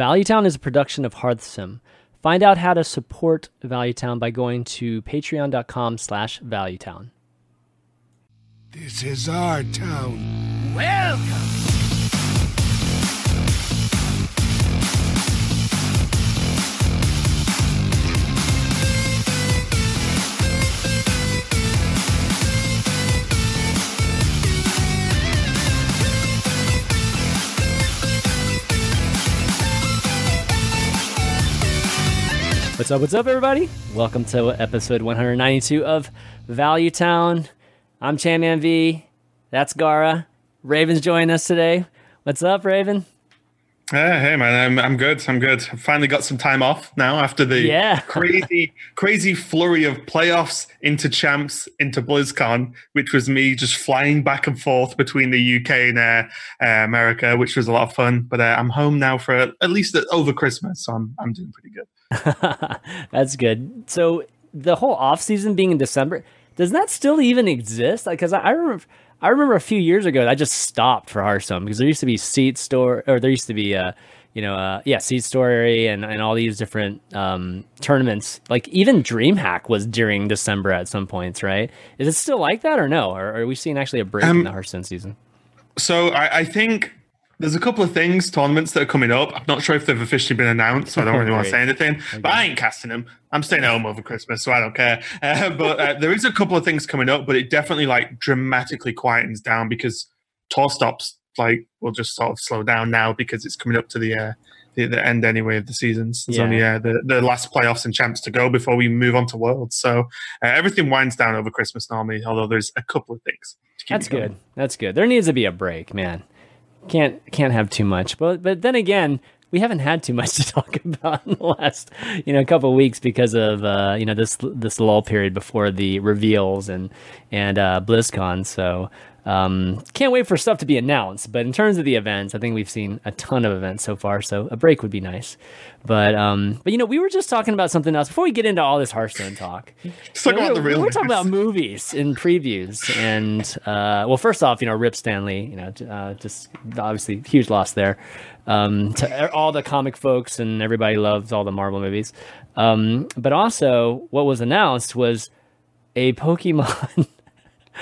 Valuetown is a production of Hearthsim. Find out how to support Valuetown by going to patreon.com slash valuetown. This is our town. Welcome. What's up, what's up, everybody? Welcome to episode 192 of Valuetown. I'm Chanman V. That's Gara. Raven's joining us today. What's up, Raven? Uh, hey man, I'm I'm good. I'm good. I finally got some time off now after the Yeah. crazy crazy flurry of playoffs into champs into BlizzCon, which was me just flying back and forth between the UK and uh, uh, America, which was a lot of fun. But uh, I'm home now for at least over Christmas, so I'm I'm doing pretty good. That's good. So the whole off season being in December, does that still even exist? Because I, I remember, I remember a few years ago, I just stopped for Hearthstone because there used to be Seed Store, or there used to be, uh, you know, uh, yeah, Seat Story and and all these different um, tournaments. Like even DreamHack was during December at some points, right? Is it still like that or no? Or, are we seeing actually a break in Um, the Hearthstone season? So I, I think there's a couple of things, tournaments that are coming up. I'm not sure if they've officially been announced, so I don't really want to say anything. But I ain't casting them. I'm staying home over Christmas, so I don't care. Uh, but uh, there is a couple of things coming up, but it definitely like dramatically quietens down because tour stops like will just sort of slow down now because it's coming up to the uh, the, the end anyway of the seasons. There's Yeah. only uh, the the last playoffs and champs to go before we move on to worlds. So uh, everything winds down over Christmas normally, although there's a couple of things. To keep That's good. That's good. There needs to be a break, man. Can't can't have too much. But but then again, we haven't had too much to talk about in the last you know couple weeks because of uh, you know this this lull period before the reveals and and uh, BlizzCon. So um, can't wait for stuff to be announced. But in terms of the events, I think we've seen a ton of events so far. So a break would be nice. But um, but you know we were just talking about something else before we get into all this Hearthstone talk. Let's talk about the we real. We're talking about movies and previews, and uh, well, first off, you know, Rip Stan Lee, you know, uh, just obviously huge loss there um, to all the comic folks and everybody loves all the Marvel movies. Um, but also, what was announced was a Pokemon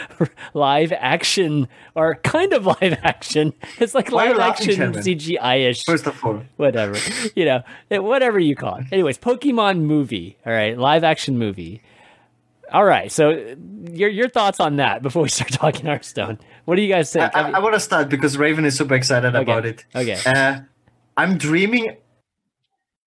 live action or kind of live action. It's like Why live action CGI ish First of all, whatever. You know eh, whatever you call it. Anyways pokemon movie all right? Live action movie. All right so uh, your your thoughts on that before we start talking hearthstone? What do you guys I, think? I I, mean- want to start because Raven is super excited about it. okay. Uh, I'm dreaming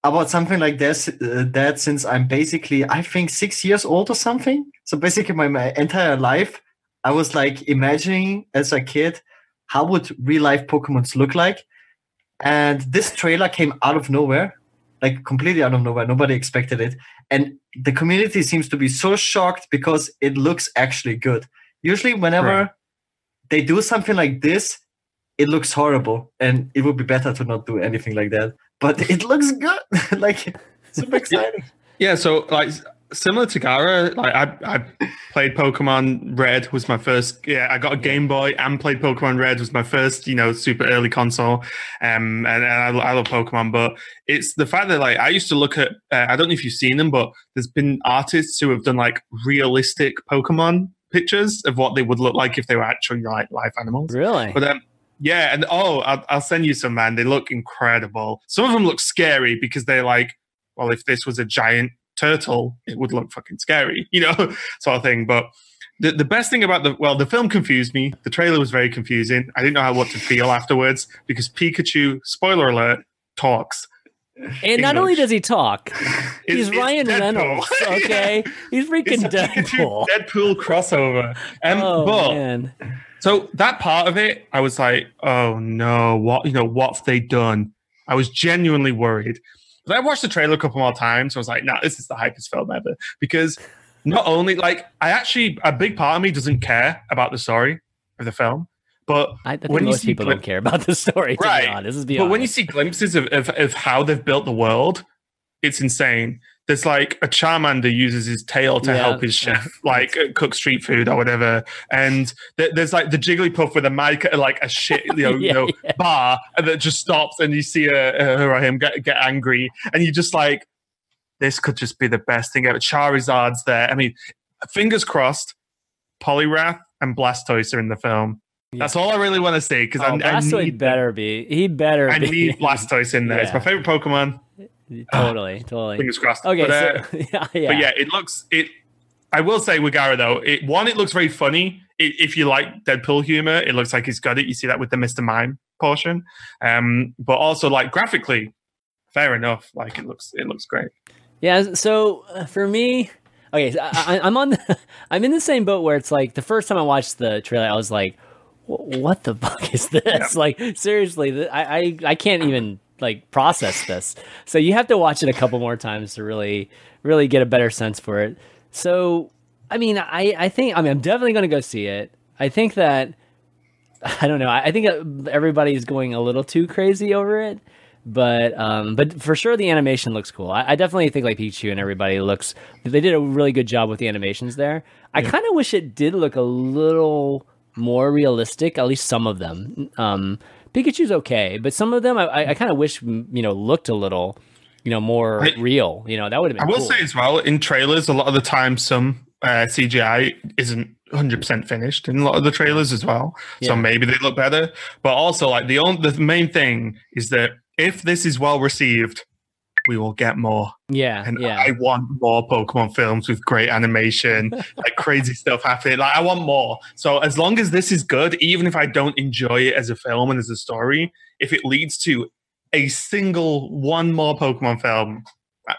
about something like this uh, that since I'm basically I think six years old or something. So basically, my, my entire life, I was like imagining as a kid how would real life Pokemons look like, and this trailer came out of nowhere, like completely out of nowhere. Nobody expected it, and the community seems to be so shocked because it looks actually good. Usually, whenever Right. they do something like this, it looks horrible. And it would be better to not do anything like that. But it looks good. Like super exciting. Yeah, so like similar to Gara, like I, I played Pokemon Red was my first. Yeah, I got a Game Boy and played Pokemon Red was my first, you know, super early console. Um, and, and I, I love Pokemon, but it's the fact that like I used to look at. Uh, I don't know if you've seen them, but there's been artists who have done like realistic Pokemon pictures of what they would look like if they were actually like live animals. really But um, yeah, and oh, I'll, I'll send you some, man. They look incredible. Some of them look scary because they're like, well, if this was a giant turtle, it would look fucking scary, you know, sort of thing. But the, the best thing about the well, the film confused me. The trailer was very confusing. I didn't know how what to feel afterwards because Pikachu, spoiler alert, talks. and not only does he talk he's It's- ryan reynolds okay he's It's freaking deadpool Deadpool crossover. Um, oh but man So that part of it, I was like, oh no, what you know, what have they done? I was genuinely worried. But I watched the trailer a couple more times. So I was like, nah, this is the hypest film ever. Because not only like I actually a big part of me doesn't care about the story of the film, but i when you most people glim- don't care about the story to Right. honest let's but when you see glimpses of, of, of how they've built the world, it's insane. There's like a Charmander uses his tail to Yeah. help his chef like uh, cook street food or whatever, and th- there's like the Jigglypuff with a mic at like a shit you know, you know yeah. bar, and that just stops, and you see uh, her or him get get angry, and you just like this could just be the best thing ever. Charizard's there. I mean, fingers crossed. Poliwrath and Blastoise are in the film. That's all I really want to see because Oh, I, I need better be. He better. I be. need Blastoise in there. It's my favorite Pokemon. totally, totally. Fingers crossed. Okay, but, uh, yeah, yeah, but yeah, it looks it. I will say with Gara though, it one it looks very funny. It, if you like Deadpool humor, it looks like he's got it. You see that with the Mister Mime portion, um, but also like graphically, fair enough. Like it looks it looks great. Yeah. So uh, for me, okay, so I, I- I'm on. The, I'm in the same boat where it's like the first time I watched the trailer, I was like, "What the fuck is this?" Like seriously, I, I I can't even like process this. So you have to watch it a couple more times to really really get a better sense for it. So I mean, I I think I mean I'm definitely going to go see it. I think that I don't know. I, I think everybody's going a little too crazy over it, but um, but for sure the animation looks cool. I, I definitely think like Pikachu and everybody looks. They did a really good job with the animations there. I kind of wish it did look a little more realistic. At least some of them. Um, Pikachu's okay, but some of them I, I, kind of wish you know looked a little you know more I- real. You know that would have I will cool. say as well in trailers, a lot of the time, some uh, CGI isn't 100% finished in a lot of the trailers as well. So maybe they look better. But also, like the only, the main thing is that if this is well received, we will get more. yeah, And yeah. I want more Pokemon films with great animation, like crazy stuff happening. Like I want more. So as long as this is good, even if I don't enjoy it as a film and as a story, if it leads to a single one more Pokemon film,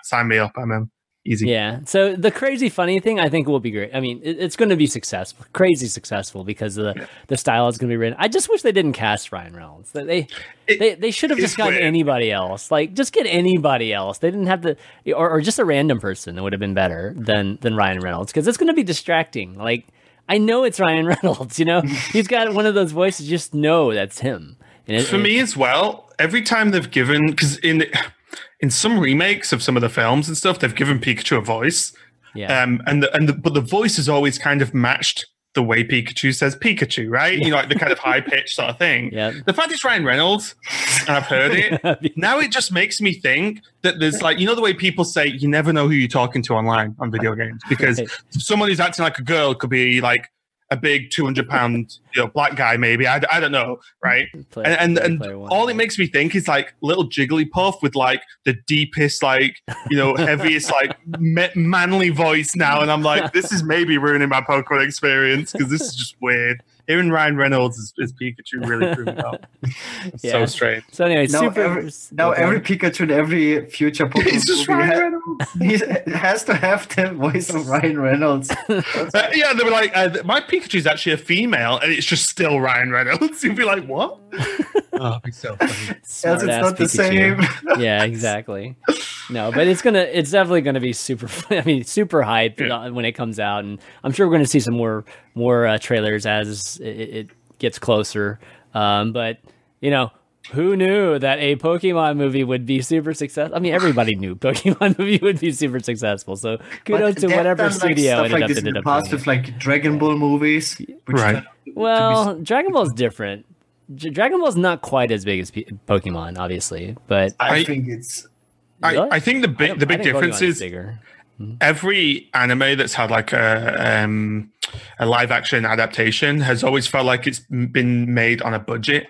sign me up. I'm in. Easy. Yeah. So the crazy funny thing, I think will be great. I mean, it, it's going to be successful, crazy successful because of the the style is going to be written. I just wish they didn't cast Ryan Reynolds. They It- they they should have just gotten weird. anybody else. Like just get anybody else. They didn't have to, or, or just a random person that would have been better than than Ryan Reynolds because it's going to be distracting. Like I know it's Ryan Reynolds. You know, he's got one of those voices. Just know that's him. And it- For me as well, every time they've given because in in some remakes of some of the films and stuff, they've given Pikachu a voice. yeah, Um, and the, and the, but the voice has always kind of matched the way Pikachu says Pikachu, right? You know, like the kind of high pitched sort of thing. Yeah. The fact it's Ryan Reynolds, and I've heard it. now it just makes me think that there's like you know the way people say you never know who you're talking to online on video games because Right. someone who's acting like a girl could be like a big 200 pound you know black guy maybe. I, I don't know right? Play- and and, and one, all it makes me think is like little Jigglypuff with like the deepest like you know heaviest like ma- manly voice now. And I'm like this is maybe ruining my Pokemon experience because this is just weird hearing Ryan Reynolds as, as Pikachu really threw me off It's so strange So anyway, Now super. every- Now okay. every Pikachu in every future Pokemon He's just movie Ryan ha- Reynolds he has to have the voice of Ryan Reynolds. Uh, yeah, they were like, uh, my Pikachu's actually a female, and it's just still Ryan Reynolds. You'd be like, what? Oh, it'd be so funny. Else it's Smart-ass not the Pikachu. same. yeah, exactly. No, but it's gonna, it's definitely gonna be super. I mean, super hype Yeah. uh, when it comes out, and I'm sure we're gonna see some more, more uh, trailers as it, it gets closer. Um, but you know, who knew that a Pokemon movie would be super successful? I mean, everybody knew Pokemon movie would be super successful. So kudos But to whatever done, like, studio stuff ended like up this ended in the up past with like Dragon Ball movies. Which Right. turned out be Well, Dragon Ball is different. J- Dragon Ball's not quite as big as P- Pokemon, obviously, but I, I- think it's I, Really? I think the big the big difference Pokemon's is bigger. every anime that's had like a um, a live action adaptation has always felt like it's been made on a budget.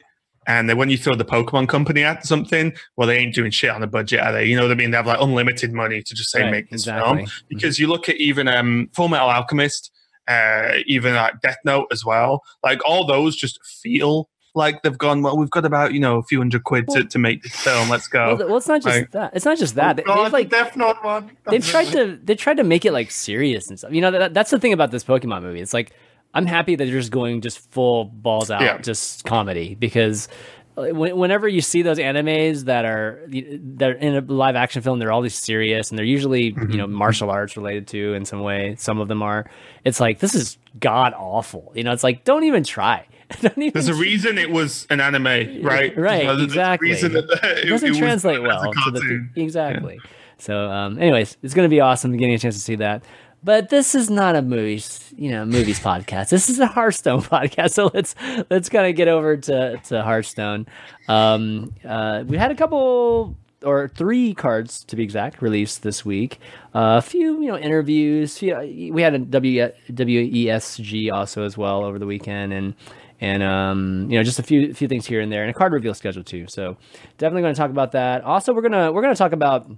And then when you throw the Pokemon company at something, well, they ain't doing shit on a budget, are they? You know what I mean? They have like unlimited money to just say Right, make this exactly. film. Because you look at even um, Full Metal Alchemist, uh, even like Death Note as well. Like all those just feel like they've gone. Well, we've got about you know a few hundred quid to, to make this film. Let's go. Well, well, it's not just Like- that. It's not just that. They, God, they've like Death Note one. they've tried to they tried to make it like serious and stuff. You know, that, that's the thing about this Pokemon movie. It's like I'm happy that they're just going just full balls out, Yeah. just comedy because. Whenever you see those animes that are they're in a live action film, they're always serious and they're usually you Mm-hmm. know martial arts related to in some way. Some of them are. It's like this is god awful. You know, it's like don't even try. There's a reason it was an anime, right? Right, You know, exactly. reason that the- it doesn't was translate well to the exactly. So, um, anyways, it's going to be awesome getting a chance to see that. But this is not a movies, you know, movies podcast. This is a Hearthstone podcast. So let's let's kind of get over to to Hearthstone. Um, uh, we had a couple or three cards to be exact released this week. Uh, a few, you know, interviews. Few, we had a w, WESG also as well over the weekend, and and um, you know, just a few few things here and there, and a card reveal schedule too. So definitely going to talk about that. Also, we're gonna we're gonna talk about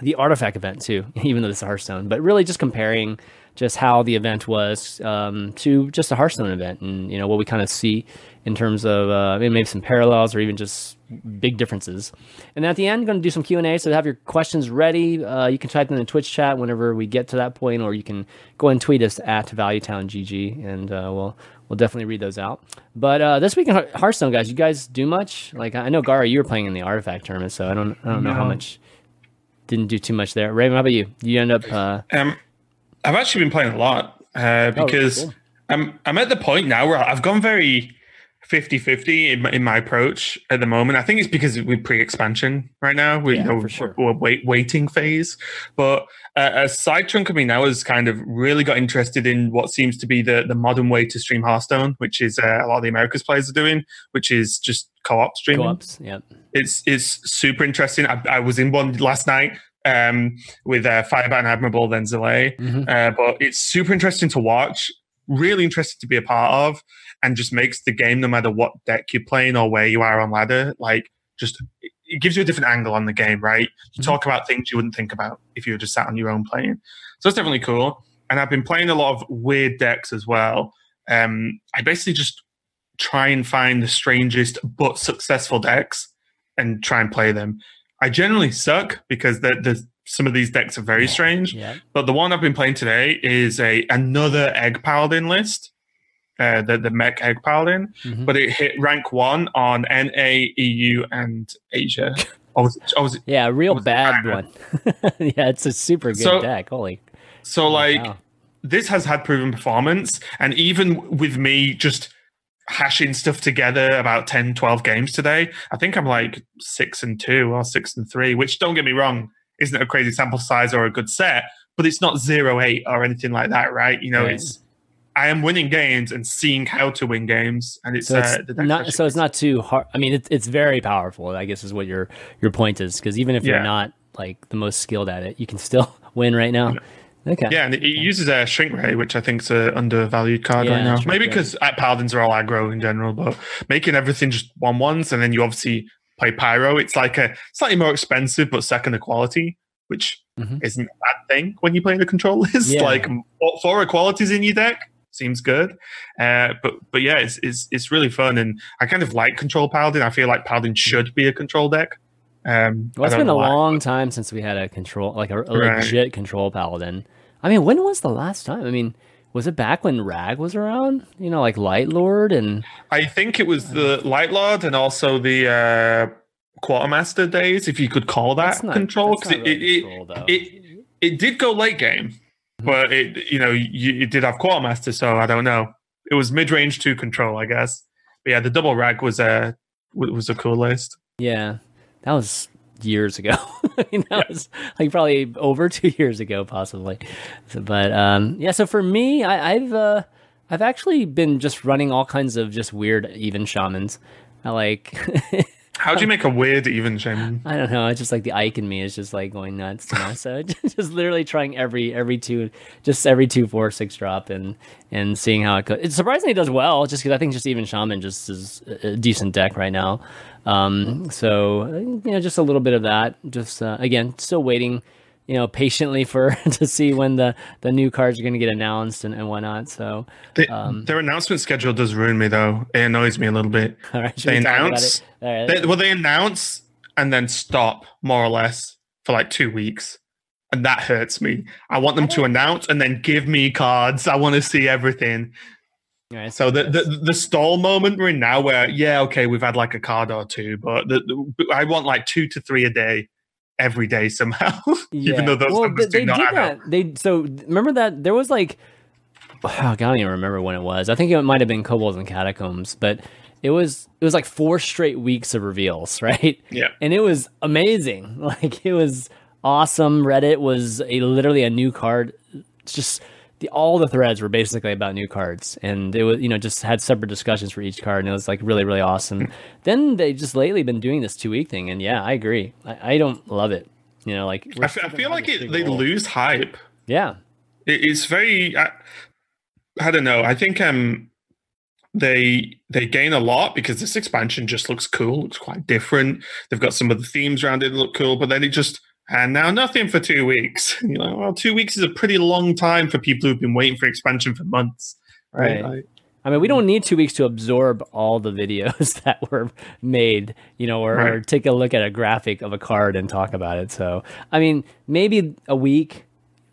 the artifact event too, even though it's a Hearthstone, but really just comparing just how the event was um, to just a Hearthstone event, and you know what we kind of see in terms of uh, maybe some parallels or even just big differences. And at the end, going to do some Q and A. So have your questions ready. Uh, you can type them in the Twitch chat whenever we get to that point, or you can go and tweet us at ValuetownGG, and uh, we'll we'll definitely read those out. But uh, this week in Hearthstone, guys, you guys do much? Like I know Gara, you were playing in the Artifact tournament, so I don't I don't know how much. Didn't do too much there. Raven, how about you? You end up. Uh... Um, I've actually been playing a lot uh, because oh, cool. I'm I'm at the point now where I've gone very 50-50 in my, in my approach at the moment. I think it's because we're pre-expansion right now. We, yeah, know, sure. we're, wait, waiting phase. But uh, a side chunk of me now has kind of really got interested in what seems to be the, the modern way to stream Hearthstone, which is uh, a lot of the Americas players are doing, which is just co-op streaming. Co-ops, yeah. It's it's super interesting. I, I was in one last night um, with uh, Firebat and Admirable, then Zalae. Mm-hmm. Uh, but it's super interesting to watch, really interested to be a part of, and just makes the game, no matter what deck you're playing or where you are on ladder, like just it gives you a different angle on the game, right? You mm-hmm. talk about things you wouldn't think about if you were just sat on your own playing. So it's definitely cool. And I've been playing a lot of weird decks as well. Um, I basically just try and find the strangest but successful decks and try and play them. I generally suck because the, the, some of these decks are very strange. Yeah. But the one I've been playing today is a another Egg Paladin list, uh, the the Mech Egg Paladin, mm-hmm. but it hit rank one on NA, EU, and Asia. Oh, was oh, was yeah, real bad one. yeah, it's a super good so, deck. Holy. So like, wow. this has had proven performance, and even with me just hashing stuff together about 10, 12 games today. I think I'm like six and two or six and three, which don't get me wrong, isn't a crazy sample size or a good set, but it's not zero eight or anything like that, right? You know, right. it's I am winning games and seeing how to win games, and it's, so it's uh, not so it's not too hard. I mean, it's it's very powerful. I guess is what your your point is because even if yeah. you're not like the most skilled at it, you can still win right now. Okay. Yeah, and it uses a shrink ray, which I think is an undervalued card yeah, right now. Maybe because at paladins are all aggro in general, but making everything just one ones, and then you obviously play pyro. It's like a slightly more expensive but second quality, which mm-hmm. isn't a bad thing when you play the control list. Yeah. Like four qualities in your deck seems good. Uh, but but yeah, it's, it's it's really fun, and I kind of like control paladin. I feel like paladin should be a control deck. Um, well, it's been a why. long time since we had a control, like a, a right. legit control paladin. I mean, when was the last time? I mean, was it back when Rag was around? You know, like Light Lord and. I think it was the Light Lord and also the uh, Quartermaster days, if you could call that not, control, because it, really it, it, it, did go late game, mm-hmm. but it you know you, it did have Quartermaster, so I don't know. It was mid range to control, I guess. But yeah, the double rag was a was a cool list. Yeah, that was years ago. I mean, that yeah. was like probably over two years ago, possibly. So, but um, yeah, so for me, I, have uh, I've actually been just running all kinds of just weird even shamans. I like. How do you make a weird even shaman? I don't know. It's just like the Ike in me is just like going nuts. You know? so just literally trying every every two, just every two, four, six drop and and seeing how it goes. It surprisingly does well, just because I think just even shaman just is a decent deck right now. Um, so you know, just a little bit of that. Just uh, again, still waiting, you know, patiently for to see when the the new cards are going to get announced and, and whatnot. So the, um, their announcement schedule does ruin me, though. It annoys me a little bit. All right, they announce, right. they, well, they announce and then stop more or less for like two weeks. And that hurts me. I want them to announce and then give me cards. I want to see everything. Right, so the, the, the stall moment we're in now, where yeah, okay, we've had like a card or two, but the, I want like two to three a day, every day somehow. Yeah. Even though those well, numbers they, do not did that. They so remember that there was like, oh, I don't even remember when it was. I think it might have been Kobolds and Catacombs, but it was it was like four straight weeks of reveals, right? Yeah, and it was amazing. Like it was awesome. Reddit was a literally a new card. It's just the, all the threads were basically about new cards, and it was you know just had separate discussions for each card, and it was like really really awesome. then they just lately been doing this two week thing, and yeah, I agree. I, I don't love it. You know, like I, f- I feel like it, they role. lose hype. Yeah, it, it's very. I, I don't know. I think um they they gain a lot because this expansion just looks cool. Looks quite different. They've got some of the themes around it that look cool, but then it just and now nothing for two weeks. You know, well, two weeks is a pretty long time for people who've been waiting for expansion for months. Right. right? I mean, we don't need two weeks to absorb all the videos that were made, you know, or, right. or, take a look at a graphic of a card and talk about it. So, I mean, maybe a week,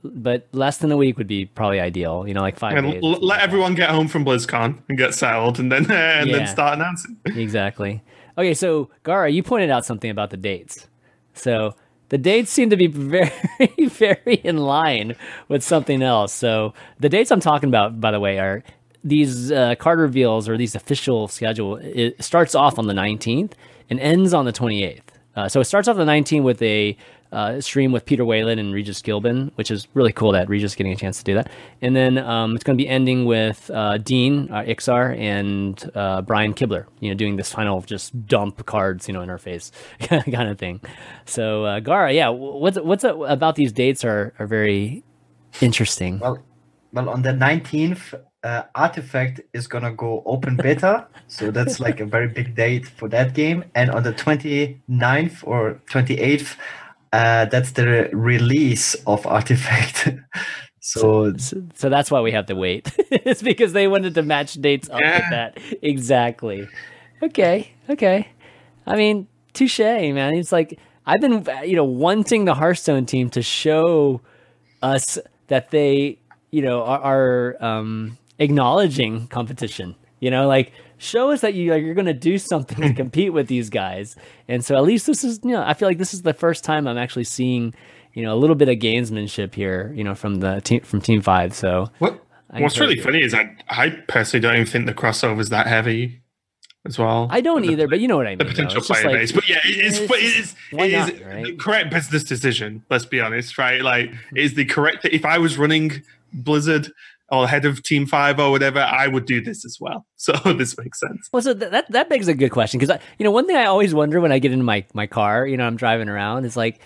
but less than a week would be probably ideal. You know, like five. And l- let everyone get home from BlizzCon and get settled, and then and yeah. then start announcing. exactly. Okay, so Gara, you pointed out something about the dates. So the dates seem to be very, very in line with something else. So the dates I'm talking about, by the way, are these uh, card reveals or these official schedule. It starts off on the 19th and ends on the 28th. Uh, so it starts off the 19th with a uh, stream with Peter Whalen and Regis Killbin, which is really cool that Regis getting a chance to do that. And then um, it's going to be ending with uh, Dean uh, Iksar and uh, Brian Kibler, you know, doing this final just dump cards, you know, in our face kind of thing. So uh, Gara, yeah, what's what's about these dates are are very interesting. Well, well, on the nineteenth, uh, Artifact is gonna go open beta, so that's like a very big date for that game. And on the 29th or 28th, uh, that's the release of Artifact. so, so, so that's why we have to wait. it's because they wanted to match dates up yeah. with that exactly. Okay, okay. I mean, touche, man. It's like I've been, you know, wanting the Hearthstone team to show us that they, you know, are, are um, acknowledging competition. You know, like show us that you like, you're going to do something to compete with these guys. And so at least this is, you know, I feel like this is the first time I'm actually seeing, you know, a little bit of gamesmanship here, you know, from the team from Team Five. So what what's really funny is I I personally don't even think the crossover is that heavy as well. I don't either, but you know what I mean. The potential player like, base, but yeah, it is. It is, it is, not, right? the correct business decision. Let's be honest, right? Like, mm-hmm. is the correct. If I was running Blizzard, or head of Team Five or whatever, I would do this as well. So this makes sense. Well, so that that begs a good question because you know one thing I always wonder when I get into my my car, you know, I'm driving around, is like,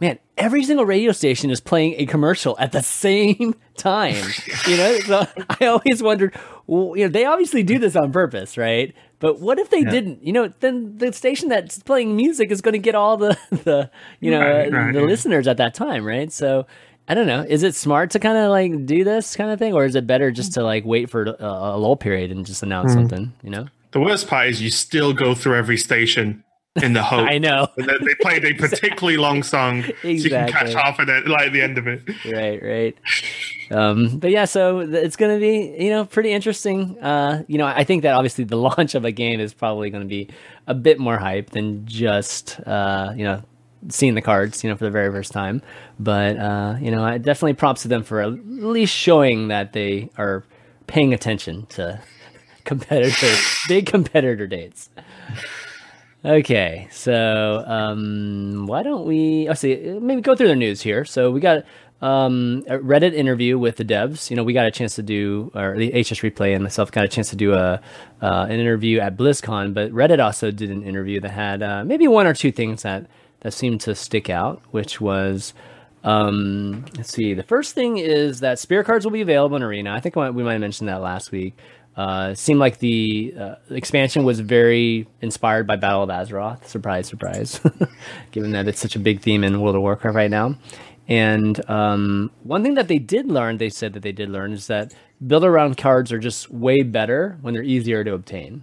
man, every single radio station is playing a commercial at the same time. you know, so I always wondered, well, you know, they obviously do this on purpose, right? But what if they yeah. didn't? You know, then the station that's playing music is going to get all the the you know right, right, the listeners at that time, right? So I don't know. Is it smart to kind of like do this kind of thing, or is it better just to like wait for a, a lull period and just announce mm. something? You know. The worst part is you still go through every station in the hope. I know. And they played a particularly long song, exactly. so you can catch half of it, like the end of it. Right, right. Um, but yeah, so it's going to be you know pretty interesting. Uh, you know, I think that obviously the launch of a game is probably going to be a bit more hype than just uh, you know seeing the cards, you know, for the very first time. But uh, you know, I definitely props to them for at least showing that they are paying attention to competitor, big competitor dates. Okay, so um, why don't we? Let's see, maybe go through the news here. So we got um, a Reddit interview with the devs. You know, we got a chance to do, or the HS Replay and myself got a chance to do a uh, an interview at BlizzCon. But Reddit also did an interview that had uh, maybe one or two things that that seemed to stick out, which was um, let's see. The first thing is that spirit cards will be available in Arena. I think we might have mentioned that last week. Uh, seemed like the uh, expansion was very inspired by Battle of Azeroth. Surprise, surprise. Given that it's such a big theme in World of Warcraft right now. And um, one thing that they did learn, they said that they did learn, is that build around cards are just way better when they're easier to obtain.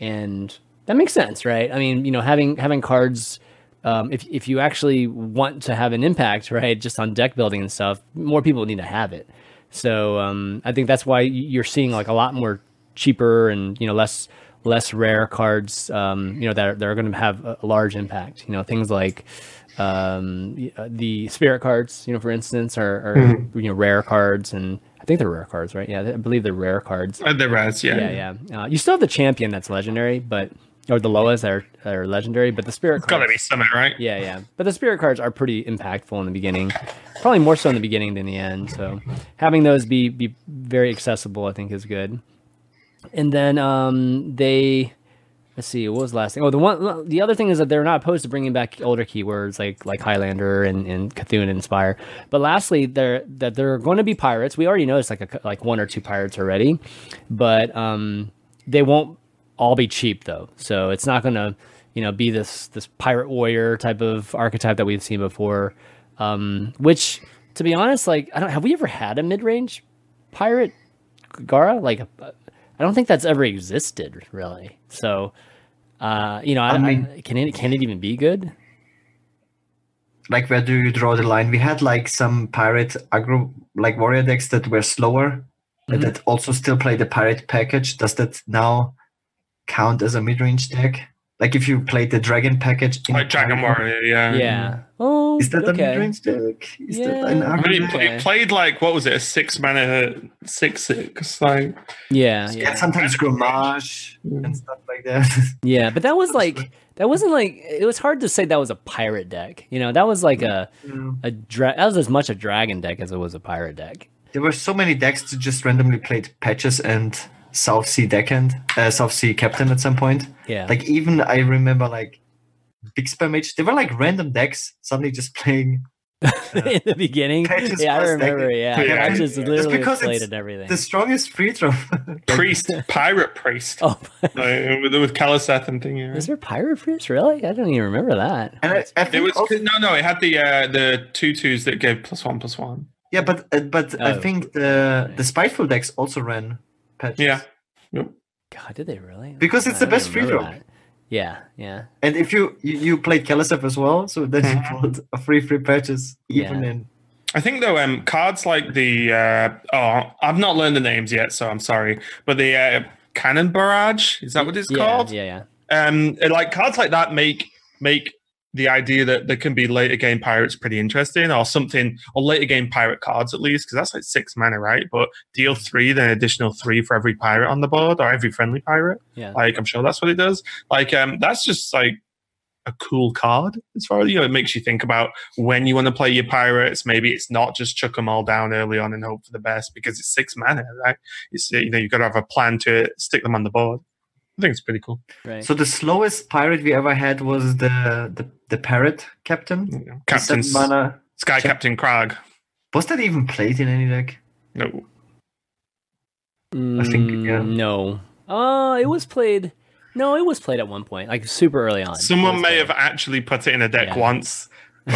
And that makes sense, right? I mean, you know, having having cards um, if if you actually want to have an impact, right, just on deck building and stuff, more people need to have it. So um, I think that's why you're seeing like a lot more cheaper and you know less less rare cards, um, you know that are, that are going to have a large impact. You know things like um, uh, the spirit cards, you know, for instance, are, are mm-hmm. you know rare cards, and I think they're rare cards, right? Yeah, I believe they're rare cards. Uh, they're rares, yeah, yeah, yeah. Uh, you still have the champion that's legendary, but or the Loas are are legendary, but the spirit It's got to cards, be Summit, right? yeah, yeah. But the spirit cards are pretty impactful in the beginning, probably more so in the beginning than the end. So having those be be very accessible, I think, is good. And then um, they let's see what was the last thing. Oh, the one the other thing is that they're not opposed to bringing back older keywords like like Highlander and and C'Thun and Inspire. But lastly, they're that there are going to be pirates. We already noticed like a, like one or two pirates already, but um, they won't all be cheap though. So it's not going to you know be this this pirate warrior type of archetype that we've seen before. Um, which to be honest, like I don't have we ever had a mid range pirate Gara like. uh, I don't think that's ever existed really. So, uh, you know, I, I I mean- can it can it even be good? Like where do you draw the line? We had like some pirate aggro like warrior decks that were slower, but Mhm. that also still play the pirate package. Does that now count as a mid range deck? Like if you played the dragon package, in Like Dragon pirate- Warrior, yeah. Yeah. Oh, Is that a okay. mid range deck? Is that Yeah. an I I mean, aggro he, deck? pl- played like what was it, a six mana six six like Yeah, Yeah, yeah, sometimes Gromage and stuff like that. yeah. But that was like that wasn't like it was hard to say that was a pirate deck. You know, that was like a mm. a dra- that was as much a dragon deck as it was a pirate deck. there were so many decks to just randomly played patches and South Sea Deckhand, uh, South Sea Captain at some point. Yeah, Like even I remember like Big Spam Mage, they were like random decks suddenly just playing in the beginning. Yeah, I remember. deck- Yeah, Yeah. I just Just literally because played it's it everything. the strongest free throw. priest, pirate priest, Oh, like, with with Kaliseth and thing. Yeah. is there pirate priest? Really? I don't even remember that. and I, I It was also- no, no. It had the uh, the two twos that gave plus one plus one. yeah, but uh, but I Oh, think the the spiteful decks also ran patches. Yeah. Yep. God, did they really? Because it's I the best free remember throw. that. Yeah, yeah. And if you you, you played Kaliseth as well, so then you pulled a free free patches even Yeah. in I think though, um, cards like the uh, oh, I've not learned the names yet, so I'm sorry. But the uh, cannon barrage is that what it's yeah, called? Yeah, yeah. um and, like cards like that make make the idea that there can be later game pirates pretty interesting or something or later game pirate cards at least because that's like six mana right? But deal three then additional three for every pirate on the board or every friendly pirate. Yeah. like i'm sure that's what it does. Like um that's just like a cool card as far as you know it makes you think about when you want to play your pirates. Maybe it's not just chuck them all down early on and hope for the best because it's six mana right? It's you know you've got to have a plan to stick them on the board i think it's pretty cool Right. So the slowest pirate we ever had was the the, the parrot captain. you know, The seven captain's mana. Sky Check- Captain Kragg. Was that even played in any deck? No. I think, yeah. Mm, No. Uh, it was played. No, it was played at one point, like super early on. Someone may played. have actually put it in a deck Yeah. once.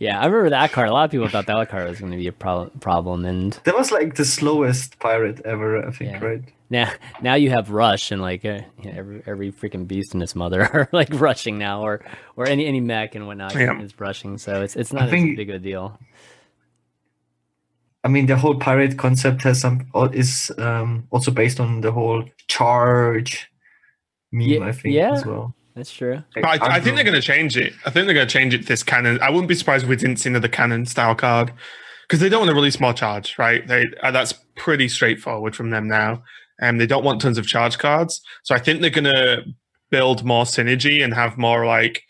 Yeah, I remember that card. A lot of people thought that card was going to be a pro- problem, and That was like the slowest pirate ever, I think, Yeah. right? now now you have rush and like uh, you know, every every freaking beast and its mother are like rushing now, or or any any mech and whatnot Yeah. is rushing. So it's it's not as think- big of a deal. I mean, the whole pirate concept has some is um, also based on the whole charge meme, Ye- I think, yeah. as well. That's true. But I, I think they're going to change it. I think they're going to change it this cannon. I wouldn't be surprised if we didn't see another cannon style card because they don't want to release more charge, right? They uh, that's pretty straightforward from them now, and they don't want tons of charge cards. So I think they're going to build more synergy and have more like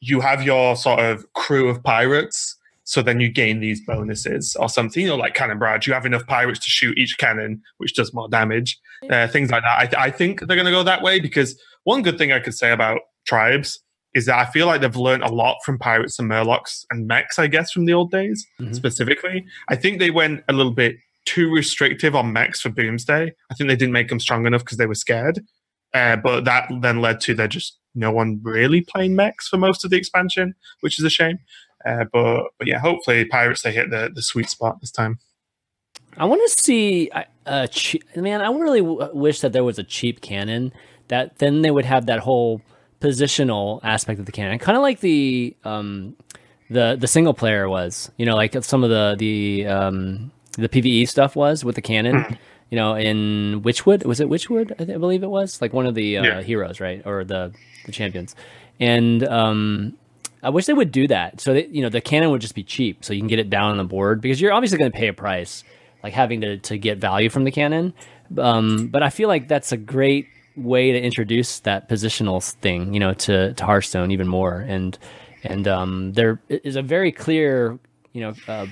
you have your sort of crew of pirates. So then you gain these bonuses or something, you know, like cannon barrage. You have enough pirates to shoot each cannon, which does more damage. Uh, things like that. I, th- I think they're going to go that way because one good thing I could say about tribes is that I feel like they've learned a lot from pirates and murlocs and mechs, I guess, from the old days Mhm. specifically. I think they went a little bit too restrictive on mechs for Boomsday. I think they didn't make them strong enough because they were scared. Uh, but that then led to there just no one really playing mechs for most of the expansion, which is a shame. Uh, but but yeah, hopefully pirates they hit the, the sweet spot this time. I want to see uh, a che- man. I really w- wish that there was a cheap cannon that then they would have that whole positional aspect of the cannon, kind of like the um the the single player was. You know, like some of the the um the PVE stuff was with the cannon. You know, in Witchwood was it Witchwood? I, th- I believe it was like one of the uh, Yeah. heroes, right, or the the champions, and um. I wish they would do that. So that you know the cannon would just be cheap, so you can get it down on the board because you're obviously going to pay a price, like having to to get value from the cannon. Um, but I feel like that's a great way to introduce that positional thing, you know, to, to Hearthstone even more. And and um, there is a very clear, you know, uh,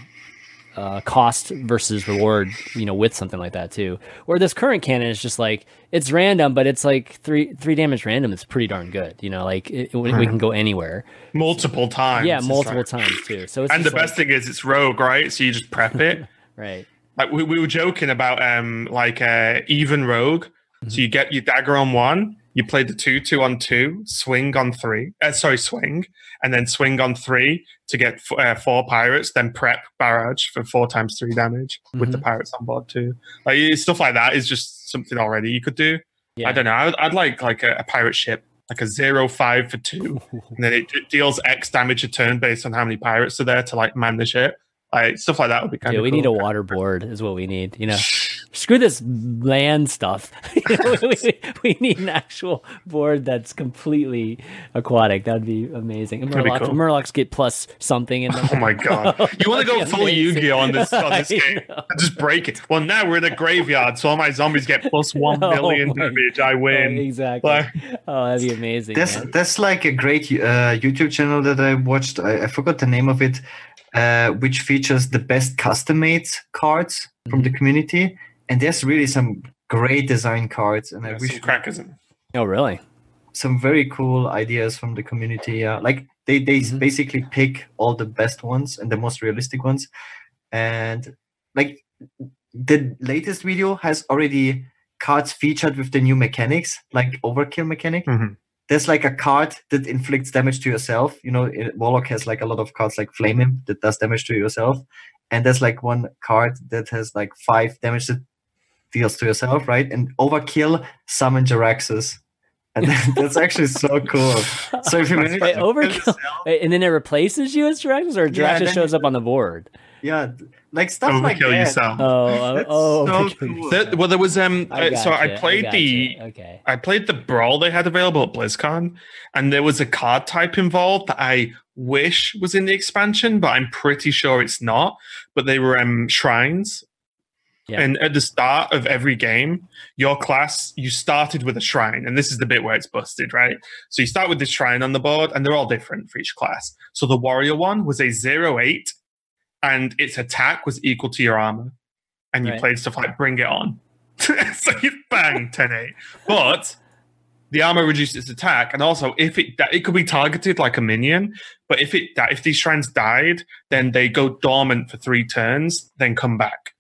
uh, cost versus reward, you know, with something like that too. Where this current cannon is just like it's random, but it's like three three damage random. It's pretty darn good, you know. Like it, we, we can go anywhere. multiple times. Yeah, multiple like- times too. So it's And the like- best thing is it's rogue, right? So you just prep it. right? like we, we were joking about um like uh even rogue. So you get your dagger on one, you play the two two on two, swing on three. Uh, sorry, swing, and then swing on three to get f- uh, four pirates. Then prep barrage for four times three damage with the pirates on board too. Like stuff like that is just something already you could do. Yeah. I don't know. I'd, I'd like like a, a pirate ship, like a zero five for two, and then it, it deals X damage a turn based on how many pirates are there to like man the ship. Like stuff like that would be kind of. Yeah, we cool. need a water board, is what we need. You know, screw this land stuff. You know, we, we need an actual board that's completely aquatic. That'd be amazing. And That'd be Murlocs, cool. Murlocs get plus something in them. Oh my god! You want to go full amazing. Yu-Gi-Oh on this on this game? know. Just break it. Well, now we're in a graveyard, so all my zombies get plus one Oh million damage. I Oh, win. exactly. Like- oh, that'd be amazing. That's man. that's like a great uh, YouTube channel that I watched. I, I forgot the name of it, uh, which features the best custom made cards from the Mm-hmm. community. And there's really some great design cards, and I wish some crackers. in- Oh, really? some very cool ideas from the community. Yeah, like they they Mhm. basically pick all the best ones and the most realistic ones, and like the latest video has already cards featured with the new mechanics, like overkill mechanic. Mhm. There's like a card that inflicts damage to yourself. You know, it- Warlock has like a lot of cards like Flame Imp that does damage to yourself, and there's like one card that has like five damage that deals to yourself, right? And overkill summon Jaraxxus. And that's actually so cool. So if you manage Wait, to overkill- yourself- Wait, And then it replaces you as Jaraxxus, or Yeah, Jaraxxus then- shows up on the board? yeah, like stuff like Overkill that. yourself. Oh, oh, That's oh, so overkill. cool. There- well, there was um. I uh, so I played gotcha. the okay. I played the brawl they had available at BlizzCon, and there was a card type involved that I wish was in the expansion, but I'm pretty sure it's not. But they were um, shrines. Yeah. And at the start of every game, your class, you started with a shrine. And this is the bit where it's busted, right? So you start with this shrine on the board, and they're all different for each class. So the warrior one was a zero eight, and its attack was equal to your armor. And you Right. played stuff like Bring It On. so you bang 10 8. But the armor reduces its attack, and also if it it could be targeted like a minion, but if it if these shrines died, then they go dormant for three turns, then come back.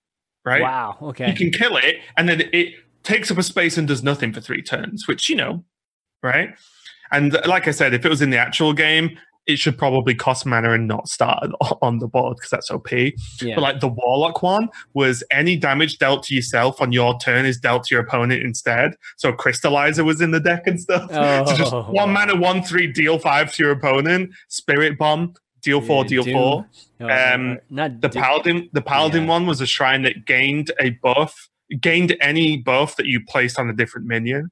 Right? Wow. Okay. You can kill it, and then it takes up a space and does nothing for three turns, which you know, right? And like I said, if it was in the actual game, it should probably cost mana and not start on the board because that's OP. Yeah. But like the Warlock one was any damage dealt to yourself on your turn is dealt to your opponent instead. So Crystallizer was in the deck and stuff. so just Oh. one mana, one three, deal five to your opponent. Spirit Bomb, deal four, Yeah, deal Doom. four. Oh, um, not The Paladin, the Paladin Yeah. one was a shrine that gained a buff, gained any buff that you placed on a different minion.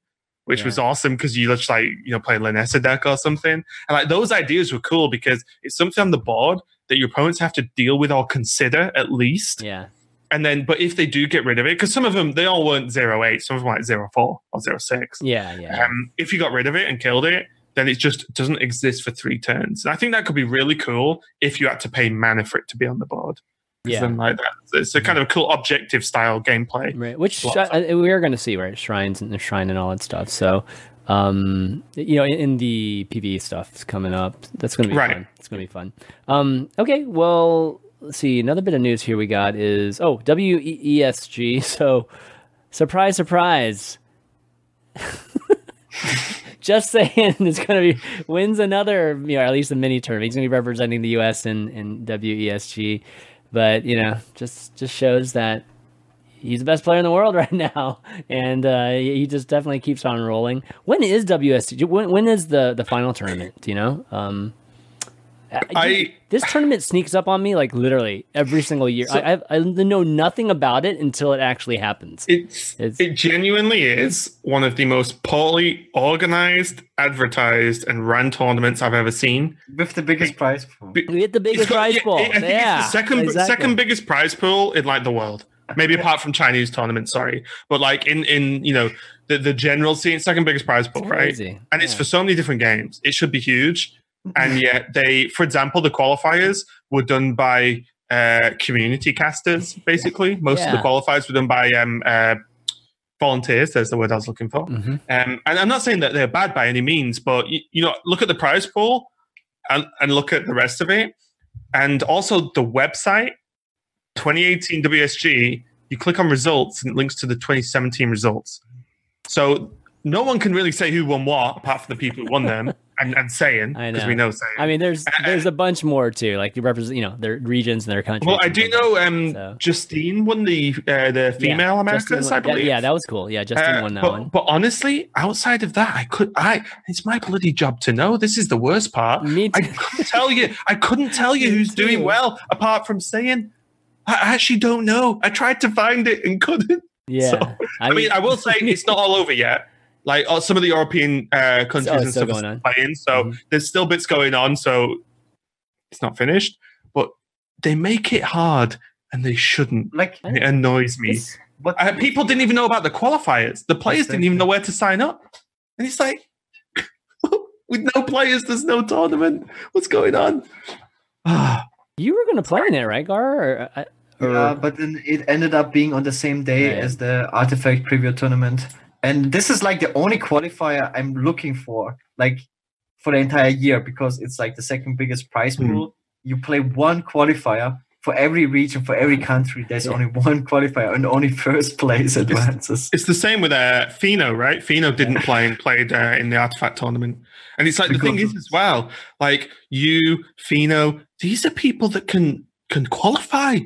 Which Yeah. was awesome because you just like you know play Lynessa deck or something, and like those ideas were cool because it's something on the board that your opponents have to deal with or consider at least Yeah. and then but if they do get rid of it because some of them they all weren't zero eight some of them were like zero four or zero six Yeah. Yeah. um, if you got rid of it and killed it then it just doesn't exist for three turns and i think that could be really cool if you had to pay mana for it to be on the board Yeah. then like that it's a kind of a cool objective style gameplay Right, which Lots uh, we are going to see, right? Shrines and the shrine and all that stuff. So, um, you know, in, in the PVE stuff is coming up. That's going to be Right. fun. It's going to be fun. Um, okay, well, let's see. Another bit of news here we got is oh WESG. So, surprise, surprise. Just saying, it's going to be wins another, you know, at least a mini tournament. He's going to be representing the U.S. in in WESG, but you know, just just shows that he's the best player in the world right now, and uh, he just definitely keeps on rolling. When is WSG? When, when is the the final tournament? Do you know? Um, I- this tournament sneaks up on me like literally every single year. I, I I know nothing about it until it actually happens. it's, It's- it genuinely is one of the most poorly organized advertised and run tournaments i've ever seen with the biggest prize pool. Be- We get the biggest got- prize yeah, pool. I think yeah, it's the second exactly. second biggest prize pool in like the world. maybe apart from Chinese tournaments, sorry, but like in in you know the the general scene, second biggest prize pool, right? Crazy. And it's for so many different games. It should be huge, and yet they, for example, the qualifiers were done by uh, community casters. Basically, most of the qualifiers were done by um, uh, volunteers. There's the word I was looking for. Mhm. Um, and I'm not saying that they're bad by any means, but you, you know, look at the prize pool and, and look at the rest of it, and also the website, 2018 WSG. You click on results and it links to the 2017 results. So no one can really say who won what apart from the people who won them and, and saying because we know saying. I mean, there's there's a bunch more too. Like you represent, you know, their regions and their countries. well, I do know um, So- Justine won the uh, the female Yeah, Americas, I won- yeah, believe. Yeah, that was cool. Yeah, Justine Uh, won that but, one. but honestly, outside of that, I could I it's my bloody job to know. This is the worst part. Me too. I couldn't tell you. I couldn't tell you who's doing well apart from saying I actually don't know. I tried to find it and couldn't. Yeah, So, I mean, I will say it's not all over yet. Like uh, some of the European uh, countries Oh, and stuff are going still on. playing, so Mhm. there's still bits going on. So it's not finished, but they make it hard, and they shouldn't. Like, And it annoys me. This- Uh, people didn't even know about the qualifiers. The players didn't even know where to sign up, and it's like, with no players, there's no tournament. What's going on? Ah, you were going to play in it, right, Gar? Or, uh, or, Yeah, but then it ended up being on the same day Right. as the Artifact Preview Tournament. And this is like the only qualifier I'm looking for, like for the entire year, because it's like the second biggest prize Hmm. pool. You play one qualifier for every region, for every country. There's Yeah. only one qualifier, and only first place advances. it's the same with uh, Fino, right? Fino didn't play and played uh, in the Artifact tournament, and it's like the thing is as well, like you, Fino, these are people that can can qualify.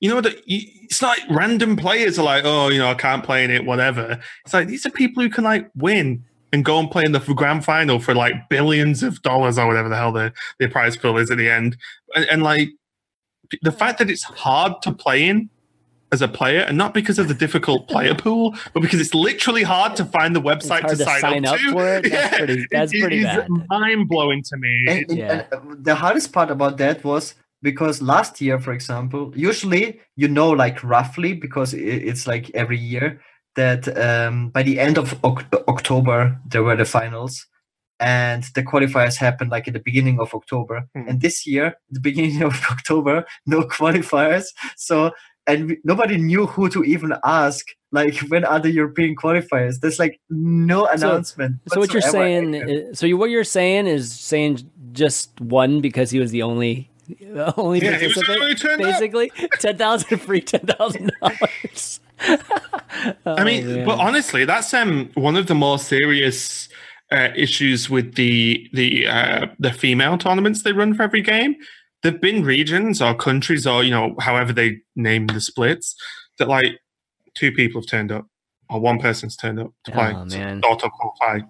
You know that you, it's not like random players are like, oh, you know, I can't play in it, whatever. It's like these are people who can like win and go and play in the grand final for like billions of dollars or whatever the hell the, the prize pool is at the end. And, and like the fact that it's hard to play in as a player, and not because of the difficult player pool, but because it's literally hard to find the website to, to sign, sign up to. for it? That's pretty- that's pretty bad. Mind blowing to me. And, and- Yeah. and, the hardest part about that was because last year, for example, usually you know, like roughly, because it's like every year that um, by the end of Oc- October there were the finals, and the qualifiers happened like at the beginning of October. Hmm. And this year, the beginning of October, no qualifiers. So and we, nobody knew who to even ask. Like when are the European qualifiers? There's like no announcement. so what you're saying? Is, so you, what you're saying is saying just one because he was the only only Yeah, he was the participant. only one who turned up. basically, ten thousand free, ten thousand dollars. I mean, but honestly, that's um one of the more serious uh, issues with the the uh, the female tournaments they run for every game. There've been regions or countries or you know however they name the splits that like two people have turned up or one person's turned up to play Oh, to man. auto qualify.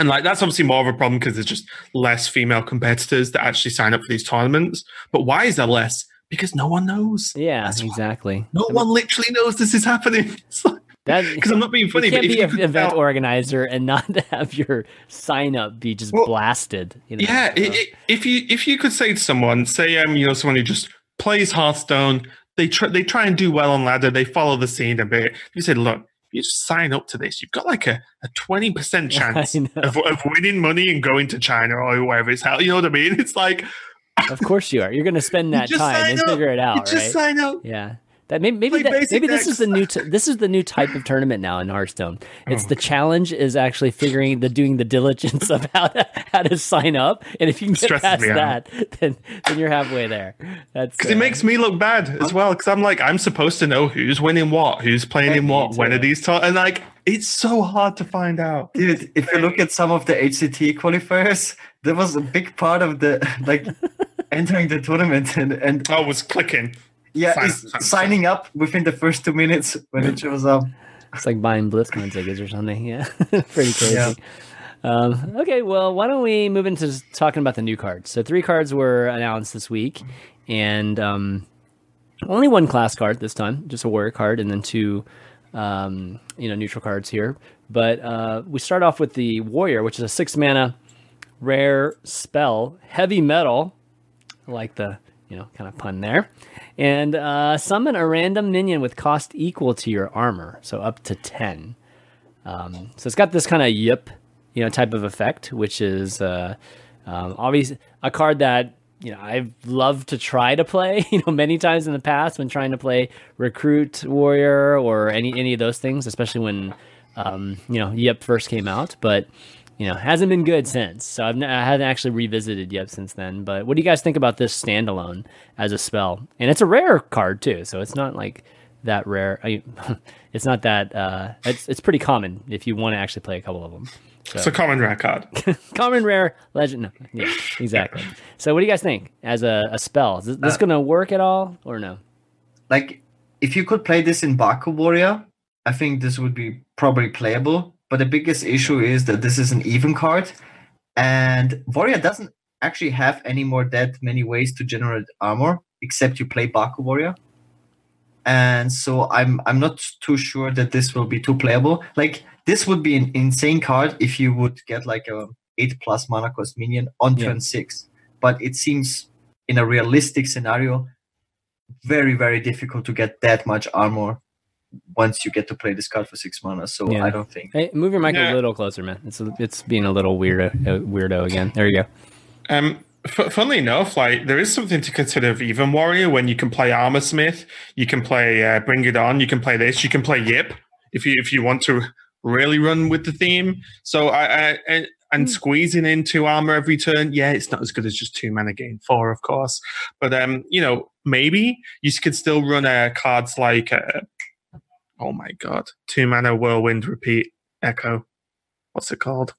And like that's obviously more of a problem because there's just less female competitors that actually sign up for these tournaments. But why is there less? Because no one knows. yeah, That's why. exactly. No one literally knows this is happening. Because I'm not being funny, but can't if be you an event organizer and not have your sign up be just Well, blasted. You know? Yeah, so- i i if you if you could say to someone, say um, you know, someone who just plays Hearthstone, they try they try and do well on ladder, they follow the scene a bit. You said, look, you just sign up to this, you've got like a a twenty percent chance of, of winning money and going to China or wherever it's held. You know what I mean? It's like of course you are. You're going to spend that time and up. figure it You out, just right? sign up. Yeah. That maybe maybe that, maybe this is the new t- this is the new type of tournament now in Hearthstone. It's Oh, the challenge is actually figuring the doing the diligence of how to how to sign up, and if you can get past me out. that, then then you're halfway there. That's Because uh, it makes me look bad as well. Because I'm like, I'm supposed to know who's winning what, who's playing in what, when are these, to- and like, it's so hard to find out. Dude, if you look at some of the HCT qualifiers, there was a big part of the like entering the tournament and, and I was clicking. Yeah, Sign- is sign- signing up within the first two minutes when it shows up. it's like buying BlizzCon tickets or something. Yeah, pretty crazy. Yeah. Um, okay, well, why don't we move into talking about the new cards? So three cards were announced this week, and um, only one class card this time, just a warrior card, and then two, um, you know, neutral cards here. But uh, we start off with the warrior, which is a six mana rare spell, heavy metal. I like the you know kind of pun there, and uh, summon a random minion with cost equal to your armor, so up to ten. Um, so it's got this kind of yip, you know, type of effect, which is uh, um, obviously a card that you know I've loved to try to play, you know, many times in the past when trying to play recruit warrior or any any of those things, especially when um, you know Yip first came out, but you know hasn't been good since. So I've n- I haven't actually revisited yet since then. But what do you guys think about this standalone as a spell? And it's a rare card too, so it's not like that rare. I, it's not that. Uh, it's it's pretty common if you want to actually play a couple of them. It's a common rare card. Common, rare, legend. No, yeah, exactly. So, what do you guys think as a, a spell? Is this, this going to work at all or no? Like, if you could play this in Baku Warrior, I think this would be probably playable. But the biggest issue is that this is an even card, and Warrior doesn't actually have any more that many ways to generate armor except you play Baku Warrior. And so I'm I'm not too sure that this will be too playable. Like this would be an insane card if you would get like a eight plus mana cost minion on Yeah. turn six. But it seems in a realistic scenario very very difficult to get that much armor once you get to play this card for six mana. So Yeah. I don't think. Hey, move your mic Yeah. a little closer, man. It's it's being a little weirdo uh, weirdo again. There you go. Um, f- funnily enough, like there is something to consider of even warrior when you can play armor smith, you can play uh, bring it on, you can play this, you can play yip if you if you want to really run with the theme. So I, I and, and squeezing in two armor every turn, yeah, it's not as good as just two mana gain four, of course. But um, you know, maybe you could still run uh, cards like uh, oh my god, two mana whirlwind repeat echo. What's it called?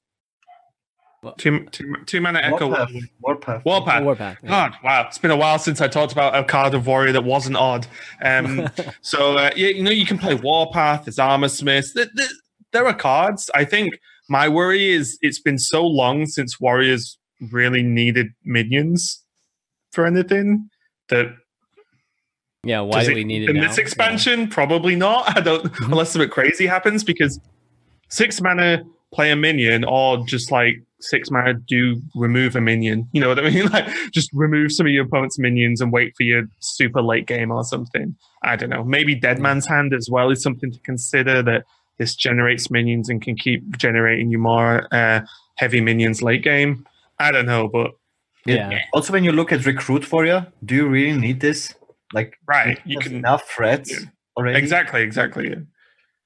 What? Two, two, two mana echo. Warpath. Whirlwind. Warpath. Warpath. Warpath. yeah. God, wow! It's been a while since I talked about a card of warrior that wasn't odd. Um, so uh, yeah, you know, you can play Warpath. There's Armor Smiths. There, there, there are cards. I think my worry is it's been so long since warriors really needed minions for anything that Yeah. Why does do it- we need it in now? this expansion? Probably not. I don't unless something crazy happens because six mana play a minion or just like six mana do remove a minion. You know what I mean? Like just remove some of your opponent's minions and wait for your super late game or something. I don't know. Maybe Dead Man's Hand as well is something to consider that this generates minions and can keep generating you more uh, heavy minions late game. I don't know, but Yeah. Also, when you look at Recruit Warrior, do you really need this? Like, right, you can enough threats Yeah. already. exactly, exactly. Yeah.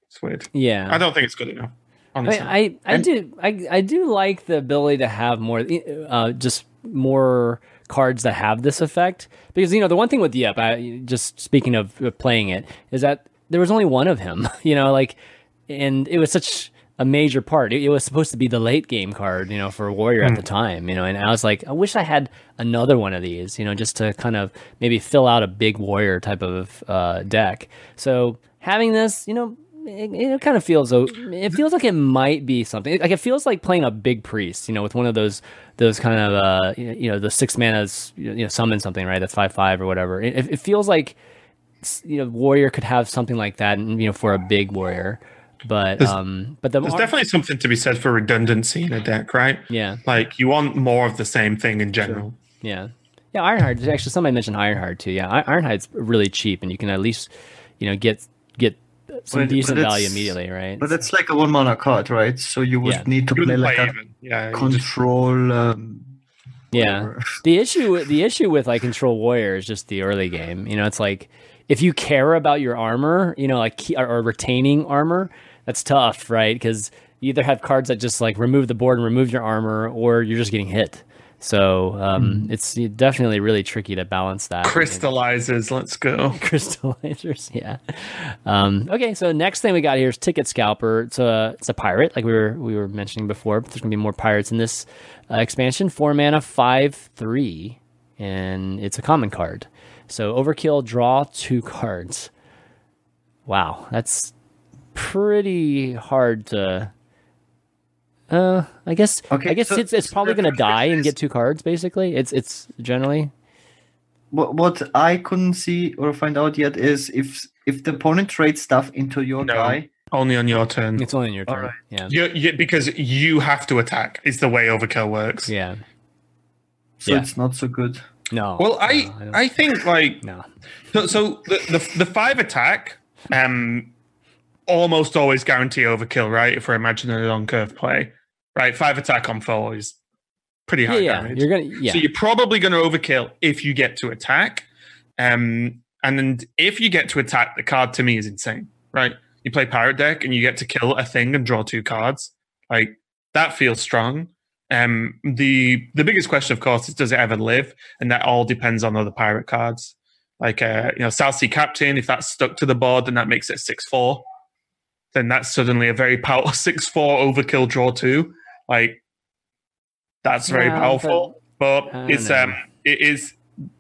It's weird. Yeah. I don't think it's good enough. I, Honestly. I, I And- do I, I do like the ability to have more uh, just more cards that have this effect because you know the one thing with Yep I, just speaking of of playing it is that there was only one of him you know like and it was such a major part. It, it was supposed to be the late game card you know for a Warrior at the time you know and I was like I wish I had another one of these you know just to kind of maybe fill out a big Warrior type of uh, deck. So having this you know it, it kind of feels it feels like it might be something. Like it feels like playing a big priest you know with one of those those kind of uh you know, the six manas you know summon something right that's five five or whatever. It, it feels like you know warrior could have something like that you know for a big warrior but There's- um but the There's definitely something to be said for redundancy in a deck, right? yeah Like you want more of the same thing in general. yeah yeah ironheart actually somebody mentioned ironheart too yeah I- ironheart's really cheap and you can at least you know get get some But- decent but value immediately right But it's like a one mana card, right? So you would Yeah. need to You play like play a even. Yeah. you just- control. Um, Yeah. whatever. The issue with the issue with like control warrior is just the early game. You know, it's like if you care about your armor, you know, like or, or retaining armor, that's tough, right? Because you either have cards that just like remove the board and remove your armor, or you're just getting hit. So um, it's definitely really tricky to balance that. crystallizes. Let's go. crystallizers yeah um, okay so next thing we got here is ticket scalper it's a it's a pirate like we were we were mentioning before but there's gonna be more pirates in this uh, expansion four mana five three and it's a common card so overkill draw two cards wow that's pretty hard to uh i guess Okay, i guess so- it's it's probably the gonna die question and get two cards basically it's it's generally What what I couldn't see or find out yet is if if the opponent trades stuff into your No. guy. Only on your turn. it's only in your turn Alright. yeah You, you, because you have to attack is the way overkill works. yeah So Yeah. it's not so good. No. Well, I no, don't- I think like no. so, so the, the the five attack um almost always guarantee overkill, right? If we're imagining it on curve play, right? Five attack on four is pretty high yeah. damage. You're gonna yeah. So you're probably going to overkill if you get to attack. Um, and then if you get to attack, the card to me is insane, right? You play pirate deck and you get to kill a thing and draw two cards. Like that feels strong. Um, the the biggest question, of course, is does it ever live? And that all depends on other pirate cards. Like uh, you know, South Sea Captain. If that's stuck to the board, then that makes it six four. Then that's suddenly a very powerful six four overkill draw two. Like that's very Yeah, powerful. But, I don't it's know. um it is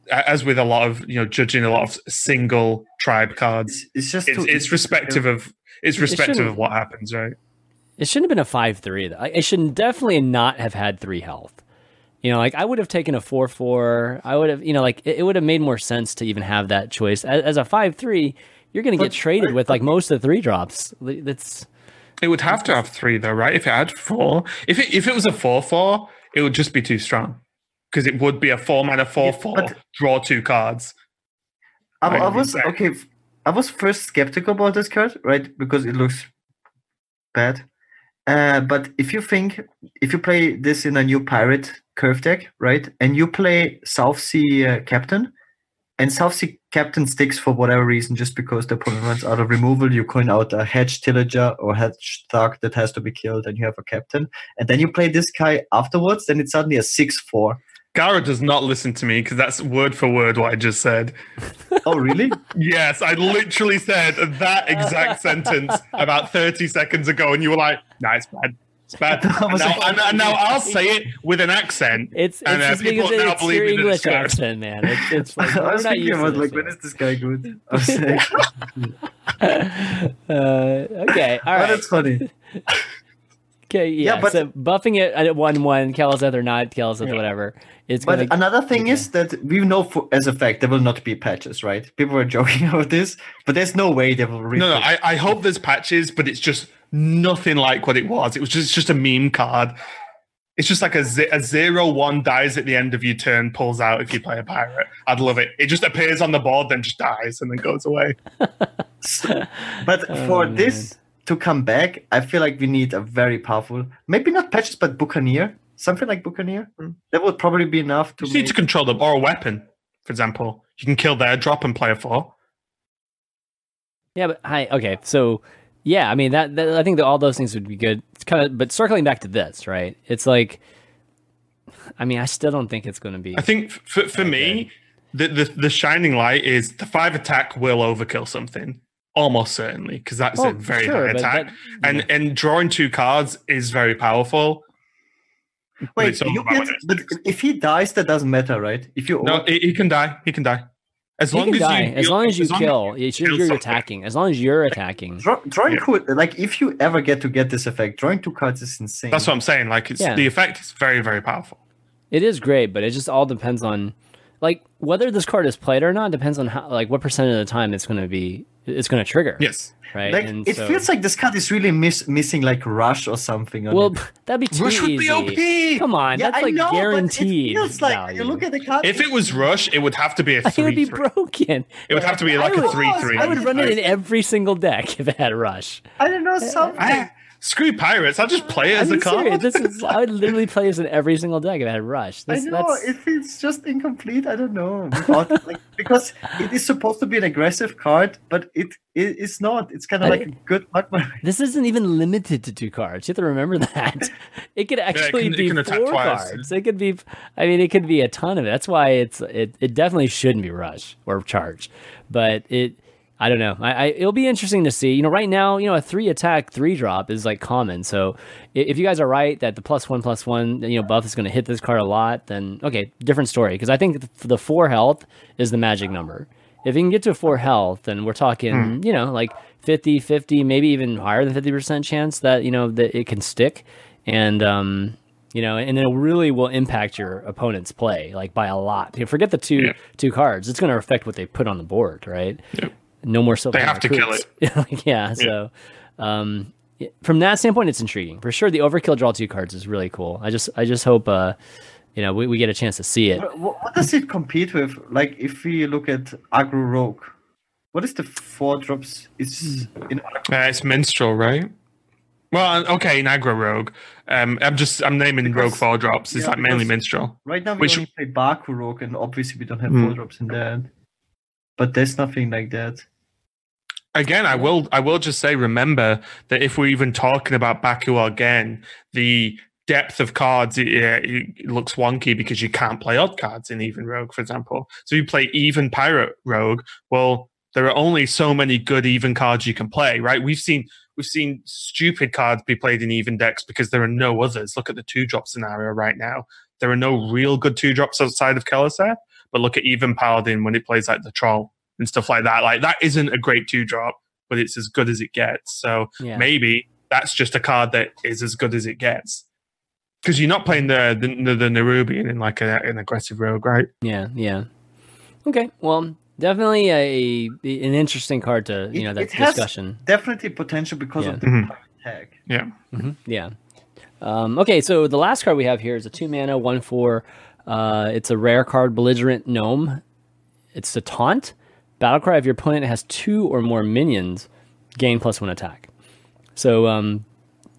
as with a lot of you know judging a lot of single tribe cards. It's, it's just It's too it's easy. respective of it's respective shouldn't- of what happens, right? It shouldn't have been a five three. It should definitely not have had three health. You know, like I would have taken a four four. I would have, you know, like it, it would have made more sense to even have that choice as, as a five three. You're going to get traded with like most of the three drops. That's It would have to have three though, right? If it had four, if it if it was a four four, it would just be too strong because it would be a four mana four Yeah, four draw two cards. I, I was exactly. okay. I was first skeptical about this card, right? Because it looks bad. Uh, but if you think if you play this in a new pirate curve deck, right, and you play South Sea uh, Captain, and South Sea Captain sticks for whatever reason, just because the opponent runs out of removal, you coin out a Hedge Tillager or Hedge Thug that has to be killed, and you have a captain, and then you play this guy afterwards, then it's suddenly a six-four. Gara does not listen to me because that's word for word what I just said. Oh, really? Yes, I literally said that exact sentence about 30 seconds ago, and you were like, nah, it's bad. It's bad. I And now, like- and- and now I'll say it with an accent. it's it's And, uh, just people because now it's believe your me that English it's accent, man. It's it's like, I we're was not thinking used to about this like when yet. is this guy good? I was like, uh, okay, all right. that's funny. Okay, yeah, Yeah, but- so buffing it at one one, Keleseth or not Keleseth, whatever. It's But gonna another thing is that we know for, as a fact there will not be patches, right? People were joking about this, but there's no way they will. No, no. I, I hope there's patches, but it's just nothing like what it was. It was just, just a meme card. It's just like a zero one dies at the end of your turn, pulls out if you play a pirate. I'd love it. It just appears on the board, then just dies and then goes away. So- but Oh, for man. this to come back, I feel like we need a very powerful, maybe not patches, but Buccaneer, something like Buccaneer. Hmm. That would probably be enough to. You just need to control them, or a weapon, for example. You can kill their drop and play a four. Yeah, but hi. Okay, so yeah, I mean that, that I think that all those things would be good. It's kind of, but circling back to this, right? It's like, I mean, I still don't think it's going to be. I think f- for, for me, the, the the shining light is the five attack will overkill something almost certainly because that's Well, a very sure, high attack, that- and and drawing two cards is very powerful. Wait, it's all you about can, but if he dies, that doesn't matter, right? If you no, he, he can die. He can die as He long can as die you as long as you long kill. you It's kill you're, you're something. attacking. As long as you're attacking. Draw, drawing Yeah. could like if you ever get to get this effect, drawing two cards is insane. That's what I'm saying. Like it's Yeah. the effect is very very powerful. It is great, but it just all depends on like whether this card is played or not. Depends on how like what percent of the time it's going to be. It's going to trigger. Yes. Right. like And it so- feels like this card is really miss, missing like rush or something. On Well, it. that'd be too Rush would be. OP. Come on, yeah, that's like I know, guaranteed. But it feels like value. you look at the card. If it was rush, it would have to be a three. it would be three. broken. It would have to be like I a would- three three. I would run it in every single deck if it had rush. I don't know something. Ah, screw pirates. I'll just play it as I'm a card. This is I would literally play this in every single deck if it had rush. I This, know that's, it feels just incomplete. I don't know without, like, because it is supposed to be an aggressive card, but it, it it's not. It's kind of like a good Magmar. This isn't even limited to two cards. You have to remember that. It could actually can- it be can attack four twice. cards. It could be. I mean, it could be a ton of it. That's why it's it. It definitely shouldn't be rush or charge, but it. I don't know. I, I it'll be interesting to see. You know, right now, you know, a three attack three drop is like common. So if you guys are right that the plus one plus one, you know, buff is going to hit this card a lot, then okay, different story. Because I think the, the four health is the magic number. If you can get to four health, then we're talking, you know, like 50, 50, maybe even higher than 50% chance that, you know, that it can stick. And, um, you know, and it really will impact your opponent's play, like by a lot. You know, forget the two Yeah. two cards; it's going to affect what they put on the board, right? No more silver. They have to kill it. yeah, So, um, from that standpoint, it's intriguing for sure. The overkill draw two cards is really cool. I just, I just hope, uh, you know we, we get a chance to see it. What, what does it compete with? Like, if we look at aggro rogue, what is the four drops? Is in Uh, it's minstrel, right? Well, okay, in aggro rogue. Um, I'm just I'm naming Because- rogue four drops. It's yeah, like mainly minstrel. right now we Which- only play Baku rogue, and obviously we don't have Hmm. four drops in there. But there's nothing like that. Again, I will I will just say remember that if we're even talking about Baku again, the depth of cards it, it looks wonky because you can't play odd cards in even rogue, for example. So you play even pirate rogue. Well, there are only so many good even cards you can play, right? We've seen we've seen stupid cards be played in even decks because there are no others. Look at the two drop scenario right now. There are no real good two drops outside of Keleseth, but look at even Paladin when it plays like the troll and stuff like that. Like that isn't a great two drop, but it's as good as it gets. So Yeah. maybe that's just a card that is as good as it gets. Because you're not playing the the, the, the Nerubian in like a, an aggressive rogue, right? Yeah, yeah. Okay, well, definitely a an interesting card to you It- know that it has- discussion. Definitely potential because Yeah. of the Mhm. tag. Yeah. hmm Yeah. Um, okay, so the last card we have here is a two mana one four. Uh, it's a rare card, belligerent gnome. It's a taunt. Battle cry if your opponent has two or more minions, gain plus one attack. So um,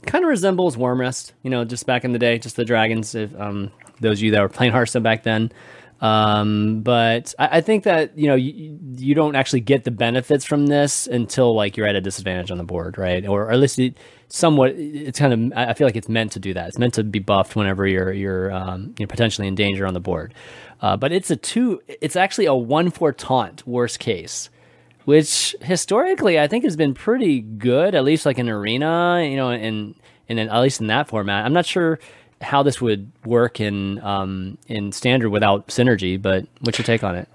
kind of resembles Wyrmrest, you know, just back in the day, just the dragons. If um, those of you that were playing Hearthstone back then. Um, but I, I think that you know you, you don't actually get the benefits from this until like you're at a disadvantage on the board, right? Or, or at least it, somewhat. It's kind of I feel like it's meant to do that. It's meant to be buffed whenever you're you're um, you're potentially in danger on the board. Uh, but it's a two. It's actually a one four taunt. Worst case which historically I think has been pretty good, at least like in arena, you know, and and then at least in that format. I'm not sure how this would work in um, in standard without synergy, but what's your take on it?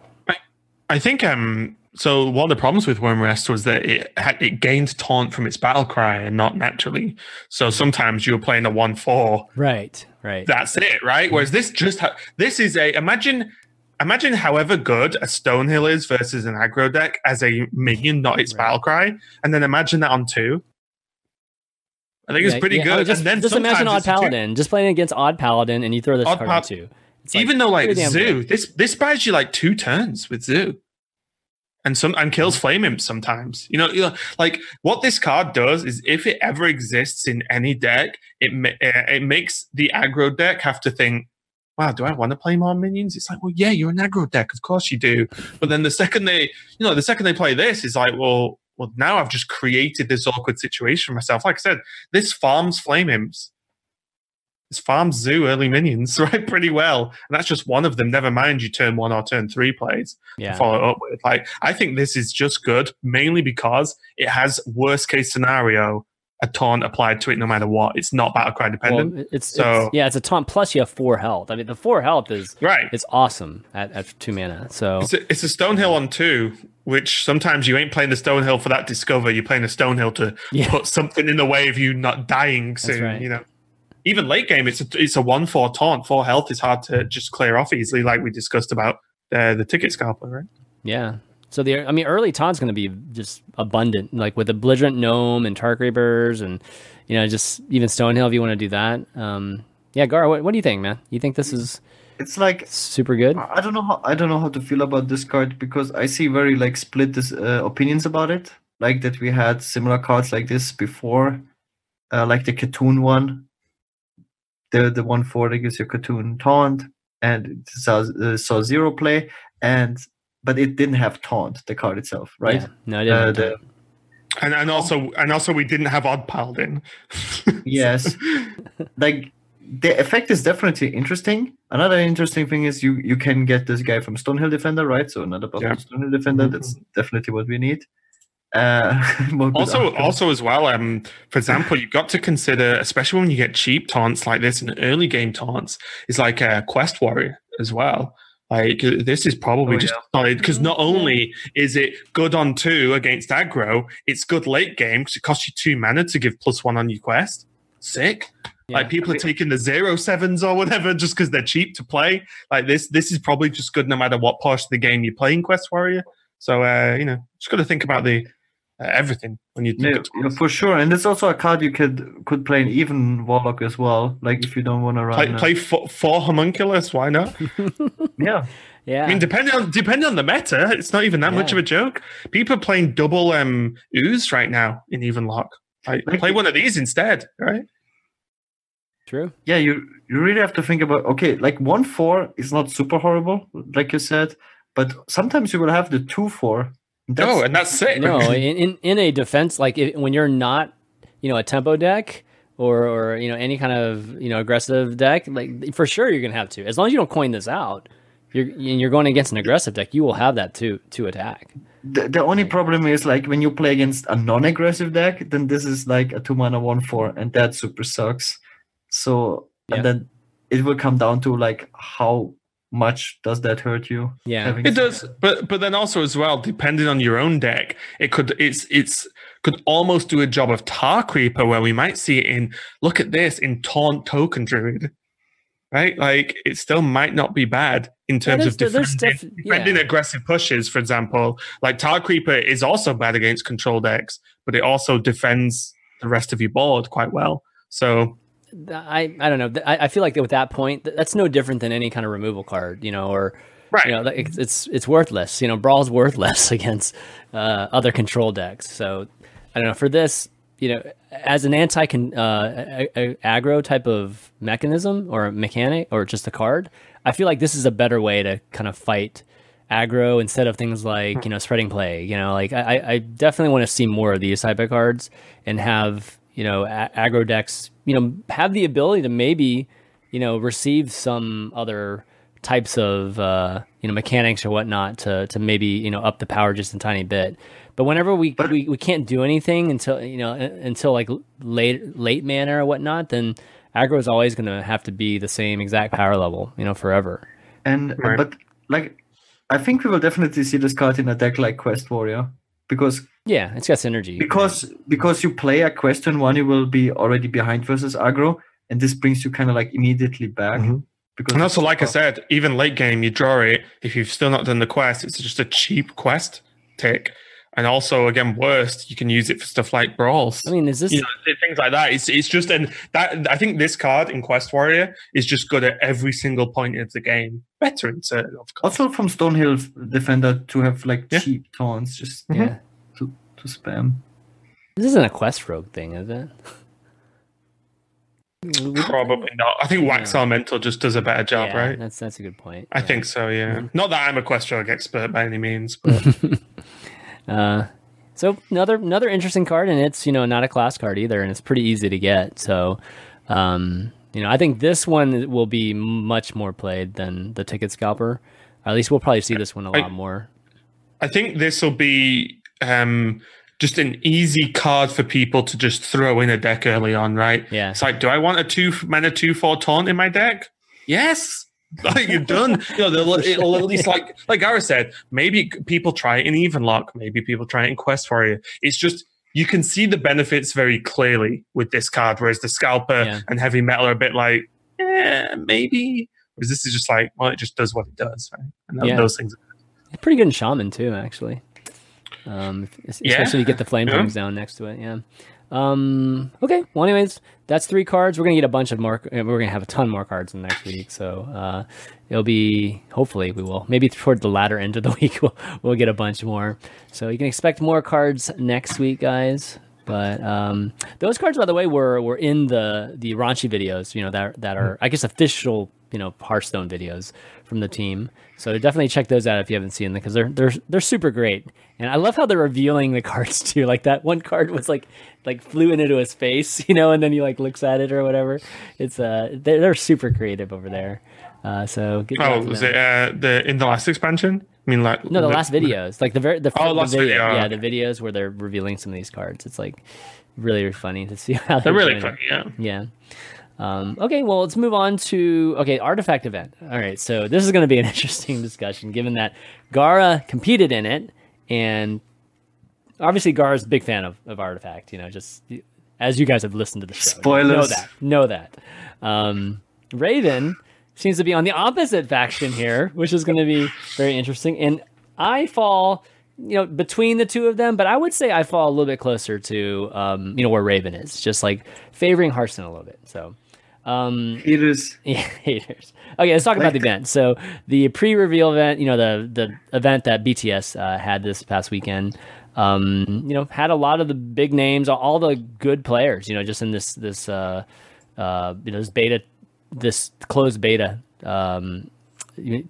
I think um so one of the problems with Wyrmrest was that it had it gained taunt from its battle cry and not naturally. So sometimes you were playing a one four, Right, right. that's it, right? Whereas this just ha- this is a imagine imagine however good a Stonehill is versus an aggro deck as a minion, not its Right. battle cry, and then imagine that on two. I think Yeah, it's pretty yeah, good. just and then just imagine Odd it's a two- Paladin, just playing against Odd Paladin, and you throw this Odd card Pal- two. It's like even though like Zoo, good. this this buys you like two turns with Zoo. And some and kills flame imps sometimes. You know, you know, like what this card does is if it ever exists in any deck, it ma- uh, it makes the aggro deck have to think, "Wow, do I want to play more minions?" It's like, well, yeah, you're an aggro deck, of course you do. But then the second they, you know, the second they play this, is like, well, well, now I've just created this awkward situation for myself. Like I said, this farms flame imps. This farms zoo early minions, right? Pretty well. And that's just one of them. Never mind you turn one or turn three plays yeah, to follow up with. Like, I think this is just good, mainly because it has worst case scenario, a taunt applied to it no matter what. It's not battlecry dependent. well, it's, So- it's yeah, it's a taunt plus you have four health. I mean, the four health is right. It's awesome at, at two mana. So It's a, it's a Stonehill on two, which sometimes you ain't playing the Stonehill for that discover. You're playing the Stonehill to Yeah. put something in the way of you not dying soon. right. You know, even late game, it's a it's a one four taunt. Four health is hard to just clear off easily, like we discussed about the the ticket scalper, right? Yeah. So the I mean early taunt's going to be just abundant, like with the belligerent gnome and Tar Creepers, and you know just even Stonehill if you want to do that. Um, yeah, Gar, what, what do you think, man? You think this is It's like super good? I don't know how I don't know how to feel about this card because I see very like split this, uh, opinions about it. Like that we had similar cards like this before, uh, like the C'Thun one, the the one for that gives you C'Thun taunt and it saw, uh, saw zero play and but it didn't have taunt the card itself, right? Yeah. No, I didn't. Uh, the. And and also and also we didn't have Odd Paladin. Yes. like the effect is definitely interesting. Another interesting thing is you you can get this guy from Stonehill Defender, right? So another buff Yeah. from Stonehill Defender. Mhm. That's definitely what we need. Uh, also outcome. also as well um for example you've got to consider especially when you get cheap taunts like this and early game taunts is like a quest warrior as well like this is probably Oh, just yeah. solid because not only is it good on two against aggro it's good late game because it costs you two mana to give plus one on your quest sick Yeah. like people are taking the zero sevens or whatever just because they're cheap to play like this this is probably just good no matter what portion of the game you're playing quest warrior so uh you know just got to think about the uh, everything when you Yeah, yeah, for sure. And it's also a card you could could play an even warlock as well. Like if you don't want to run. play, uh, play four, four homunculus. Why not? yeah. Yeah. I mean, depending on depending on the meta, it's not even that much of a joke. People are playing double um ooze right now in even lock. Like, Like- play one of these instead, right? True. Yeah, you you really have to think about okay, like one four is not super horrible, like you said, but sometimes you will have the two four. That's, oh, and that's sick. No, in, in in a defense like if, when you're not, you know, a tempo deck or or you know any kind of you know aggressive deck, like for sure you're gonna have to. As long as you don't coin this out, you're you're going against an aggressive deck, you will have that to to attack. the, the only problem is like when you play against a non-aggressive deck, then this is like a two mana one four, and that super sucks. So Yeah. and then it will come down to like how much does that hurt you? Yeah. It some- does, but but then also as well, depending on your own deck, it could it's it's could almost do a job of Tar Creeper where we might see it in look at this in Taunt Token Druid. Right? Like it still might not be bad in terms there's of de- defending, def- defending yeah. aggressive pushes, for example. Like Tar Creeper is also bad against control decks, but it also defends the rest of your board quite well. So I I don't know. I, I feel like with that point, that's no different than any kind of removal card, you know, or right. you know, like, it's it's it's worthless. You know, Brawl's worthless against uh, other control decks. So I don't know. For this, you know, as an anti uh, aggro type of mechanism or mechanic or just a card, I feel like this is a better way to kind of fight aggro instead of things like you know Spreading Plague. You know, like I, I definitely want to see more of these type of cards and have you know a- aggro decks you know have the ability to maybe you know receive some other types of uh, you know mechanics or whatnot to to maybe you know up the power just a tiny bit. But whenever we, But- we, we can't do anything until you know until like late late mana or whatnot, then aggro is always going to have to be the same exact power level, you know, forever. And Right. but like I think we will definitely see this card in a deck like Quest Warrior because Yeah, it's got synergy. because because you play a quest turn one, you will be already behind versus aggro, and this brings you kind of like immediately back. Mhm. Because And also, like I Oh, said, even late game, you draw it. If you've still not done the quest, it's just a cheap quest tick. And also, again, worst, you can use it for stuff like brawls. I mean, is this you know, things like that. It's it's just and that I think this card in Quest Warrior is just good at every single point of the game. Better in certain, of course. also from Stonehill Defender to have like Yeah. cheap taunts just yeah? to, to spam. This isn't a quest rogue thing, is it? Probably not. I think Wax Yeah. Elemental just does a better job, yeah, right? That's that's a good point. I yeah. think so. Yeah. Mm-hmm. Not that I'm a Quest Rogue expert by any means, but Uh, so another another interesting card, and it's you know not a class card either, and it's pretty easy to get. So, um, you know, I think this one will be much more played than the Ticket Scalper. At least we'll probably see this one a lot more. I think this will be um, just an easy card for people to just throw in a deck early on, right? Yeah. It's like, do I want a two mana two four taunt in my deck? Yes. Like you're done. You know, it'll at least like like Gareth said, maybe people try it in even lock, maybe people try it in Quest Warrior. It's just you can see the benefits very clearly with this card, whereas the scalper Yeah. and heavy metal are a bit like, eh, maybe. Whereas this is just like, well, it just does what it does, right? And Yeah. those things. Pretty good in Shaman too, actually. Um, es- Yeah. especially if you get the flame Yeah. down next to it. Yeah. Um, okay. Well, anyways, that's three cards. We're gonna get a bunch of more. We're gonna have a ton more cards in the next week. So uh, it'll be hopefully we will maybe toward the latter end of the week we'll we'll get a bunch more. So you can expect more cards next week, guys. But um, those cards, by the way, were were in the the raunchy videos. You know that that are I guess official you know Hearthstone videos from the team. So definitely check those out if you haven't seen them because they're they're they're super great. And I love how they're revealing the cards too. Like that one card was like like flew into his face, you know, and then he like looks at it or whatever. It's uh they're, they're super creative over there. Uh, so Oh, was them. it uh, the in the last expansion? I mean, like No, the last videos, like the very the, Oh, the last video, video, yeah, okay. the videos where they're revealing some of these cards. It's like really funny to see how They're they're really doing it. funny. Yeah. Yeah. Um, okay, well, let's move on to okay, artifact event. All right, so this is going to be an interesting discussion, given that Gara competed in it, and obviously Gara's a big fan of, of artifact. You know, just as you guys have listened to the show, know that, know that. Um, Raven seems to be on the opposite faction here, which is going to be very interesting. And I fall you know between the two of them, but I would say I fall a little bit closer to um, you know where Raven is, just like favoring Hearthstone a little bit. So. Um, Haters. yeah, haters. Okay, let's talk about the event. So the pre-reveal event, you know, the the event that BTS uh, had this past weekend, um, you know, had a lot of the big names, all the good players, you know, just in this this uh, uh, you know this beta, this closed beta um,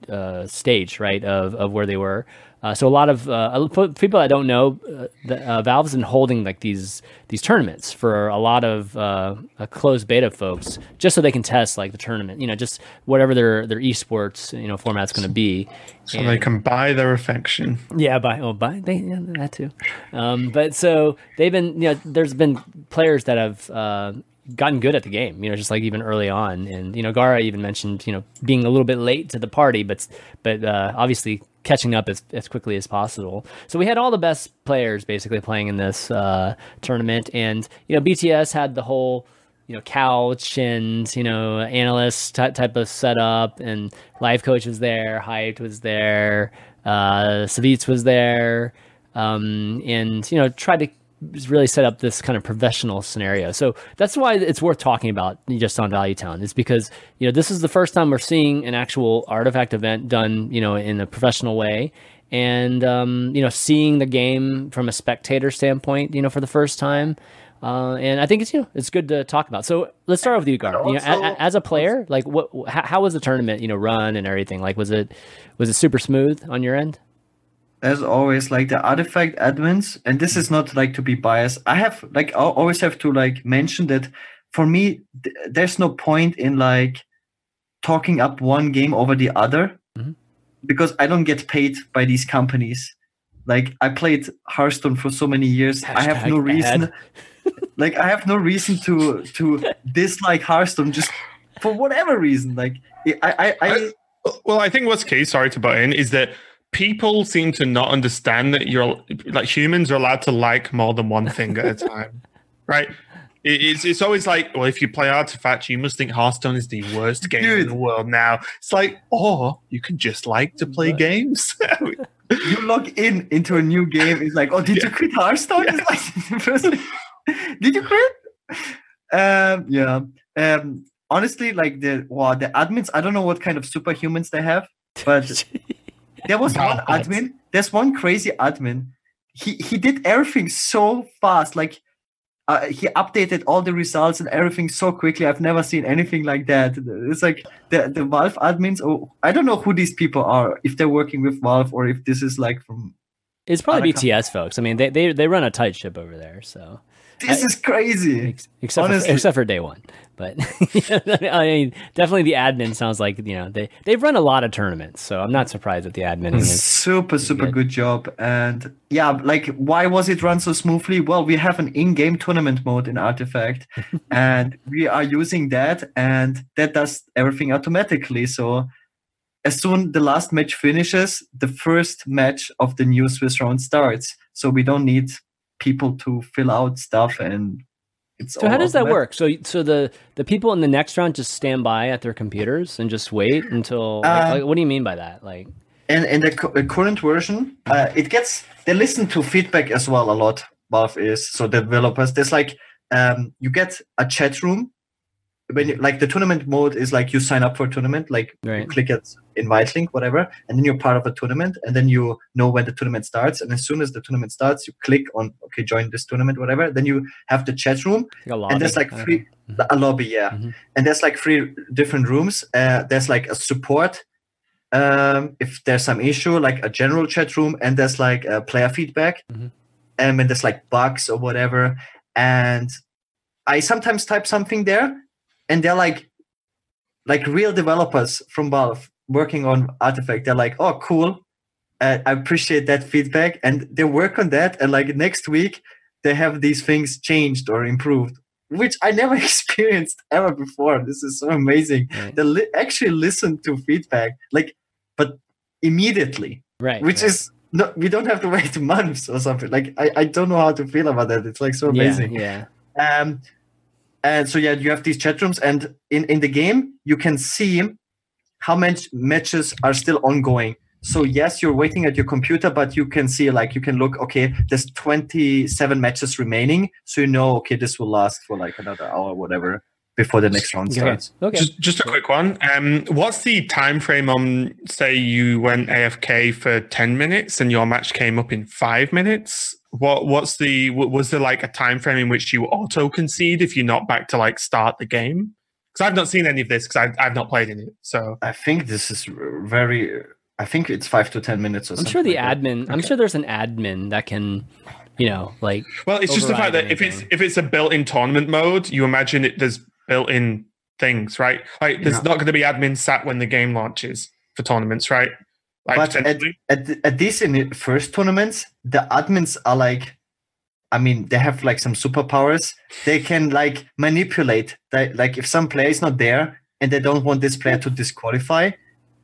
uh, stage, right, of of where they were. Uh, so a lot of uh, people that don't know, uh, the, uh, Valve's been holding like these these tournaments for a lot of uh, closed beta folks, just so they can test like the tournament, you know, just whatever their their esports you know format's going to be, so and, they can buy their affection. Yeah, buy oh buy they yeah, that too. Um, but so they've been you know there's been players that have uh, gotten good at the game, you know, just like even early on. And you know, Gara even mentioned, you know, being a little bit late to the party, but but uh, obviously catching up as, as quickly as possible. So we had all the best players basically playing in this uh, tournament, and you know, BTS had the whole you know couch and you know analyst t- type of setup, and Lifecoach was there, Hyped was there, uh, Savjz was there. Um, and you know tried to really set up this kind of professional scenario. So that's why it's worth talking about just on Value Town is because, you know, this is the first time we're seeing an actual artifact event done, you know, in a professional way. And, um, you know, seeing the game from a spectator standpoint, you know, for the first time. Uh, and I think it's, you know, it's good to talk about. So let's start with you, Gar. You know, as, as a player, like what, how, how was the tournament, you know, run and everything? Like, was it, was it super smooth on your end? As always like the artifact admins and this is not like to be biased. I have like i always have to like mention that for me th- there's no point in like talking up one game over the other mm-hmm. because i don't get paid by these companies. Like i played hearthstone for so many years. Hashtag i have no reason like i have no reason to to dislike hearthstone just for whatever reason. Like i i, I, I well i think what's key sorry to butt in is that people seem to not understand that you're like humans are allowed to like more than one thing at a time, right? It's it's always like, well, if you play Artifact, you must think Hearthstone is the worst game Dude. in the world now. It's like, or you can just like to play games. you log in into a new game. It's like, oh, did yeah. you quit Hearthstone? Yeah. Like, did you quit? Um, yeah. Um, honestly, like the well, the admins, I don't know what kind of superhumans they have, but there was one admin. There's one crazy admin. He he did everything so fast. Like uh, he updated all the results and everything so quickly. I've never seen anything like that. It's like the the Valve admins. Oh, I don't know who these people are. If they're working with Valve or if this is like from. It's probably BTS companies. folks. I mean, they, they they run a tight ship over there. So this I, is crazy. Except for, except for day one. But I mean, definitely the admin sounds like you know they they've run a lot of tournaments, so I'm not surprised that the admin is super super good. good job. And yeah, like why was it run so smoothly? Well, we have an in-game tournament mode in Artifact, and we are using that, and that does everything automatically. So as soon the last match finishes, the first match of the new Swiss round starts. So we don't need people to fill out stuff and it's so how does that work? So so the the people in the next round just stand by at their computers and just wait until. Like, uh, like, what do you mean by that? Like, and in the current version, uh, it gets they listen to feedback as well a lot. Valve is so developers. There's like um, you get a chat room when you, like the tournament mode is like you sign up for a tournament, like right. you click it invite link, whatever, and then you're part of a tournament, and then you know when the tournament starts. And as soon as the tournament starts, you click on okay, join this tournament, whatever. Then you have the chat room, like and there's like three mm-hmm. a lobby, yeah, mm-hmm. and there's like three different rooms. Uh, there's like a support. Um, if there's some issue, like a general chat room, and there's like a player feedback, mm-hmm. and then there's like bugs or whatever. And I sometimes type something there, and they're like like real developers from Valve working on Artifact. They're like, oh, cool. Uh, I appreciate that feedback, and they work on that. And like next week, they have these things changed or improved, which I never experienced ever before. This is so amazing. Right. They li- actually listen to feedback, like, but immediately, right? Which right. is no, we don't have to wait months or something. Like, I, I don't know how to feel about that. It's like so amazing. Yeah. yeah. Um, and so yeah, you have these chat rooms, and in in the game you can see how many matches are still ongoing. So yes, you're waiting at your computer, but you can see like you can look. Okay, there's 27 matches remaining, so you know okay this will last for like another hour, or whatever, before the next round Okay. starts. Okay. Just, just a quick one. Um, what's the time frame on, say, you went AFK for ten minutes and your match came up in five minutes? What What's the was there like a time frame in which you auto concede if you're not back to like start the game? Because I've not seen any of this because I've, I've not played in it. So I think this is very. I think it's five to ten minutes or I'm something. sure the like that. admin. I'm sure there's an admin that can, you know, like Well, it's just the fact override that if it's if it's a built-in tournament mode, you imagine it there's built-in things, right? Like there's Yeah. not going to be admin sat when the game launches for tournaments, right? Like But at, at, at these in the first tournaments, the admins are like, I mean, they have like some superpowers. They can like manipulate. That, like if some player is not there and they don't want this player to disqualify,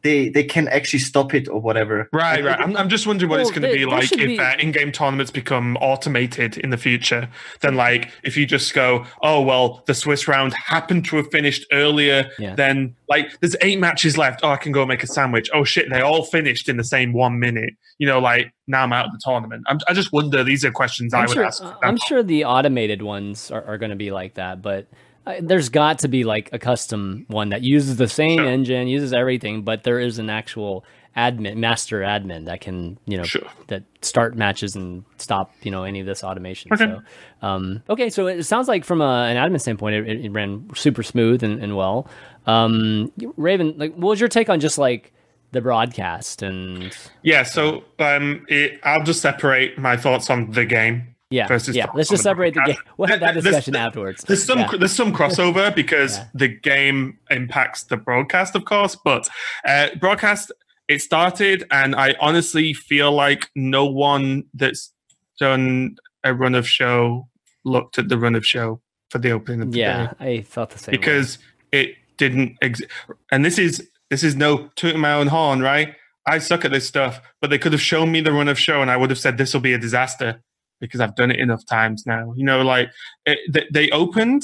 they they can actually stop it or whatever. Right, right. I'm, I'm just wondering what it's going to be like if be- uh, in-game tournaments become automated in the future. Then, like, if you just go, oh well, the Swiss round happened to have finished earlier. Yeah. Then, like, there's eight matches left. Oh, I can go make a sandwich. Oh shit, they all finished in the same one minute. You know, like now I'm out of the tournament. I'm, I just wonder. These are questions I I'm would sure, ask. I'm sure the automated ones are, are going to be like that, but uh, there's got to be like a custom one that uses the same Sure. engine, uses everything, but there is an actual admin, master admin that can, you know, Sure. that start matches and stop, you know, any of this automation. Okay. So, um, okay, so it sounds like from a, an admin standpoint, it, it ran super smooth and, and well. Um, Raven, like, what was your take on just like the broadcast and Yeah. So, um, it, I'll just separate my thoughts on the game. Yeah, Versus yeah. Let's just separate the game. We'll have that discussion there's- afterwards. There's some Yeah. there's some crossover because Yeah. the game impacts the broadcast, of course. But uh, broadcast it started, and I honestly feel like no one that's done a run of show looked at the run of show for the opening of the Yeah, day I thought the same. way. because it didn't exist. And this is this is no tooting my own horn, right? I suck at this stuff, but they could have shown me the run of show, and I would have said this will be a disaster because I've done it enough times now. You know, like it, they, opened.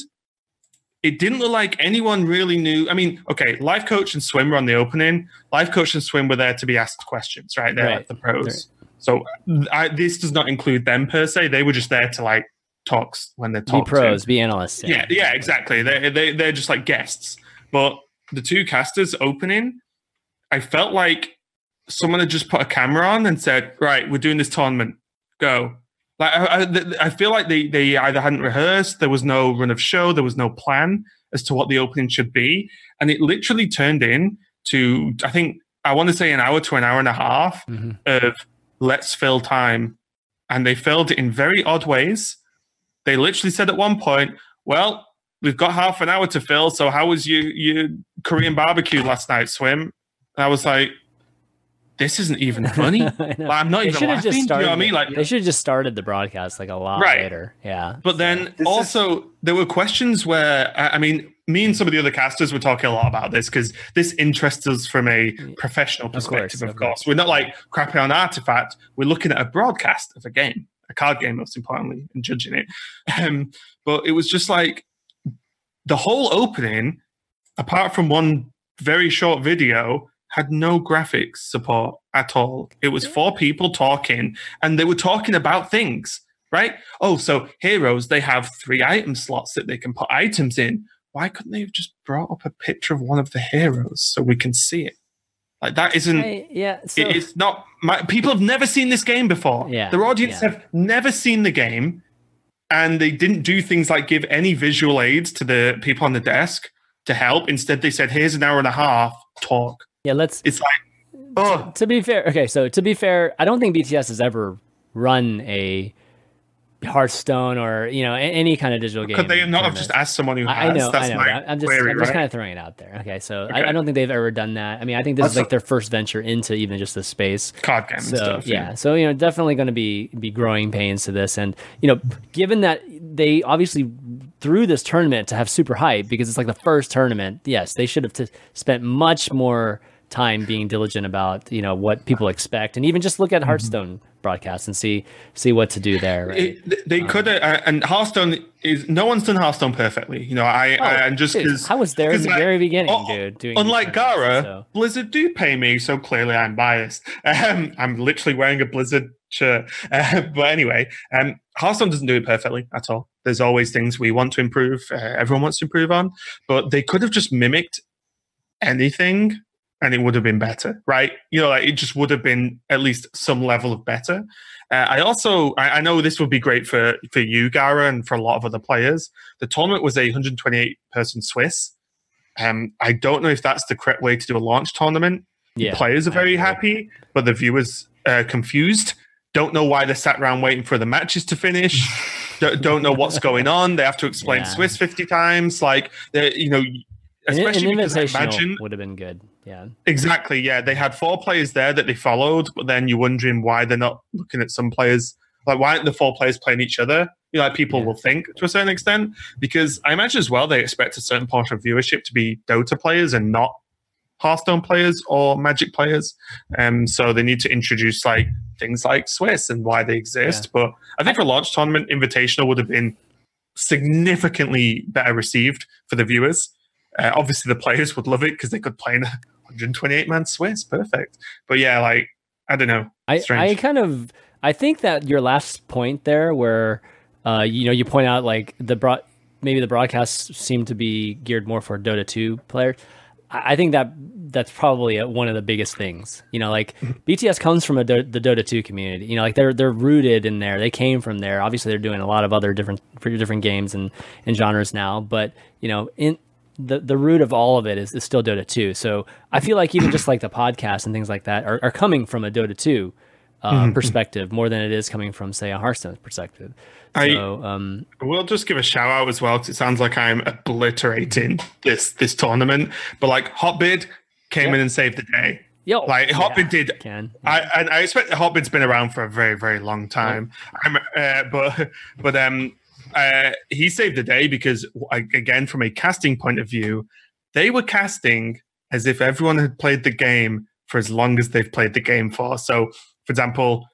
It didn't look like anyone really knew. I mean, okay, Lifecoach and swim were on the opening. Lifecoach and swim were there to be asked questions, right? They're Right. like the pros. So I, this does not include them per se. They were just there to like talks when they're be talked to. pros, be analysts. Yeah, yeah, exactly. They they they're just like guests. But the two casters opening, I felt like someone had just put a camera on and said, "Right, we're doing this tournament. Go." Like I, I, I feel like they they either hadn't rehearsed, there was no run of show, there was no plan as to what the opening should be, and it literally turned in to I think I want to say an hour to an hour and a half Mhm. of let's fill time. And they filled it in very odd ways. They literally said at one point, well, we've got half an hour to fill. So how was your, your Korean barbecue last night, Swim? And I was like, this isn't even funny. I Like, know. I'm not They even should have laughing. just Do you know what I mean? Like, they should have just started the broadcast like a lot Right. later. Yeah. But then This is- also there were questions where I I mean, me and some of the other casters were talking a lot about this because this interests us from a professional course, perspective. Of of course, course. we're not like crapping on artifact. We're looking at a broadcast of a game, a card game, most importantly, and judging it. Um, but it was just like the whole opening, apart from one very short video, had no graphics support at all. It was four people talking, and they were talking about things, right? Oh, so heroes, they have three item slots that they can put items in. Why couldn't they have just brought up a picture of one of the heroes so we can see it? Like that isn't. I- yeah. So, it- it's not. My, people have never seen this game before. Yeah, Their audience yeah. have never seen the game, and they didn't do things like give any visual aids to the people on the desk to help. Instead, they said, "Here's an hour and a half talk." Yeah. Let's. It's like, oh, To be fair, okay. So to be fair, I don't think BTS has ever run a Hearthstone or you know any kind of digital game. could they not have just asked someone who has? I know, That's I know. I'm just, query, I'm just right? kind of throwing it out there. Okay, so Okay. I, I don't think they've ever done that. I mean, I think this is Also- like their first venture into even just the space. card game So and stuff. yeah, so you know, definitely going to be be growing pains to this, and you know, given that they obviously threw this tournament to have super hype because it's like the first tournament. Yes, they should have t- spent much more time being diligent about you know what people expect, and even just look at Hearthstone broadcasts and see see what to do there. Right? It, they could uh, and Hearthstone is no one's done Hearthstone perfectly. You know, I, I and just Oh, Dude, because I was there in the like, very beginning, oh, dude. Doing Unlike Gara, so- Blizzard do pay me, so clearly I'm biased. Um, I'm literally wearing a Blizzard shirt. Uh, but anyway, um, Hearthstone doesn't do it perfectly at all. There's always things we want to improve. Uh, everyone wants to improve on, but they could have just mimicked anything and it would have been better, right? You know, like it just would have been at least some level of better. Uh, I also, I, I know this would be great for for you, Gara, and for a lot of other players. The tournament was a 128 person Swiss. Um, I don't know if that's the correct way to do a launch tournament. yeah, Players are very happy, but the viewers are confused. Don't know why they sat around waiting for the matches to finish. don't, know what's going on. They have to explain Yeah. Swiss 50 times. Like, you know, An, especially an because I imagine would have been good. Yeah, Exactly. Yeah, they had four players there that they followed, but then you're wondering why they're not looking at some players. Like, why aren't the four players playing each other? You know, like people Yeah. will think to a certain extent, because I imagine as well they expect a certain portion of viewership to be Dota players and not Hearthstone players or Magic players. Um, so they need to introduce like things like Swiss and why they exist. But I think for launch tournament, Invitational would have been significantly better received for the viewers. Uh, obviously, the players would love it because they could play in a 128 man Swiss. Perfect. But yeah, like, I don't know. I, Strange. I kind of I think that your last point there, where uh, you know you point out like the broad maybe the broadcasts seem to be geared more for Dota two players. I think that that's probably one of the biggest things. You know, like BTS comes from a Do- the Dota two community. You know, like they're they're rooted in there. They came from there. Obviously, they're doing a lot of other different different games and, and genres now. But you know, in the the root of all of it is, is still Dota 2. So I feel like even just like the podcast and things like that are, are coming from a Dota 2 uh, perspective more than it is coming from say a Hearthstone perspective. I- So um, We'll just give a shout out as well because it sounds like I'm obliterating this this tournament. But like Hotbid came Yep. in and saved the day. yo, Like Hotbid did can I and I expect Hotbid's been around for a very very long time. I'm, uh, but but um uh, he saved the day because again from a casting point of view, they were casting as if everyone had played the game for as long as they've played the game for. So, for example,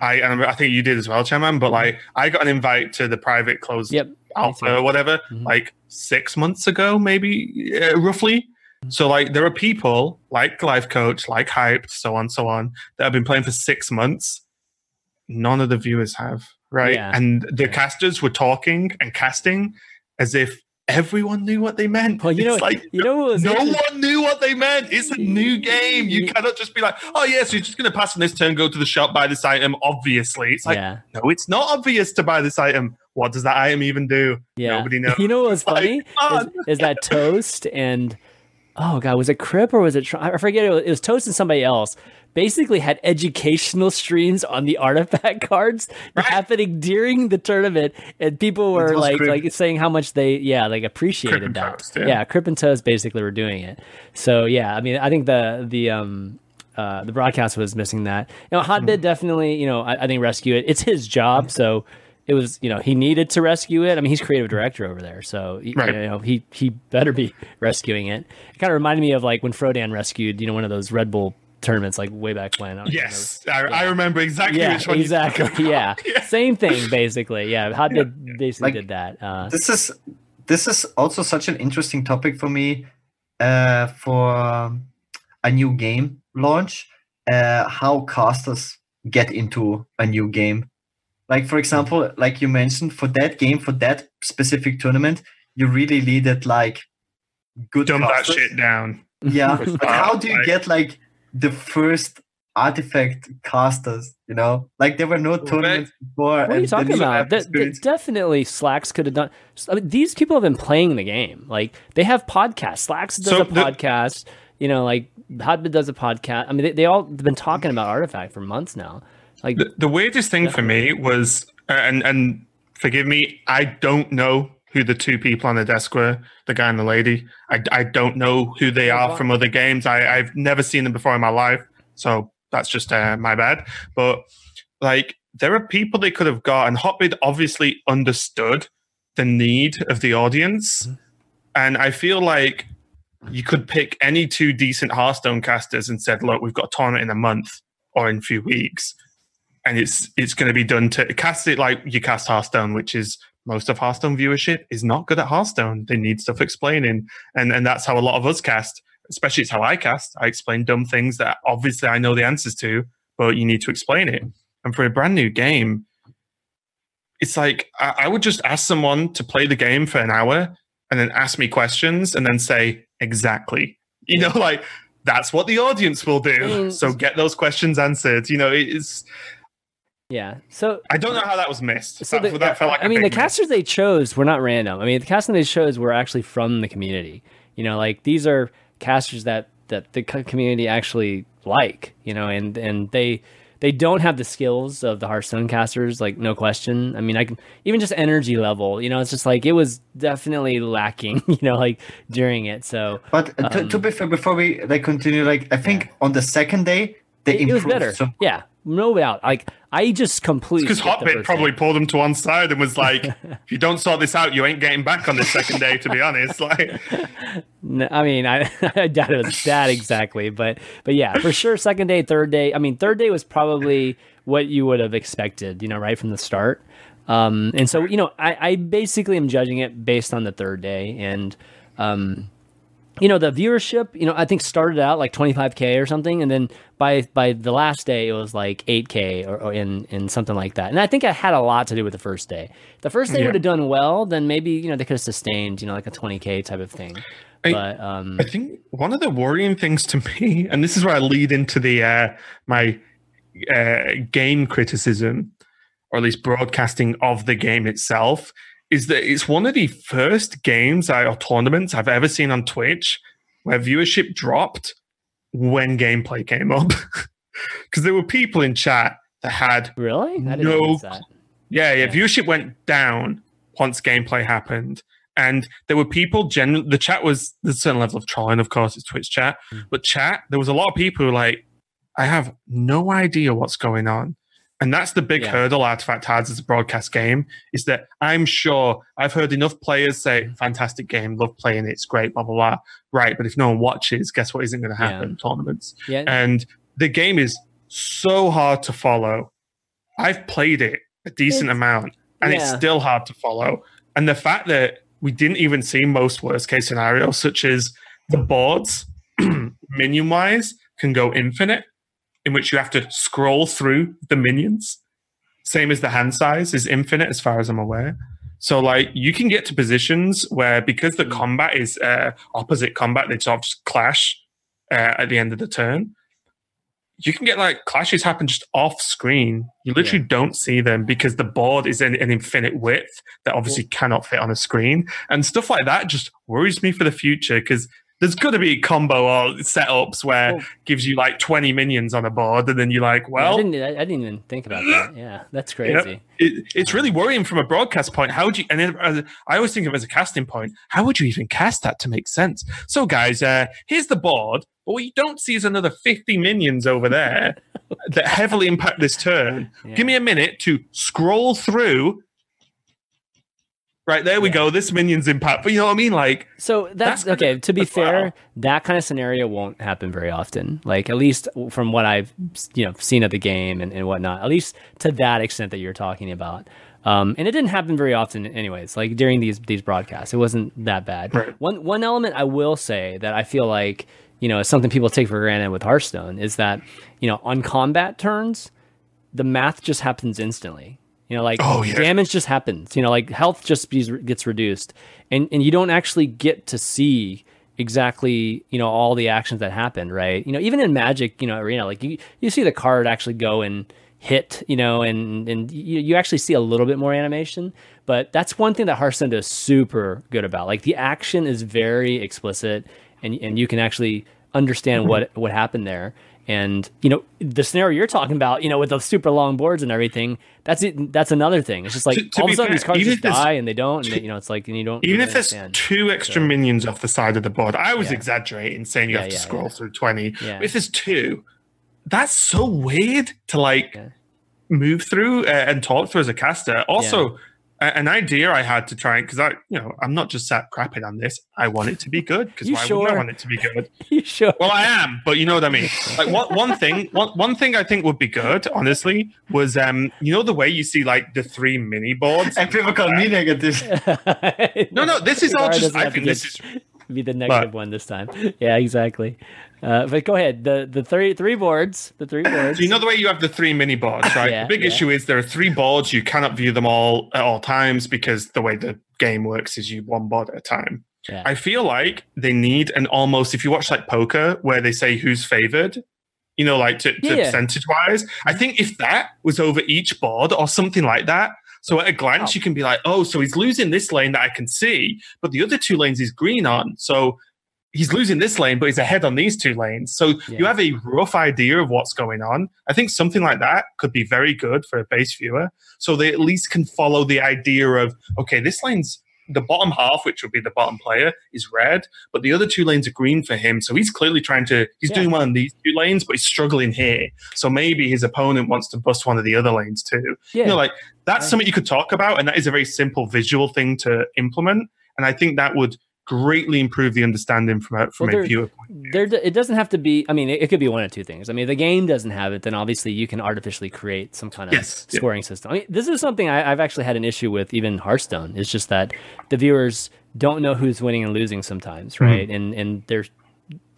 I I think you did as well, Chairman. But like I got an invite to the private closed Yep. alpha or whatever Mhm. like six months ago maybe uh, roughly Mm-hmm. so like there are people like Lifecoach like hyped so on so on that have been playing for six months none of the viewers have right Yeah. and the Yeah. casters were talking and casting as if everyone knew what they meant Well, you know, it's like you know no one knew what they meant. It's a new game. You cannot just be like, oh, yes, you're just going to pass on this turn, go to the shop, buy this item. Obviously. It's like, yeah, no, it's not obvious to buy this item. What does that item even do? yeah. Nobody knows. You know what was Like, funny ah, is, is that Toast and oh god, was it Crip or was it? I forget. It was, it was Toast and somebody else. Basically, had educational streams on the artifact cards happening during the tournament, and people were like, Crip. like saying how much they, yeah, like appreciated and that. Toast, yeah. yeah, Crip and Toast basically were doing it. So yeah, I mean, I think the the um uh, the broadcast was missing that. You know, Mm-hmm. Hotbit definitely, you know, I, I think rescue it. It's his job, so it was, you know, he needed to rescue it. I mean, he's creative director over there, so y- Right. you know, he he better be rescuing it. It kind of reminded me of like when Frodan rescued, you know, one of those Red Bull tournaments like way back when. I Yes, I, I remember exactly Yeah, which one. exactly. Yeah. Yeah. same thing basically. Yeah, Hotbit basically Like- did that. Uh, this is this is also such an interesting topic for me uh, for um, a new game launch uh, how casters get into a new game like for example like you mentioned for that game for that specific tournament you really needed like good Dumb that shit down. yeah but how do you like- get like the first artifact casters you know like there were no tournaments before What are you talking about? have De- de- definitely, Slacks could have done. I mean, these people have been playing the game. Like they have podcasts. Slacks does So a the- podcast. You know, like Hotbit does a podcast. I mean, they, they all have been talking about Artifact for months now. Like, The, the weirdest thing for me was, uh, and and forgive me, I don't know who the two people on the desk were, the guy and the lady. I, I don't know who they are from other games. I, I've never seen them before in my life, so that's just uh, my bad. But like, there are people they could have got, and Hotbid obviously understood the need of the audience, and I feel like you could pick any two decent Hearthstone casters and said, "Look, we've got a tournament in a month or in a few weeks, and it's it's going to be done to cast it like you cast Hearthstone, which is most of Hearthstone viewership is not good at Hearthstone. They need stuff explaining, and and that's how a lot of us cast. Especially, it's how I cast. I explain dumb things that obviously I know the answers to, but you need to explain it. And for a brand new game, it's like I, I would just ask someone to play the game for an hour and then ask me questions and then say exactly. You know, like that's what the audience will do. so get those questions answered. You know, it's Yeah. So I don't know how that was missed. So that, the, that felt like I a mean, the big miss. casters they chose were not random. I mean, the casting they chose were actually from the community. You know, like these are casters that that the community actually like. You know, and and they they don't have the skills of the Hearthstone casters, like no question. I mean, I can even just energy level. You know, it's just like it was definitely lacking. You know, like during it. So But to, to Um, be fair, before we like continue, like I think on the second day they it, it was better. So Yeah, no doubt. Like I just completely because skipped the Hotbit probably pulled him to one side and was like, "If you don't sort this out, you ain't getting back on this second day." To be honest, like, No, I mean, I, I doubt it was that exactly, but but yeah, for sure. Second day, third day. I mean, third day was probably what you would have expected, you know, right from the start. Um, and so, you know, I, I basically am judging it based on the third day, and um, you know, the viewership, you know, I think started out like 25k or something, and then by by the last day it was like 8k or, or in in something like that. And I think I had a lot to do with the first day. If the first day Yeah. would have done well, then maybe you know they could have sustained, you know, like a 20k type of thing. I- But um, I think one of the worrying things to me, and this is where I lead into the uh, my uh, game criticism, or at least broadcasting of the game itself, is that it's one of the first games I, or tournaments I've ever seen on Twitch where viewership dropped when gameplay came up. Because there were people in chat that had Really? No yeah, yeah, Yeah. Viewership went down once gameplay happened, and there were people. Gen, the chat was there's a certain level of trolling, of course, it's Twitch chat, Mm. but chat there was a lot of people who were like, I have no idea what's going on, and that's the big Yeah. hurdle Artifact has as a broadcast game is that I'm sure I've heard enough players say. "Fantastic game, love playing it, it's great, blah blah blah." Right, but if no one watches, guess what isn't going to Yeah. happen? Tournaments Yeah. and the game is so hard to follow. I've played it a decent It's- amount, and it's still hard to follow. And the fact that we didn't even see most worst case scenarios, such as the boards, minion wise, can go infinite, in which you have to scroll through the minions. Same as the hand size is infinite, as far as I'm aware. So, like, you can get to positions where because the Mm. combat is uh, opposite combat, they sort of just clash uh, at the end of the turn. You can get like clashes happen just off screen. You literally don't see them because the board is an, an infinite width that obviously cannot fit on a screen. And stuff like that just worries me for the future because there's got to be combo or setups where Well- gives you like 20 minions on a board, and then you're like, Yeah, well, I didn't, I, didn't even think about that. Yeah, that's you know, crazy. it, it's really worrying from a broadcast point. How would you? And then, as a- I always think of it as a casting point. How would you even cast that to make sense? So, guys, uh, here's the board, but what you don't see is another 50 minions over there that heavily impact this turn. Yeah. Give me a minute to scroll through. Right there we Yeah. go. This minion's impact, but you know what I mean? Like, So that's, That's okay. To be fair, wow. that kind of scenario won't happen very often. Like at least from what I've you know seen of the game and, and whatnot. At least to that extent that you're talking about. Um, and it didn't happen very often, anyways. Like during these these broadcasts, it wasn't that bad. Right. One one element I will say that I feel like you know is something people take for granted with Hearthstone is that you know on combat turns, the math just happens instantly. You know, like Oh, yeah. damage just happens. You know, like health just gets reduced, and and you don't actually get to see exactly you know all the actions that happened. Right? You know, even in Magic, you know, arena, like you you see the card actually go and hit. You know, and and you you actually see a little bit more animation. But that's one thing that Hearthstone is super good about. Like the action is very explicit, and and you can actually understand Mm-hmm. what what happened there. And you know the scenario you're talking about, you know, with the super long boards and everything. That's it. That's another thing. It's just like To- to all of a sudden fair, these cards just die and they don't, and they, you know, it's like and you don't even if there's understand. two extra minions off the side of the board, I was Yeah. exaggerating saying you Yeah, have to yeah, scroll through 20. Yeah. If there's two, that's so weird to like move through uh, and talk through as a caster. Also, an idea I had to try because I, you know, I'm not just sat crapping on this. I want it to be good because You why wouldn't I want it to be good? you sure? Well, I am, but you know what I mean. Like one one thing, one one thing I think would be good, honestly, was um, you know, the way you see like the three mini boards. And people call me negative. No, no, this is all just. I think this is be the negative one this time. Yeah, exactly. Uh, but go ahead. The the three three boards. The three boards. So you know the way you have the three mini boards, right? Yeah, the big yeah. issue is there are three boards. You cannot view them all at all times because the way the game works is you one board at a time. Yeah. I feel like they need an almost if you watch like poker where they say who's favored, you know, like to, to percentage wise. I think if that was over each board or something like that. So at a glance, Wow. you can be like, oh, so he's losing this lane that I can see, but the other two lanes is green on. So he's losing this lane, but he's ahead on these two lanes. So you have a rough idea of what's going on. I think something like that could be very good for a base viewer. So they at least can follow the idea of, okay, this lane's the bottom half, which would be the bottom player, is red, but the other two lanes are green for him. So he's clearly trying to, he's Yeah. doing well in these two lanes, but he's struggling here. So maybe his opponent wants to bust one of the other lanes too. yeah. You know, like that's Yeah. something you could talk about, and that is a very simple visual thing to implement. And I think that would greatly improve the understanding from a from Well, a viewer point. there it doesn't have to be i mean it, it could be one of two things i mean if the game doesn't have it then obviously you can artificially create some kind of Yes, yeah. scoring system I mean, this is something I, i've actually had an issue with even hearthstone it's just that the viewers don't know who's winning and losing sometimes Mm-hmm. right and and there's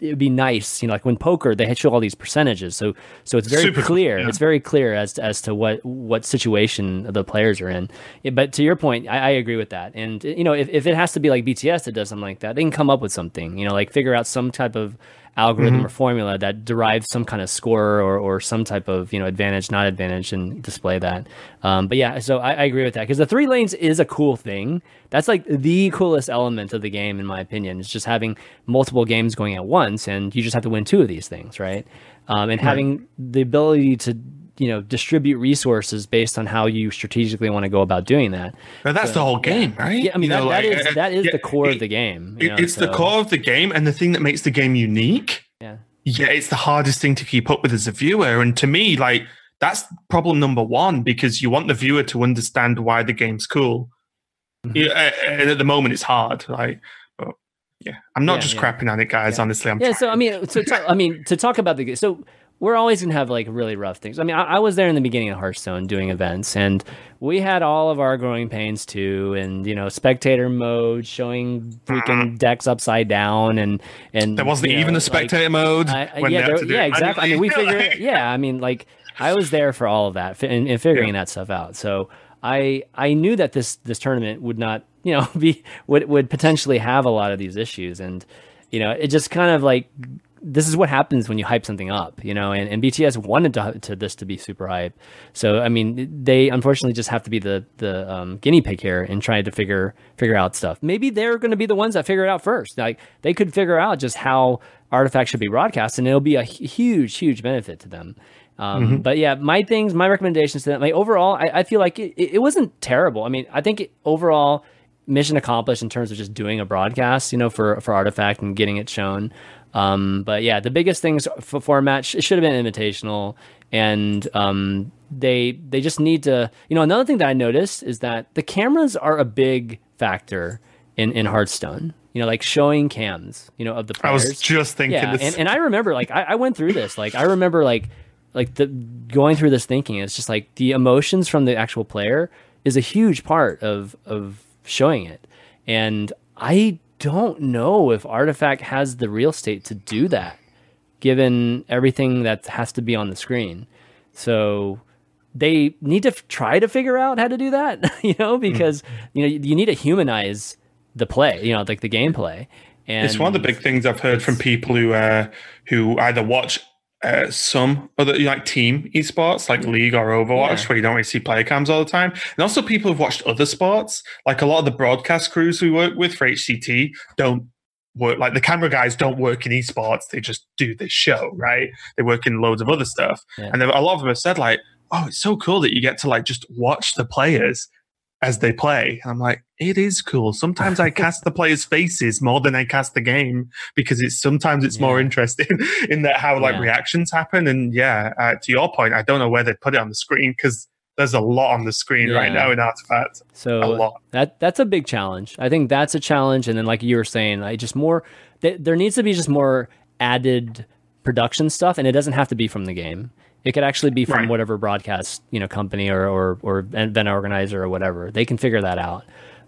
it would be nice, you know, like when poker they show all these percentages, so so it's very Super clear. yeah. It's very clear as to, as to what what situation the players are in. Yeah, but to your point, I, I agree with that. And you know, if, if it has to be like BTS that does something like that, they can come up with something. You know, like figure out some type of algorithm Mm-hmm. or formula that derives some kind of score or, or some type of you know advantage, not advantage, and display that. Um, but yeah, so I, I agree with that because the three lanes is a cool thing. That's like the coolest element of the game, in my opinion. Is just having multiple games going at once, and you just have to win two of these things, right? Um, and having the ability to you know distribute resources based on how you strategically want to go about doing that. But that's the whole game, right? Yeah, I mean You know, that, that like, is uh, that is yeah, the core it- of the game. it- know, it's the core of the game, and the thing that makes the game unique. Yeah. Yeah, it's the hardest thing to keep up with as a viewer. And to me, like that's problem number one because you want the viewer to understand why the game's cool. Mm-hmm. Yeah, and at the moment, it's hard. Like, yeah, I'm not Yeah, just yeah. crapping on it, guys. Yeah. Honestly, I'm yeah trying. so i mean so talk, i mean to talk about the so we're always gonna have like really rough things i mean I, I was there in the beginning of hearthstone doing events and we had all of our growing pains too and you know spectator mode showing freaking decks upside down and and there wasn't you know, even a like, spectator mode. I, yeah, there- yeah, exactly. I mean, we manually. figure, yeah, I mean, like I was there for all of that and, and figuring that stuff out. So I I knew that this this tournament would not, you know, be would would potentially have a lot of these issues, and you know, it just kind of like this is what happens when you hype something up, you know, and, and BTS wanted to, to this to be super hype. So I mean, they unfortunately just have to be the the um, guinea pig here and trying to figure figure out stuff. Maybe they're going to be the ones that figure it out first. Like they could figure out just how artifacts should be broadcast, and it'll be a huge huge benefit to them. Um, But yeah, my things, my recommendations to them, like overall, I, I feel like it, it wasn't terrible. I mean, I think it, overall mission accomplished in terms of just doing a broadcast, you know, for for Artifact and getting it shown. Um, but yeah, the biggest things for format sh- it should have been invitational, and um, they they just need to. You know, another thing that I noticed is that the cameras are a big factor in in Hearthstone. You know, like showing cams, you know, of the players. I was just thinking. yeah, this. and, and I remember like I, I went through this. Like I remember like like the going through this thinking. It's just like the emotions from the actual player is a huge part of of showing it, and I don't know if Artifact has the real estate to do that, given everything that has to be on the screen. So they need to f- try to figure out how to do that, you know, because you know you, you need to humanize the play, you know, like the gameplay. And It's one of the big things I've heard from people who uh, who either watch uh, some other like team esports like League or Overwatch, Yeah. where you don't really see player cams all the time, and also people who've watched other sports. Like a lot of the broadcast crews we work with for HCT don't work like the camera guys don't work in esports; they just do this show, right? They work in loads of other stuff, Yeah. and a lot of them have said like, "Oh, it's so cool that you get to like just watch the players." As they play, And I'm like, it is cool. Sometimes I cast the players' faces more than I cast the game because it's sometimes it's more interesting in that how like Yeah. reactions happen. And yeah, uh, to your point, I don't know where they put it on the screen because there's a lot on the screen right now in Artifact. A lot. that that's a big challenge. I think that's a challenge. And then, like you were saying, like just more. Th- there needs to be just more added production stuff, and it doesn't have to be from the game. It could actually be from Right. whatever broadcast you know company or or or event organizer or whatever. They can figure that out.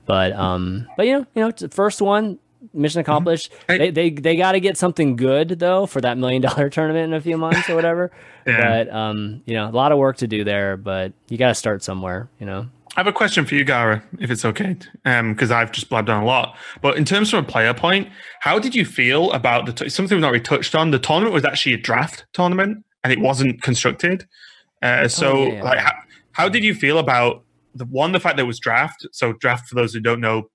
But um, but you know, you know, it's the first one mission accomplished. Hey- They they they got to get something good though for that million dollar tournament in a few months or whatever. Yeah. But um, you know, a lot of work to do there. But you got to start somewhere. You know. I have a question for you, Gara, if it's okay, because I've just blabbed on a lot. But in terms of a player point, how did you feel about the t- something we've not really touched on? The tournament was actually a draft tournament, and it wasn't constructed. Uh, so, Oh, yeah, yeah. like, how, how did you feel about the one, the fact that it was draft? So, draft for those who don't know,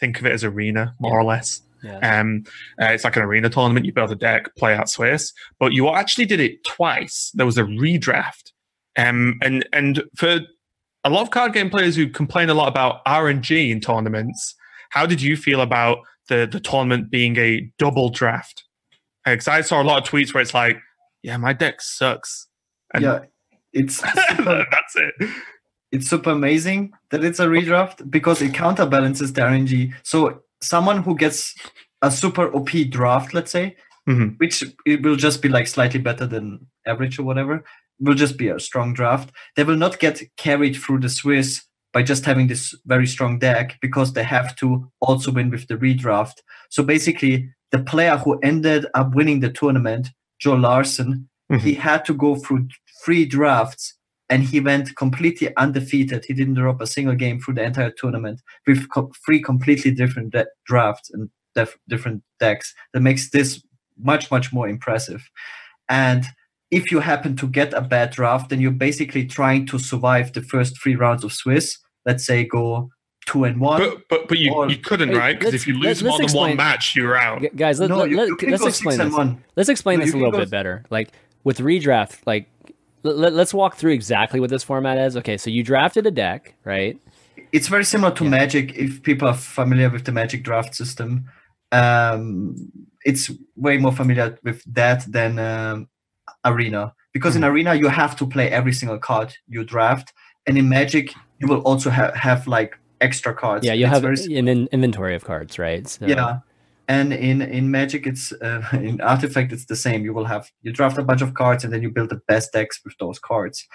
think of it as arena, more or less. Yeah. Um, uh, it's like an arena tournament. You build a deck, play out Swiss, but you actually did it twice. There was a redraft, um, and and for a lot of card game players who complain a lot about RNG in tournaments, how did you feel about the the tournament being a double draft? Because I saw a lot of tweets where it's like, "Yeah, my deck sucks." And yeah, it's that's it. It's super amazing that it's a redraft because it counterbalances the RNG. So someone who gets a super OP draft, let's say, Mhm. which it will just be like slightly better than average or whatever, will just be a strong draft. They will not get carried through the Swiss by just having this very strong deck because they have to also win with the redraft. So basically, the player who ended up winning the tournament, Joe Larson, he had to go through three drafts and he went completely undefeated. He didn't drop a single game through the entire tournament with co- three completely different de- drafts and def- different decks. That makes this much, much more impressive. And if you happen to get a bad draft, then you're basically trying to survive the first three rounds of Swiss. Let's say go two and one. But but but you, Or- you couldn't Hey, right because if you lose more let's than one match, you're out. G- guys, let, no, let, you, let, you can us go explain six this. one. Let's explain No, this a little go- bit better. Like with redraft, like let, us walk through exactly what this format is. Okay, so you drafted a deck, right? it's very similar to Magic. If people are familiar with the Magic draft system, um, it's way more familiar with that than um, Arena. Because Hmm. in Arena you have to play every single card you draft, and in Magic you will also have have like extra cards. Yeah, you have an in- inventory of cards, right? So, yeah. And in in Magic, it's uh, in Artifact, it's the same. You will have you draft a bunch of cards, and then you build the best decks with those cards.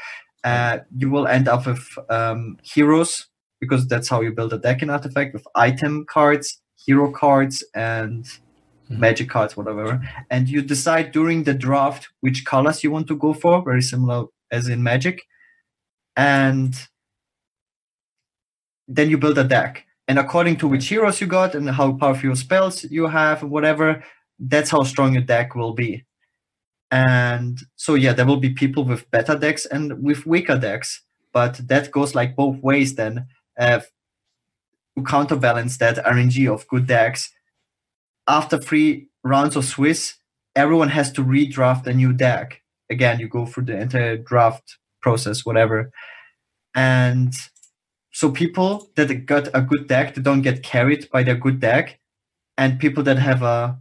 Uh, you will end up with um, heroes because that's how you build a deck in Artifact with item cards, hero cards, and Mhm. magic cards, whatever. And you decide during the draft which colors you want to go for, very similar as in Magic. And then you build a deck. And according to which heroes you got and how powerful spells you have and whatever, that's how strong your deck will be. And so yeah, there will be people with better decks and with weaker decks. But that goes like both ways then. Uh, to counterbalance that RNG of good decks, after three rounds of Swiss, everyone has to redraft a new deck. Again, you go through the entire draft process, whatever. And so people that got a good deck, they don't get carried by their good deck. And people that have a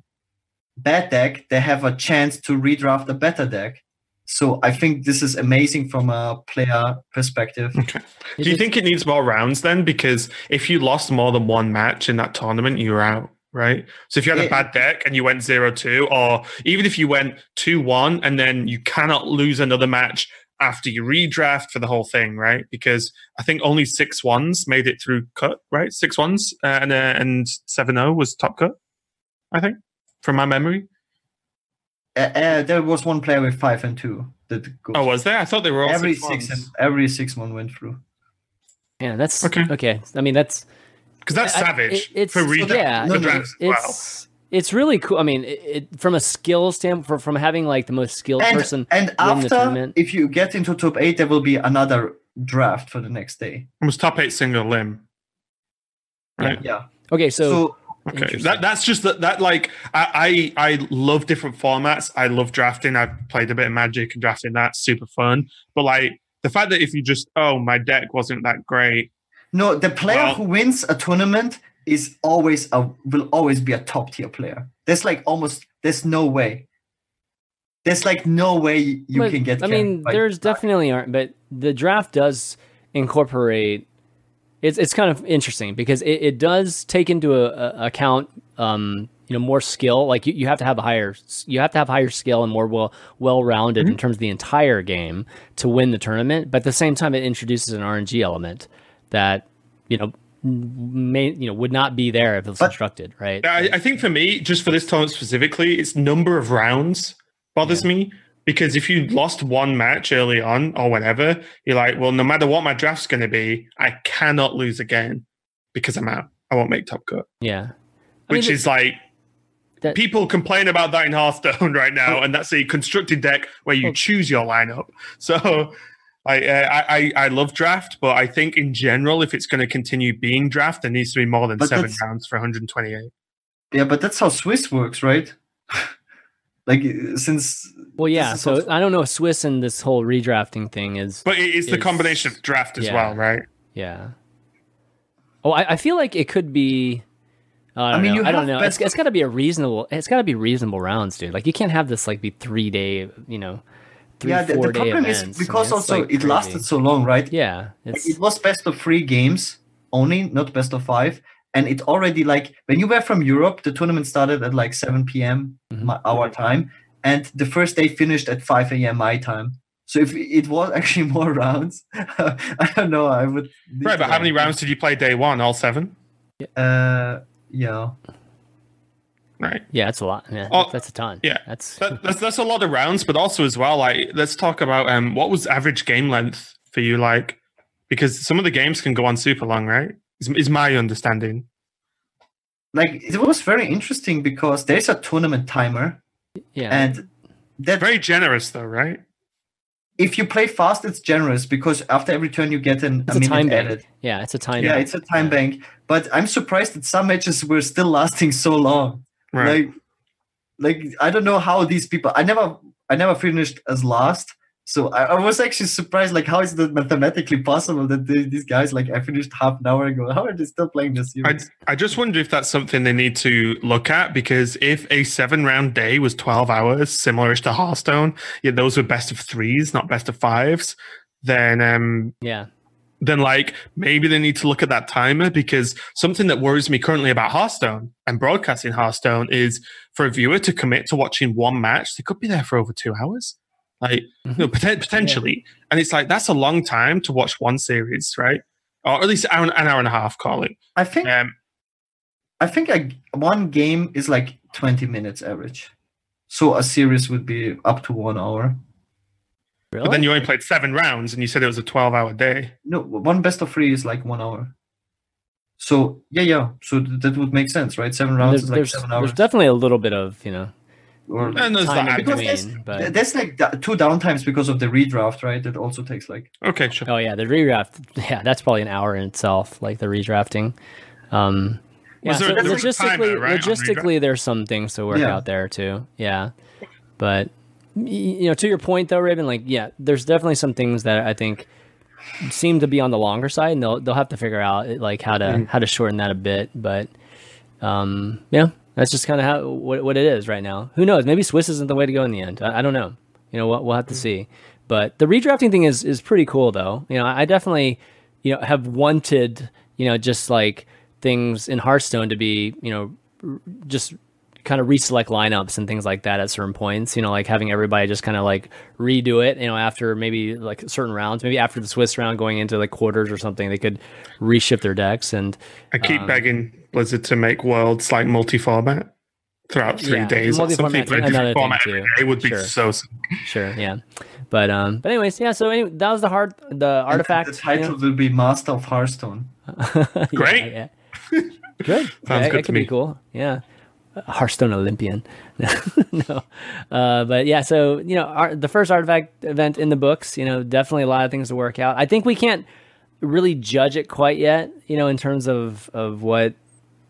bad deck, they have a chance to redraft a better deck. So I think this is amazing from a player perspective. Okay. Do you think it needs more rounds then? Because if you lost more than one match in that tournament, you were out, right? So if you had a bad deck and you went 0 2, or even if you went 2 1 and then you cannot lose another match after you redraft for the whole thing, right? Because I think only six ones made it through cut, right? Six ones uh, and, uh, and 7 0 was top cut, I think, from my memory. Uh, uh, there was one player with five and two that goes. Oh, was there? I thought they were all every six, six and every six one went through. Yeah, that's Okay. okay. I mean, that's Because that's I- savage it- it's for redraft. yeah, for no, no, drafts as well. It's it's really cool. I mean, it, it, from a skill standpoint, from, from having like the most skilled And, person and win the after, tournament. if you get into top eight, there will be another draft for the next day. It was top eight single limb. Right. Yeah. Okay, so, So, Okay, that that's just that that like I, I I love different formats. I love drafting. I've played a bit of Magic and drafting. That's super fun. But like the fact that if you just oh my deck wasn't that great. no, the player Well- who wins a tournament is always a will always be a top tier player. There's like almost there's no way. There's like no way you but, can get. I mean, there's definitely aren't, but the draft does incorporate. It's it's kind of interesting because it, it does take into a, a account um, you know more skill. Like you, you have to have a higher you have to have higher skill and more well well rounded Mm-hmm. in terms of the entire game to win the tournament. But at the same time, it introduces an RNG element that you know may you know would not be there if it was constructed right. I, I think for me, just for this tournament specifically, it's number of rounds bothers me because if you lost one match early on or whenever, you're like, well, no matter what my draft's going to be, I cannot lose again because I'm out. I won't make top cut, yeah, I which mean, is like that- people complain about that in Hearthstone right now, and that's a constructed deck where you Well- choose your lineup. So. I, uh, I I I love draft, but I think in general, if it's going to continue being draft, there needs to be more than But seven rounds for 128. Yeah, but that's how Swiss works, right? like since well, yeah. So also- I don't know if Swiss and this whole redrafting thing is But it- it's the combination of draft as yeah. well, right? Yeah. Oh, I, I feel like it could be. uh, I, don't mean, know. you I don't have know. It's, it's got to be a reasonable. It's got to be reasonable rounds, dude. Like you can't have this like be three day. You know, three yeah, the, four the day problem events. is because also like, it lasted so long, right? Yeah, it's it was best of three games only, not best of five. And it already like when you were from Europe, the tournament started at like 7 p.m. Mhm. my, our time, and the first day finished at 5 a.m. my time. So if it was actually more rounds, I don't know. I would. Right, but how many rounds did you play day one? All seven? Uh, yeah. Right. yeah, that's a lot. Yeah, Oh, that's a ton. yeah. that's That, that's that's a lot of rounds, but also as well, like let's talk about um what was average game length for you like because some of the games can go on super long, right? Is, is my understanding. Like it was very interesting because there's a tournament timer, yeah. and that Very generous though, right? if you play fast, it's generous because after every turn you get an, it's a a minute time added. Yeah, it's a time. Yeah, bank. it's a time Yeah. bank. But I'm surprised that some matches were still lasting so long. Right. Like, like I don't know how these people. I never, I never finished as last. So I, I was actually surprised. Like, how is that mathematically possible that the, these guys, like, I finished half an hour ago. How are they still playing this? I, series? I just wonder if that's something they need to look at because if a seven round day was 12 hours, similarish to Hearthstone, yeah, those were best of threes, not best of fives, then um, yeah. Then like maybe they need to look at that timer because something that worries me currently about Hearthstone and broadcasting Hearthstone is for a viewer to commit to watching one match, they could be there for over two hours. Like, you know, poten- potentially. And it's like, that's a long time to watch one series, right? Or at least an hour, an hour and a half, call it. I think, Um, I think I, one game is like 20 minutes average. So a series would be up to one hour. Really? but then you only played seven rounds and you said it was a 12 hour day. No, one best of three is like one hour. So yeah, yeah. So th- that would make sense, right? Seven rounds there's, is like there's, seven there's definitely a little bit of you know or like, And there's time that. in Because there's- between, th- but there's like two downtimes because of the redraft, right? That also takes like Okay, sure. Oh yeah, the redraft. Yeah, that's probably an hour in itself, like the redrafting. Um, yeah, there so logistically, timer, right, logistically, there's some things to work Yeah. out there too. Yeah, but y- you know, to your point though, Raven, like yeah, there's definitely some things that I think seem to be on the longer side, and they'll they'll have to figure out like how to Mm-hmm. how to shorten that a bit. But um, yeah, that's just kind of how what what it is right now. Who knows? Maybe Swiss isn't the way to go in the end. I, I don't know. You know, we'll, we'll have to see. But the redrafting thing is is pretty cool though. You know, I definitely you know have wanted you know just like things in Hearthstone to be you know r- just kind of reselect lineups and things like that at certain points. You know, like having everybody just kind of like redo it. You know, after maybe like certain rounds, maybe after the Swiss round going into like quarters or something, they could reshift their decks and I keep Um, begging Blizzard to make worlds like multi format throughout three Yeah, days. or something multi-format's like a another different thing format too. every day would be Sure. so sick. sure, yeah. But um, but anyways, yeah. So anyway, that was the hard the and artifact. The title will be Master of Hearthstone. Great. yeah. Good. Sounds yeah, good that to could me. be cool. Yeah. Hearthstone Olympian. no. Uh, but yeah, so, you know, our, the first artifact event in the books, you know, definitely a lot of things to work out. I think we can't really judge it quite yet, you know, in terms of, of what,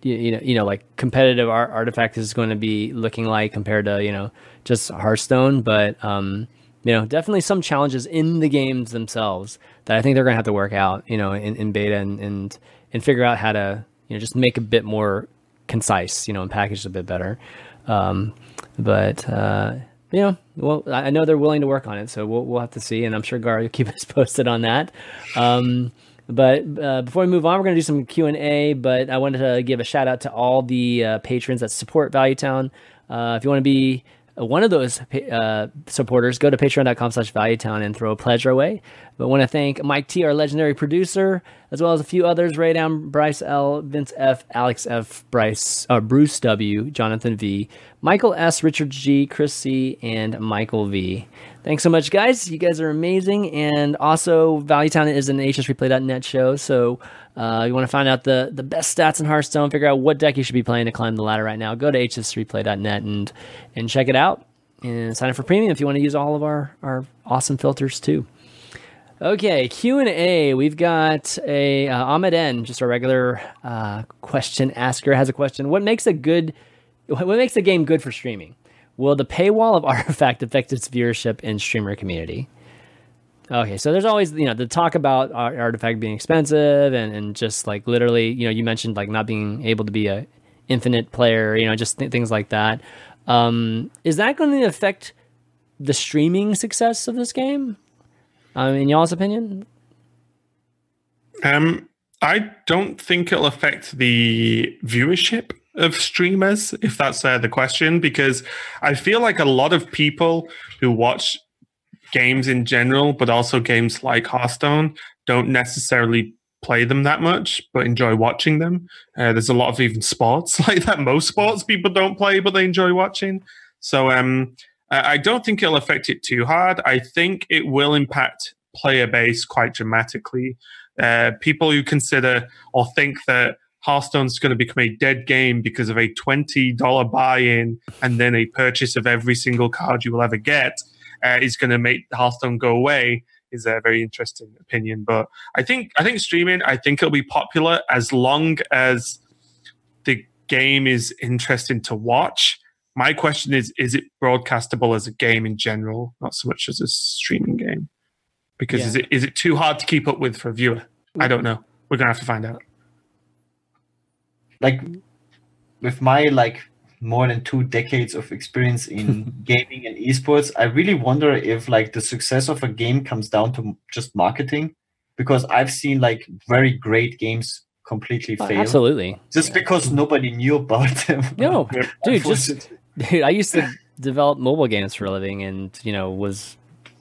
you, you know, you know, like competitive art, artifact is going to be looking like compared to, you know, just Hearthstone. But, um, you know, definitely some challenges in the games themselves that I think they're going to have to work out, you know, in, in beta and, and, and figure out how to, you know, just make a bit more concise, you know, and packaged a bit better. Um, but, uh, you know, well, I know they're willing to work on it, so we'll we'll have to see, and I'm sure Gar will keep us posted on that. Um, but uh, before we move on, we're going to do some Q and A. But I wanted to give a shout out to all the uh, patrons that support Value Town. Uh, if you want to be one of those uh, supporters, go to patreon.com slash valuetown and throw a pledge our way. But I want to thank Mike T, our legendary producer, as well as a few others, Ray Down, Bryce L, Vince F, Alex F, Bryce, uh, Bruce W, Jonathan V, Michael S, Richard G, Chris C, and Michael V. Thanks so much, guys. You guys are amazing. And also, Valuetown is an hsreplay.net show. So uh, you want to find out the, the best stats in Hearthstone, figure out what deck you should be playing to climb the ladder right now, go to hsreplay.net and, and check it out. And sign up for premium if you want to use all of our, our awesome filters too. Okay, Q and A. We've got a uh, Ahmed N, just a regular uh, question asker, has a question. What makes a good, what makes a game good for streaming? Will the paywall of Artifact affect its viewership in streamer community? Okay, so there's always you know the talk about Artifact being expensive and, and just like literally you know you mentioned like not being able to be a infinite player you know just th- things like that. Um, is that going to affect the streaming success of this game? Um, in y'all's opinion? Um, I don't think it'll affect the viewership of streamers, if that's uh, the question, because I feel like a lot of people who watch games in general, but also games like Hearthstone, don't necessarily play them that much, but enjoy watching them. Uh, there's a lot of even sports like that. Most sports people don't play, but they enjoy watching. So um, I don't think it'll affect it too hard. I think it will impact player base quite dramatically. Uh, people who consider or think that Hearthstone's going to become a dead game because of a $20 buy in and then a purchase of every single card you will ever get uh, is going to make Hearthstone go away is a very interesting opinion. But I think I think streaming, I think it'll be popular as long as the game is interesting to watch. My question is: Is it broadcastable as a game in general, not so much as a streaming game? Because yeah. is it is it too hard to keep up with for a viewer? I don't know. We're gonna have to find out like with my like more than two decades of experience in gaming and esports, I really wonder if like the success of a game comes down to just marketing, because I've seen like very great games completely oh, fail. Absolutely, just because nobody knew about them. No, dude, just dude, I used to develop mobile games for a living, and you know was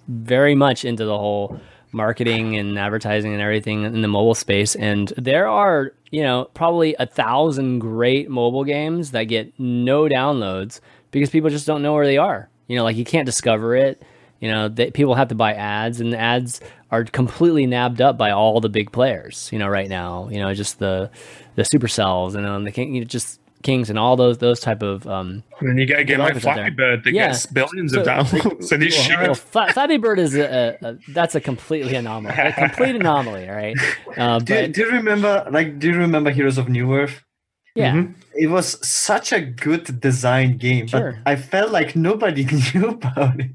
very much into the whole marketing and advertising and everything in the mobile space. And there are, you know, probably a thousand great mobile games that get no downloads because people just don't know where they are. You know, like you can't discover it. You know, they, people have to buy ads, and the ads are completely nabbed up by all the big players. You know, right now, you know, just the the supercells and um, the you know, just Kings and all those those type of. Um, and then you get a game like Flappy Bird that yeah. gets billions so, of downloads. and well, well, Flappy Bird is a, a, that's a completely anomaly, a complete anomaly, right? Uh, do, but, do you remember like do you remember Heroes of Newerth? Yeah, mm-hmm. it was such a good design game, sure. but I felt like nobody knew about it.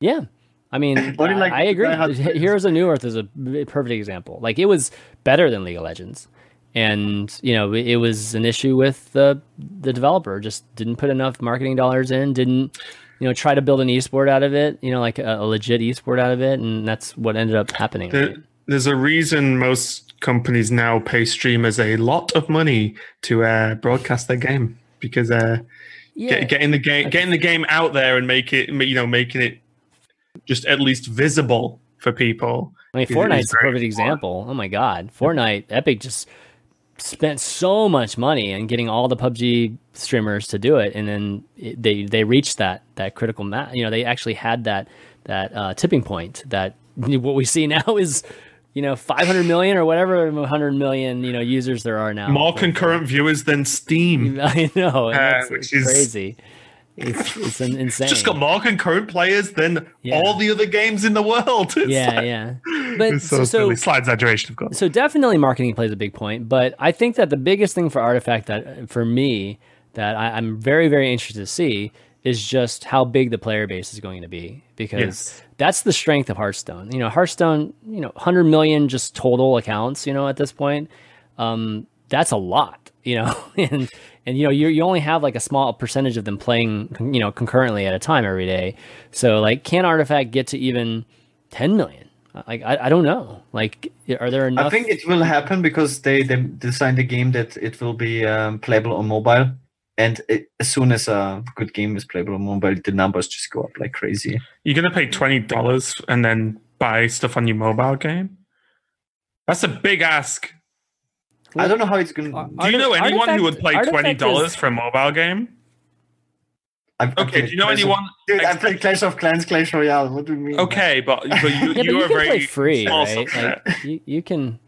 Yeah, I mean, like I, I agree. Heroes of Newerth is a perfect example. Like it was better than League of Legends and you know it was an issue with the the developer just didn't put enough marketing dollars in didn't you know try to build an esport out of it you know like a, a legit esport out of it and that's what ended up happening there, right? there's a reason most companies now pay streamers a lot of money to uh, broadcast their game because uh, yeah. get, getting the game getting the game out there and make it you know making it just at least visible for people I mean, Fortnite's a perfect example. Oh my god, Fortnite, Epic just spent so much money and getting all the PUBG streamers to do it, and then it, they they reached that that critical mass. You know, they actually had that that uh, tipping point. That what we see now is you know 500 million or whatever 100 million you know users there are now. More concurrent viewers than Steam. I know, uh, which is crazy. It's, it's insane. just got more concurrent players than yeah. all the other games in the world. It's yeah, like, yeah. But so, so slight exaggeration, of course. So definitely marketing plays a big point. But I think that the biggest thing for Artifact that for me that I, am very very interested to see is just how big the player base is going to be because yes. that's the strength of Hearthstone. You know, Hearthstone, you know, 100 million just total accounts. You know, at this point, um, that's a lot. You know, and and you know you you only have like a small percentage of them playing you know concurrently at a time every day. So like, can Artifact get to even 10 million? Like I, I don't know. Like, are there enough? I think it will happen because they, they designed the game that it will be um, playable on mobile, and it, as soon as a good game is playable on mobile, the numbers just go up like crazy. You're gonna pay twenty dollars and then buy stuff on your mobile game. That's a big ask. I don't know how it's going. Ar- to Do you know Artifact- anyone who would play twenty dollars is- for a mobile game? Okay, do you know anyone? Dude, I played Clash of Clans, Clash Royale. What do you mean? Okay, but, but you, Yeah, but you you are can very play free, small right? Like, you, you can.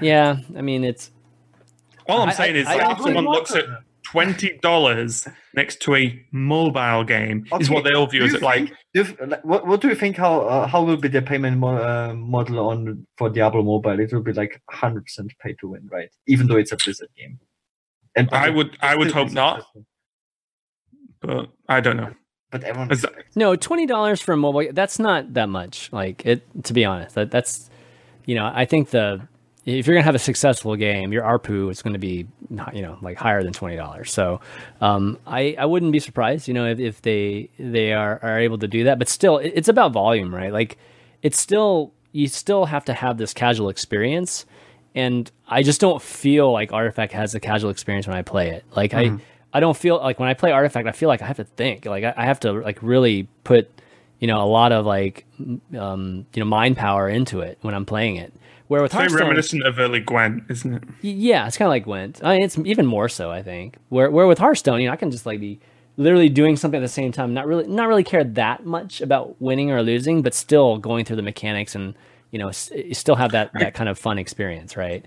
Yeah, I mean it's. All I'm I- saying I- is, I like, if someone looks at twenty dollars next to a mobile game, is Okay, what they'll view do as it like. think- do you- like, what, what do you think? How uh, how will be the payment mo- uh, model on for Diablo Mobile? It will be like hundred percent pay to win, right? Even though it's a Blizzard game. And I would, I would hope not, successful. But I don't know. But everyone Is that- expects. No, twenty dollars for a mobile. That's not that much. Like it. To be honest, that that's. You know, I think the if you're gonna have a successful game, your ARPU is going to be you know like higher than twenty dollars. So, um, I I wouldn't be surprised. You know, if, if they they are are able to do that. But still, it- it's about volume, right? Like, it's still you still have to have this casual experience. And I just don't feel like Artifact has a casual experience when I play it. Like I, I don't feel like when I play Artifact, I feel like I have to think. Like I, I have to like really put, you know, a lot of like, um, you know, mind power into it when I'm playing it. Where with Very Hearthstone, reminiscent of early Gwent, isn't it? Yeah, it's kind of like Gwent. I mean, it's even more so, I think. Where where with Hearthstone, you know, I can just like be literally doing something at the same time, not really not really care that much about winning or losing, but still going through the mechanics and you know, s- you still have that that kind of fun experience, right?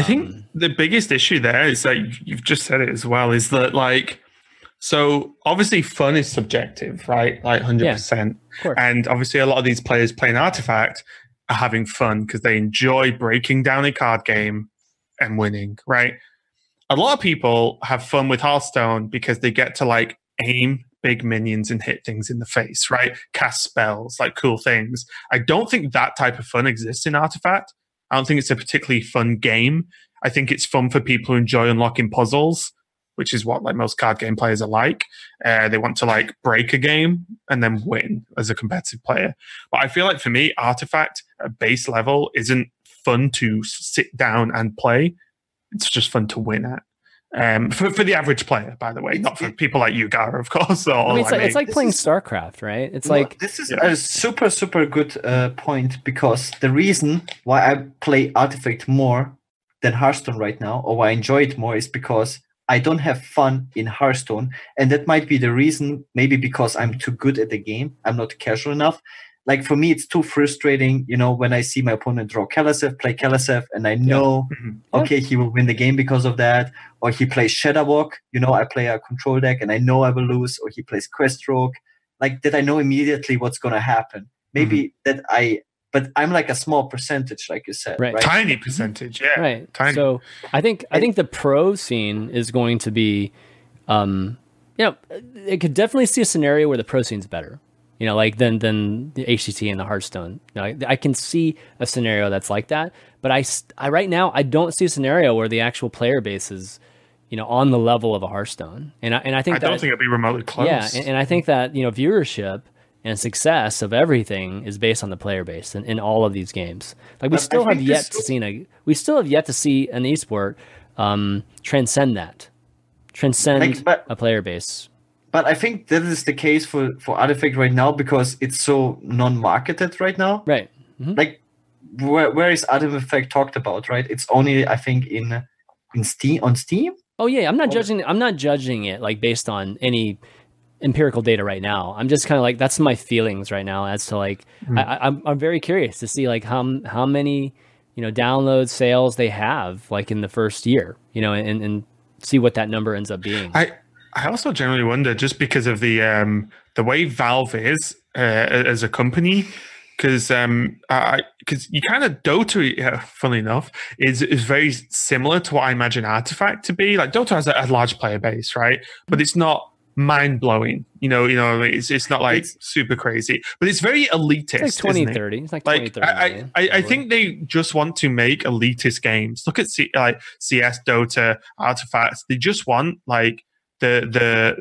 I think Um, the biggest issue there is that you've, just said it as well. Is that like so? Obviously, fun is subjective, right? Like hundred Yeah, percent. Of course. And obviously, a lot of these players playing Artifact are having fun because they enjoy breaking down a card game and winning, right? A lot of people have fun with Hearthstone because they get to like aim big minions and hit things in the face, right? Cast spells, like cool things. I don't think that type of fun exists in Artifact. I don't think it's a particularly fun game. I think it's fun for people who enjoy unlocking puzzles, which is what like most card game players are like. Uh, they want to like break a game and then win as a competitive player. But I feel like for me, Artifact at base level isn't fun to sit down and play. It's just fun to win at. Um, for, for the average player, by the way, not for people like you, Gara, of course. Or I mean, it's like, me. it's like playing is- StarCraft, right? It's No, like this is Yeah. a super super good uh, point because the reason why I play Artifact more than Hearthstone right now, or why I enjoy it more, is because I don't have fun in Hearthstone, and that might be the reason. Maybe because I'm too good at the game, I'm not casual enough. Like for me, it's too frustrating. You know, when I see my opponent draw Keleseth, play Keleseth, and I know, Mhm. Yeah. okay, he will win the game because of that, or he plays Shudderwock. You know, I play a control deck, and I know I will lose, or he plays Quest Rogue like that I know immediately what's gonna happen. Maybe that I but I'm like a small percentage, like you said, Right. right? tiny percentage, yeah. right. Tiny. So I think I think the pro scene is going to be, um, you know, it could definitely see a scenario where the pro scene's better. You know, like than than the HCT and the Hearthstone. You know, I, I can see a scenario that's like that, but I, I right now I don't see a scenario where the actual player base is, you know, on the level of a Hearthstone. And I and I think I that, don't think it'll be remotely close. yeah, and, and I think that you know viewership and success of everything is based on the player base in, in all of these games. Like we I- I still have yet this- to see a we still have yet to see an esport um, transcend that, transcend Like, but- a player base. But I think that is the case for for Artifact right now because it's so non-marketed right now. Right. Mhm. Like where where is Artifact talked about, right? It's only I think in in Steam on Steam. Oh yeah, I'm not Oh. judging. I'm not judging it like based on any empirical data right now. I'm just kind of like that's my feelings right now as to like I, I, I'm I'm very curious to see like how how many you know download sales they have like in the first year, you know, and and see what that number ends up being. I I also generally wonder just because of the um the way Valve is uh, as a company because um I because you kind of Dota yeah, funnily enough is is very similar to what I imagine Artifact to be like Dota has a, a large player base right but it's not mind blowing. You know, you know, it's it's not like It's- super crazy, but it's very elitist. It's like isn't 20, it? 30. It's like, Like 20, 30 I, I, I think they just want to make elitist games. Look at C, like CS, Dota, Artifacts. They just want like the the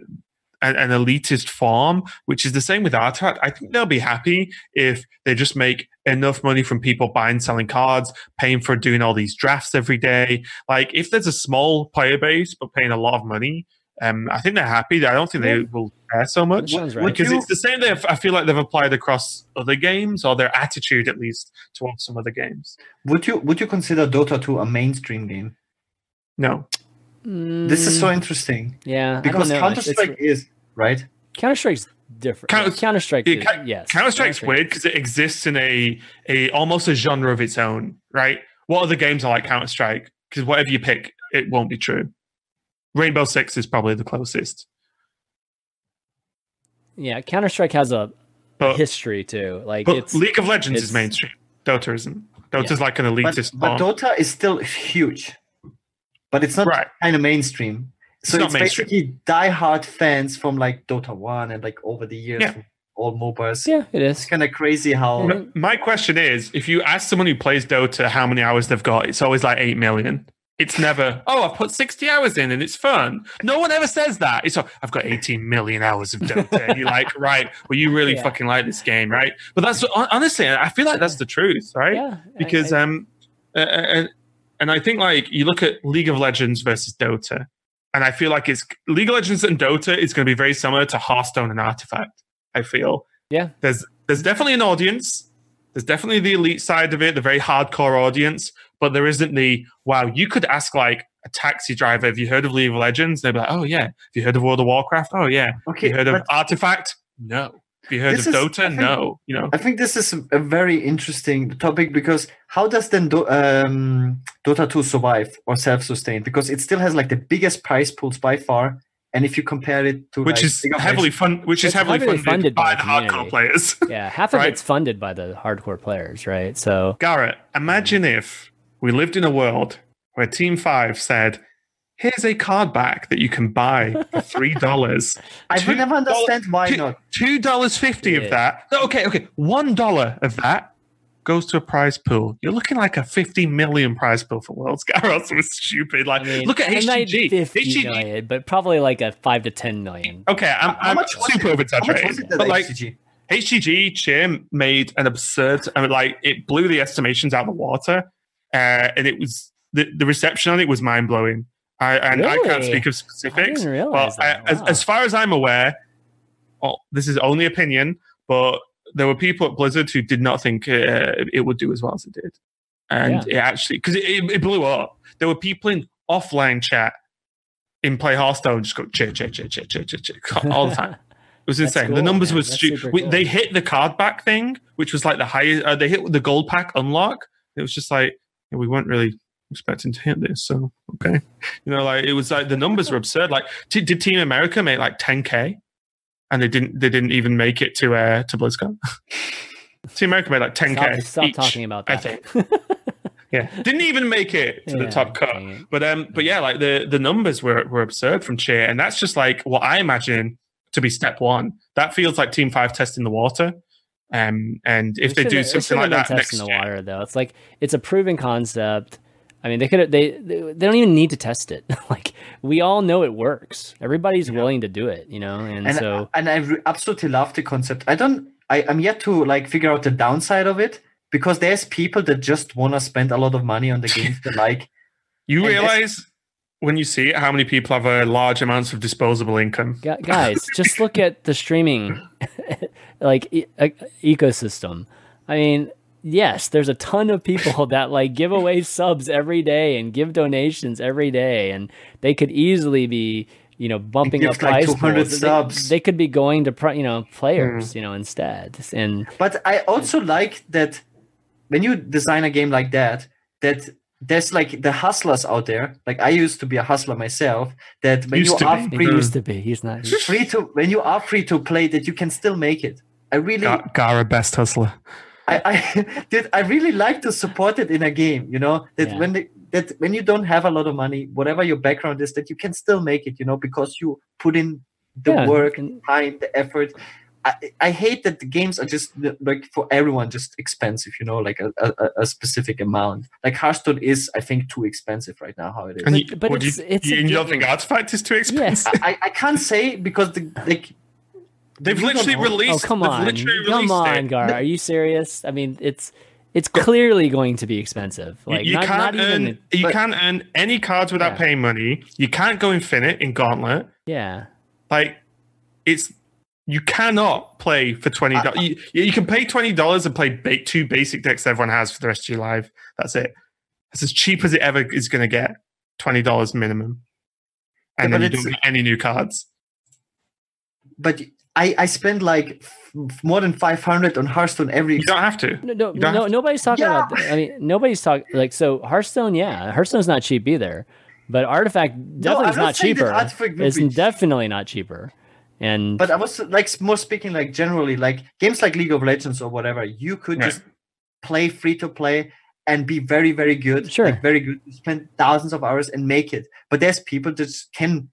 an, an elitist farm, which is the same with Artifact. I think they'll be happy if they just make enough money from people buying, selling cards, paying for doing all these drafts every day. Like if there's a small player base but paying a lot of money, um, I think they're happy. I don't think they will care so much That right. Because it's the same thing I feel like they've applied across other games or their attitude at least towards some other games. Would you would you consider Dota 2 a mainstream game? No, This is so Mm, interesting yeah because Counter Counter Strike is right. Counter Strike's different. Counter- Counter Strike, Yeah, Ca- yes. Counter Strike's Counter-Strike- weird because it exists in a a almost a genre of its own, right? What other games are like Counter Strike? Because whatever you pick, it won't be true. Rainbow Six is probably the closest, Yeah, Counter Strike has a but, history too. Like but it's League of Legends is it's- mainstream. Dota isn't. Dota's Yeah. like an elitist but form. Dota is still huge, but it's not right? kind of mainstream. So not it's, mainstream. basically die-hard fans from like Dota 1 and like over the years, Yeah. from all mobiles. yeah, it It's kind of crazy how. Yeah. M- My question is, if you ask someone who plays Dota how many hours they've got, it's always like eight million. It's never, oh, I've put 60 hours in and it's fun. No one ever says that. It's, oh, I've got 18 million hours of Dota. And you're like, right, well, you really Yeah. fucking like this game, right? But that's, honestly, I feel like that's the truth, right? Yeah, I- Because, I- um, uh, and, and I think like you look at League of Legends versus Dota, and I feel like it's League of Legends and Dota is going to be very similar to Hearthstone and Artifact. I feel yeah, there's there's definitely an audience. There's definitely the elite side of it, the very hardcore audience, but there isn't the wow. You could ask like a taxi driver, "Have you heard of League of Legends?" They'd be like, "Oh yeah." Have you heard of World of Warcraft? Oh yeah. Have Okay, you heard of Artifact? No. Have you heard This of is- Dota? Think- no. You know. I think this is a very interesting topic because how does then Do- um, Dota 2 survive or self-sustain? Because it still has like the biggest prize pools by far, and if you compare it to Which like, is League heavily Legends- fun. Which is heavily heavily funded, funded by by the the hardcore players. yeah. Half Right. of it's funded by the hardcore players, right? So Garrett, imagine if we lived in a world where Team Five said, "Here's a card back that you can buy for three dollars." I will never understand why two, not. Two dollars fifty Yeah. of that. Okay, okay. One dollar of that goes to a prize pool. You're looking like a fifty million prize pool for Worlds. Garros was stupid. Like, I mean, look at HGG. be 50 HGG. million, but probably like a five to ten million. Okay, I'm, How I'm much was super it? over How much was it but like HCT? HGG Cheer made an absurd. I mean, like it blew the estimations out of the water, uh, and it was the, the reception on it was mind blowing. I and I can't speak of I specifics. realize But I, as, Wow. as far as I'm aware, oh, this is only opinion, but there were people at Blizzard who did not think uh, it would do as well as it did, and it actually because it, it, it blew up. There were people in offline chat in Play Hearthstone just go cheer, cheer, cheer, cheer, cheer, cheer, cheer all the time. It was insane. the numbers man. were stupid. cool. They hit the card back thing, which was like the highest. Uh, they hit the gold pack unlock. It was just like we weren't really expecting to hit this. So okay, you know, like it was like the numbers were absurd. Like t- did Team America make like 10k, and they didn't. They didn't even make it to uh to BlizzCon. Team America made like 10k. Stop, stop each, talking about I think. Yeah, didn't even make it to the top cut. But um, but yeah, like the the numbers were were absurd from Cheer, and that's just like what I imagine to be step one. That feels like Team Five testing the water. Um, and if they, do something like that next testing the year, water though. It's like it's a proven concept. I mean, they could they they they don't even need to test it. like we all know it works. Everybody's willing to do it, you know. And, and so uh, and I re- absolutely love the concept. I don't. I, I'm yet to like figure out the downside of it because there's people that just want to spend a lot of money on the games they like. you realize when you see it how many people have a large amounts of disposable income. Gu- guys, just look at the streaming like e- e- ecosystem. I mean, yes, there's a ton of people that like give away subs every day and give donations every day, and they could easily be you know bumping up like price 200 pools. They- subs. They, could be going to pri- you know players mm. you know instead, and But I also like that when you design a game like that, that there's like the hustlers out there. Like I used to be a hustler myself. That when Used you to are be. he free, used to be. He's not. free to when you are free to play, that you can still make it. I really, Ga- Gara best hustler. I, I did. I really like to support it in a game. You know that Yeah. when the, that when you don't have a lot of money, whatever your background is, that you can still make it. You know because you put in the Yeah, work, and- time, the effort. I, I hate that the games are just like for everyone just expensive, you know, like a, a, a specific amount. Like Hearthstone is, I think, too expensive right now. How it is. But- you, but do it's- you, it's a you, you don't game. think Artifact is too expensive? Yes. expensive? I, I can't say because the like They've literally oh, released. Oh come on, come on. Gar. Are you serious? I mean, it's it's clearly going to be expensive. Like you not, can't not earn even. you but- can't earn any cards without Yeah. paying money. You can't go infinite in Gauntlet. Yeah, Like it's you cannot play for twenty dollars. you, you can pay twenty dollars and play ba- two basic decks everyone has for the rest of your life. That's it. It's as cheap as it ever is going to get. Twenty dollars minimum, and Yeah, then you don't get any new cards. but I I spend like f- more than five hundred on Hearthstone every. You don't have to. no, no, no have nobody's talking Yeah. about. I mean, nobody's talking like so. Hearthstone, yeah, Hearthstone's not cheap either, but Artifact definitely I'm is not not saying that cheaper. It's be- definitely not cheaper. And But I was like more speaking like generally like games like League of Legends or whatever. You could Right. just play free to play and be very very good. Sure. like, very good. Spend thousands of hours and make it. But there's people that can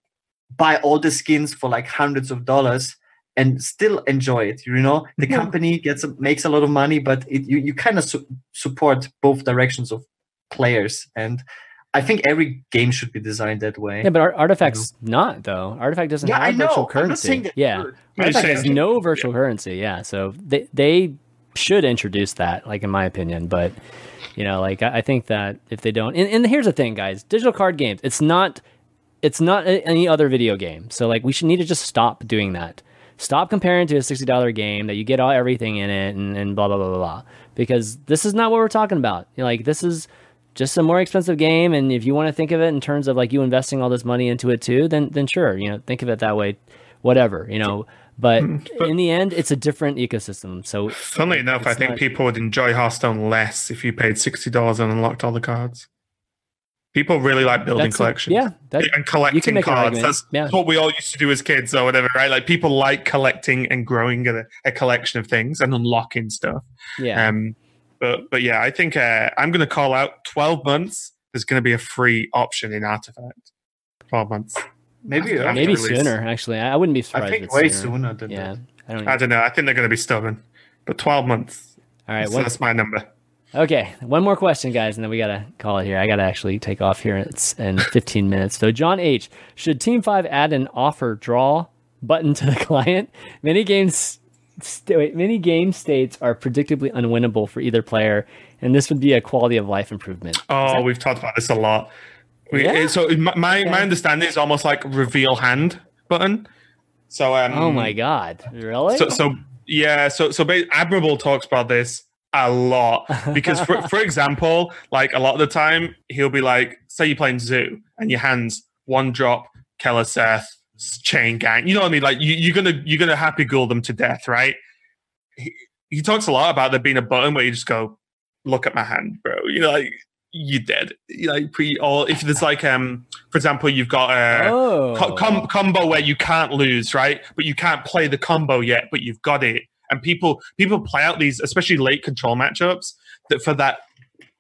buy all the skins for like hundreds of dollars and still enjoy it. You know, the Yeah. company gets a, makes a lot of money, but it, you you kind of su- support both directions of players and. I think every game should be designed that way. yeah, but Ar- Artifact's not though. Artifact doesn't Yeah, I have know. virtual I'm not currency. that yeah, good. Artifact has no virtual currency. Yeah, so they they should introduce that, like in my opinion. But you know, like I, I think that if they don't, and, and here's the thing, guys, digital card games, it's not it's not any other video game. So like we should need to just stop doing that. Stop comparing to a sixty dollar game that you get all everything in it and, and blah blah blah blah blah. Because this is not what we're talking about. You know, like this is just a more expensive game, and if you want to think of it in terms of like you investing all this money into it too, then then sure, you know, think of it that way. Whatever, you know. But in the end, it's a different ecosystem. So Funnily enough, I think not- people would enjoy Hearthstone less if you paid sixty dollars and unlocked all the cards. People really like building that's a- collections. yeah, that, and collecting make an cards. argument, That's, yeah. that's what we all used to do as kids or whatever, right? Like people like collecting and growing a, a collection of things and unlocking stuff. yeah. Um, but but yeah, I think uh, I'm going to call out 12 months. There's going to be a free option in Artifact. 12 months. Maybe After- Maybe release. sooner. Actually, I, I wouldn't be surprised. I think way sooner. sooner than Yeah, that. I don't. I don't know. I think they're going to be stubborn. But 12 months. All right, so one, that's my number. Okay, one more question, guys, and then we gotta call it here. I gotta actually take off here. It's in 15 minutes. So, John H, should Team Five add an offer draw button to the client? Many games, st- wait, many game states are predictably unwinnable for either player, and this would be a quality of life improvement. Oh, we've talked about this a lot. We, Yeah? it- So my my, my understanding is almost like reveal hand button. So um, Oh my god, really? So, so yeah, so so Admirable talks about this a lot because, for, for example, like a lot of the time he'll be like, say you're playing Zoo and your hands one drop, Keleseth, Chain Gang. You know what I mean? Like you, you're gonna you're gonna happy ghoul them to death, right? He, he talks a lot about there being a button where you just go, look at my hand, bro. You know, like you're dead. You like pre or if there's like um, for example, you've got a oh, co- com- combo where you can't lose, right? But you can't play the combo yet, but you've got it. And people people play out these, especially late control matchups, that for that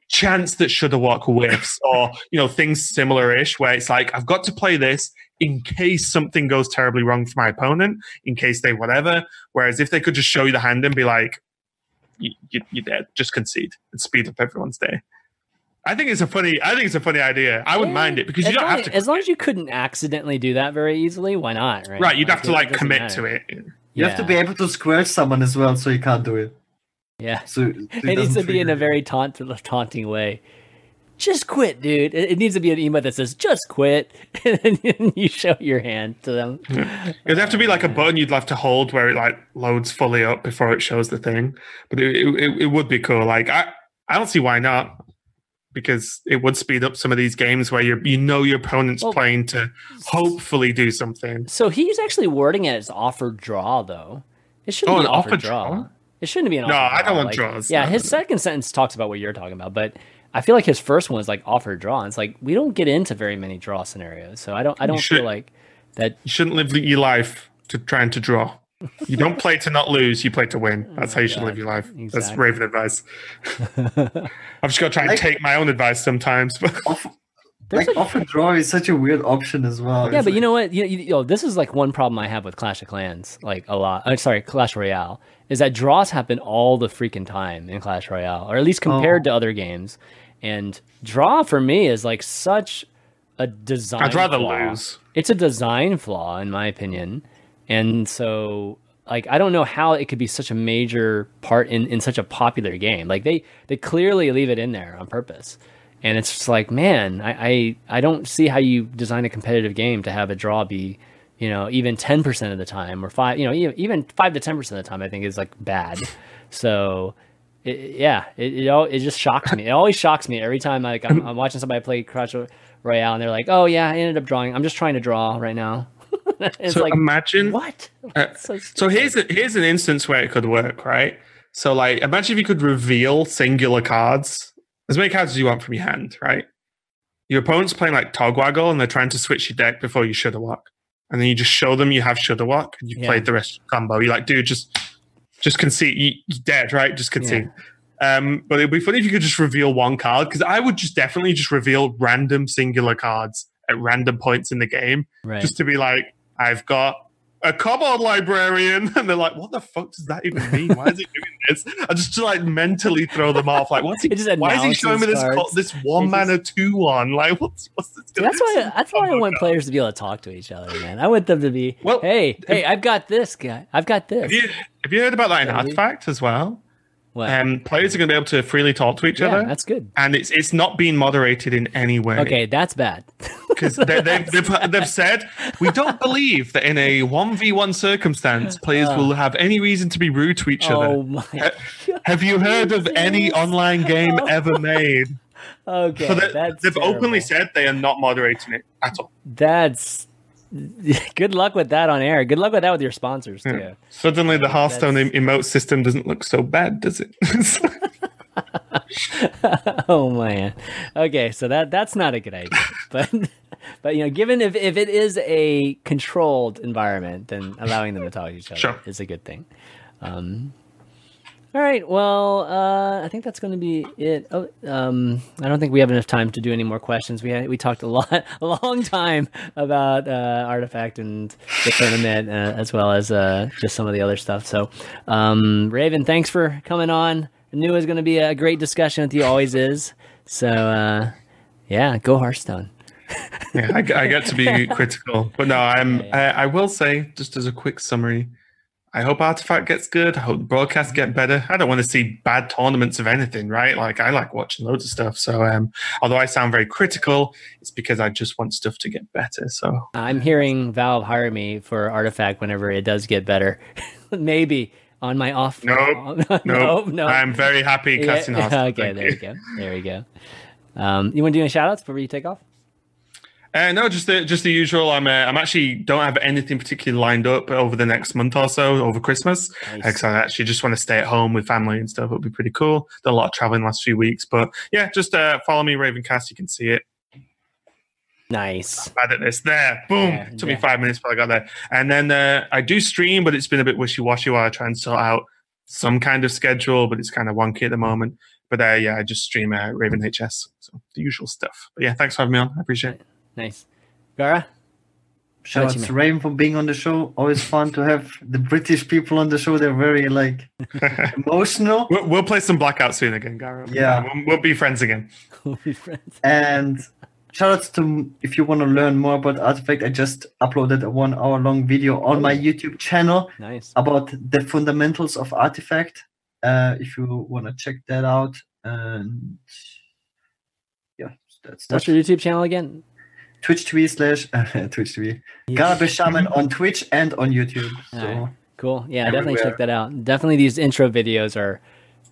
chance that Shudderwock whiffs or you know things similar-ish, where it's like I've got to play this in case something goes terribly wrong for my opponent, in case they whatever. Whereas if they could just show you the hand and be like, you, you, "You're dead," just concede and speed up everyone's day. I think it's a funny. I think it's a funny idea. I wouldn't mind it because you as don't have to. As long as you couldn't accidentally do that very easily, why not? Right? Right, you'd have to like commit matter. to it. You have to be able to squelch someone as well, so you can't do it. Yeah. So it It needs to be in a very taunt, taunting way. Just quit, dude. It, it needs to be an email that says "just quit," and then you show your hand to them. It'd have to be like a button you'd have to hold where it like loads fully up before it shows the thing. But it, it, it would be cool. Like I, I don't see why not. Because it would speed up some of these games where you you know your opponent's Well- playing to hopefully do something. So he's actually wording it as offer draw, though. It shouldn't Oh, be an offer offer draw. draw? It shouldn't be an No, offer No, I don't want Like, draws. Yeah, No, his no, second sentence talks about what you're talking about, but I feel like his first one is like offer draw. And it's like we don't get into very many draw scenarios, so I don't. I don't should- feel like that. You shouldn't live your life to trying to draw. You don't play to not lose. You play to win. That's how you should God. live your life. That's Exactly. Raven advice. I've just got to try and Like- take my own advice sometimes. But Off- like a, often draw is such a weird option as well. Yeah, but like, you know what? You, you, you know, this is like one problem I have with Clash of Clans, like a lot. I'm sorry, Clash Royale is that draws happen all the freaking time in Clash Royale, or at least compared oh. to other games. And draw for me is like such a design. I'd rather flaw. lose. It's a design flaw, in my opinion, and so like I don't know how it could be such a major part in in such a popular game. Like they they clearly leave it in there on purpose. And it's just like, man, I, I, I don't see how you design a competitive game to have a draw be you know, even 10% of the time or five, you know, even five to 10% of the time, I think is like bad. So it, yeah, it, it, it just shocks me. It always shocks me every time. Like I'm, I'm watching somebody play Clash Royale and they're like, oh yeah, I ended up drawing. I'm just trying to draw right now. it's so like, imagine what? Uh, so, so here's a, here's an instance where it could work, right? So like, imagine if you could reveal singular cards, as many cards as you want from your hand, right? Your opponent's playing like Togwaggle and they're trying to switch your deck before you Shudderwock and then you just show them you have Shudderwock and you yeah. played the rest of the combo. You're like, dude, just just concede. You, you're dead, right? Just concede. Yeah. Um, but it'd be funny if you could just reveal one card because I would just definitely just reveal random singular cards at random points in the game, right. just to be like, I've got a kobold librarian, and they're like, "What the fuck does that even mean? Why is he doing this?" I just like mentally throw them off. Like, what's he? Why is he showing me this this one mana two one? Like, what's what's this? That's why that's why I want players to be able to talk to each other, man. I want them to be, well, hey, hey, I've got this guy. I've got this. Have you, have you heard about that in Artifact as well? What? Um, players are going to be able to freely talk to each yeah, other. That's good. And it's it's not being moderated in any way. Okay, that's bad. Because they, have they've, they've said, we don't believe that in a 1v1 circumstance, players uh, will have any reason to be rude to each oh other. Ha- have you heard of any online game ever made? Okay. So they've terrible. openly said they are not moderating it at all. That's good luck with that on air. Good luck with that with your sponsors too. Yeah. Suddenly, the Hearthstone That's... emote system doesn't look so bad, does it? oh man. Okay, so that that's not a good idea. But but you know, given if, if it is a controlled environment, then allowing them to talk to each other sure. is a good thing. Um, all right. Well, uh, I think that's going to be it. Oh, um, I don't think we have enough time to do any more questions. We had, we talked a lot, a long time about uh, Artifact and the tournament, uh, as well as uh, just some of the other stuff. So, um, Raven, thanks for coming on. I knew it was going to be a great discussion with you. Always is. So, uh, yeah, go Hearthstone. yeah, I, I got to be critical, but no, I'm. I, I will say, just as a quick summary I hope Artifact gets good. I hope the broadcasts get better. I don't want to see bad tournaments of anything, right? Like I like watching loads of stuff. So um, although I sound very critical, it's because I just want stuff to get better. So I'm hearing Valve hire me for Artifact whenever it does get better. Maybe on my off. Nope. no, nope. no. I'm very happy casting yeah, Okay, there you go. There we go. Um, you want to do any shout outs before you take off? Uh, no, just the just the usual. I'm uh, I'm actually don't have anything particularly lined up over the next month or so over Christmas. Nice. Uh, I actually just want to stay at home with family and stuff. It'll be pretty cool. Done a lot of traveling the last few weeks, but yeah, just uh, follow me Ravencast. You can see it. Nice. Bad at this. There, boom. Yeah, Took yeah. me five minutes before I got there. And then uh, I do stream, but it's been a bit wishy washy while I try and sort out some kind of schedule, but it's kind of wonky at the moment. But uh, yeah, I just stream uh, Raven HS, so the usual stuff. But yeah, thanks for having me on. I appreciate it. Nice. Gara? Shout out to Raven for being on the show. Always fun to have the British people on the show. They're very like emotional. We'll, we'll, play some blackout soon again, Gara. Yeah, we'll, we'll, be friends again. we'll be friends. And shout out to if you want to learn more about Artifact. I just uploaded a one hour long video on my YouTube channel. Nice. About the fundamentals of Artifact. Uh, if you want to check that out, and yeah, that's, that's What's your YouTube channel again? Twitch TV slash uh, Twitch TV. Garbage Shaman on Twitch and on YouTube. So right. cool. Yeah, everywhere. definitely check that out. Definitely these intro videos are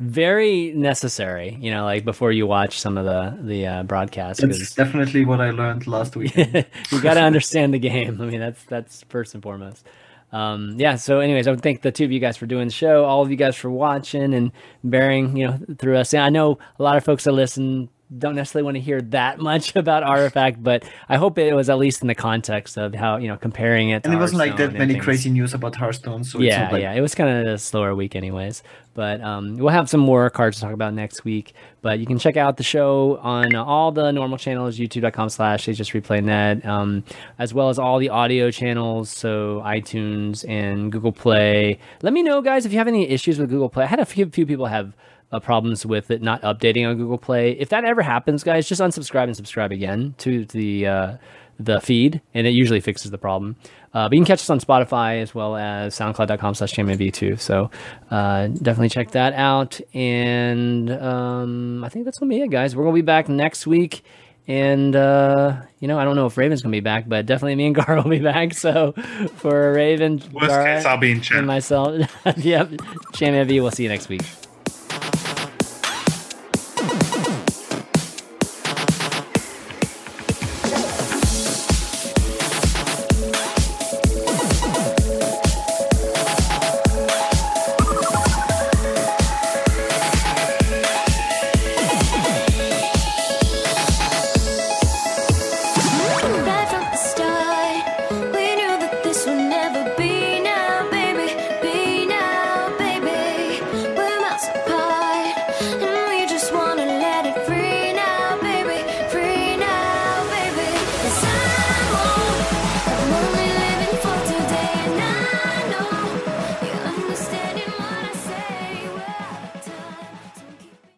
very necessary. You know, like before you watch some of the the uh, broadcasts. That's definitely what I learned last week. you got to understand the game. I mean, that's that's first and foremost. Um, yeah. So, anyways, I would thank the two of you guys for doing the show. All of you guys for watching and bearing, you know, through us. And I know a lot of folks that listen don't necessarily want to hear that much about Artifact, but I hope it was at least in the context of how you know comparing it. And it wasn't like that many things. crazy news about Hearthstone. So Yeah, like, yeah, it was kind of a slower week, anyways. But um, we'll have some more cards to talk about next week. But you can check out the show on all the normal channels, YouTube.com/slash Just Replay Net, um, as well as all the audio channels, so iTunes and Google Play. Let me know, guys, if you have any issues with Google Play. I had a few few people have uh, problems with it not updating on Google Play. If that ever happens, guys, just unsubscribe and subscribe again to the uh, the feed, and it usually fixes the problem. Uh, but you can catch us on Spotify as well as SoundCloud.com slash too. So uh, definitely check that out. And um, I think that's gonna be it, guys. We're gonna be back next week. And uh, you know, I don't know if Raven's gonna be back, but definitely me and Gar will be back. So for Raven, Worst Gar, case, I'll be in chat. and myself, yep, V. We'll see you next week.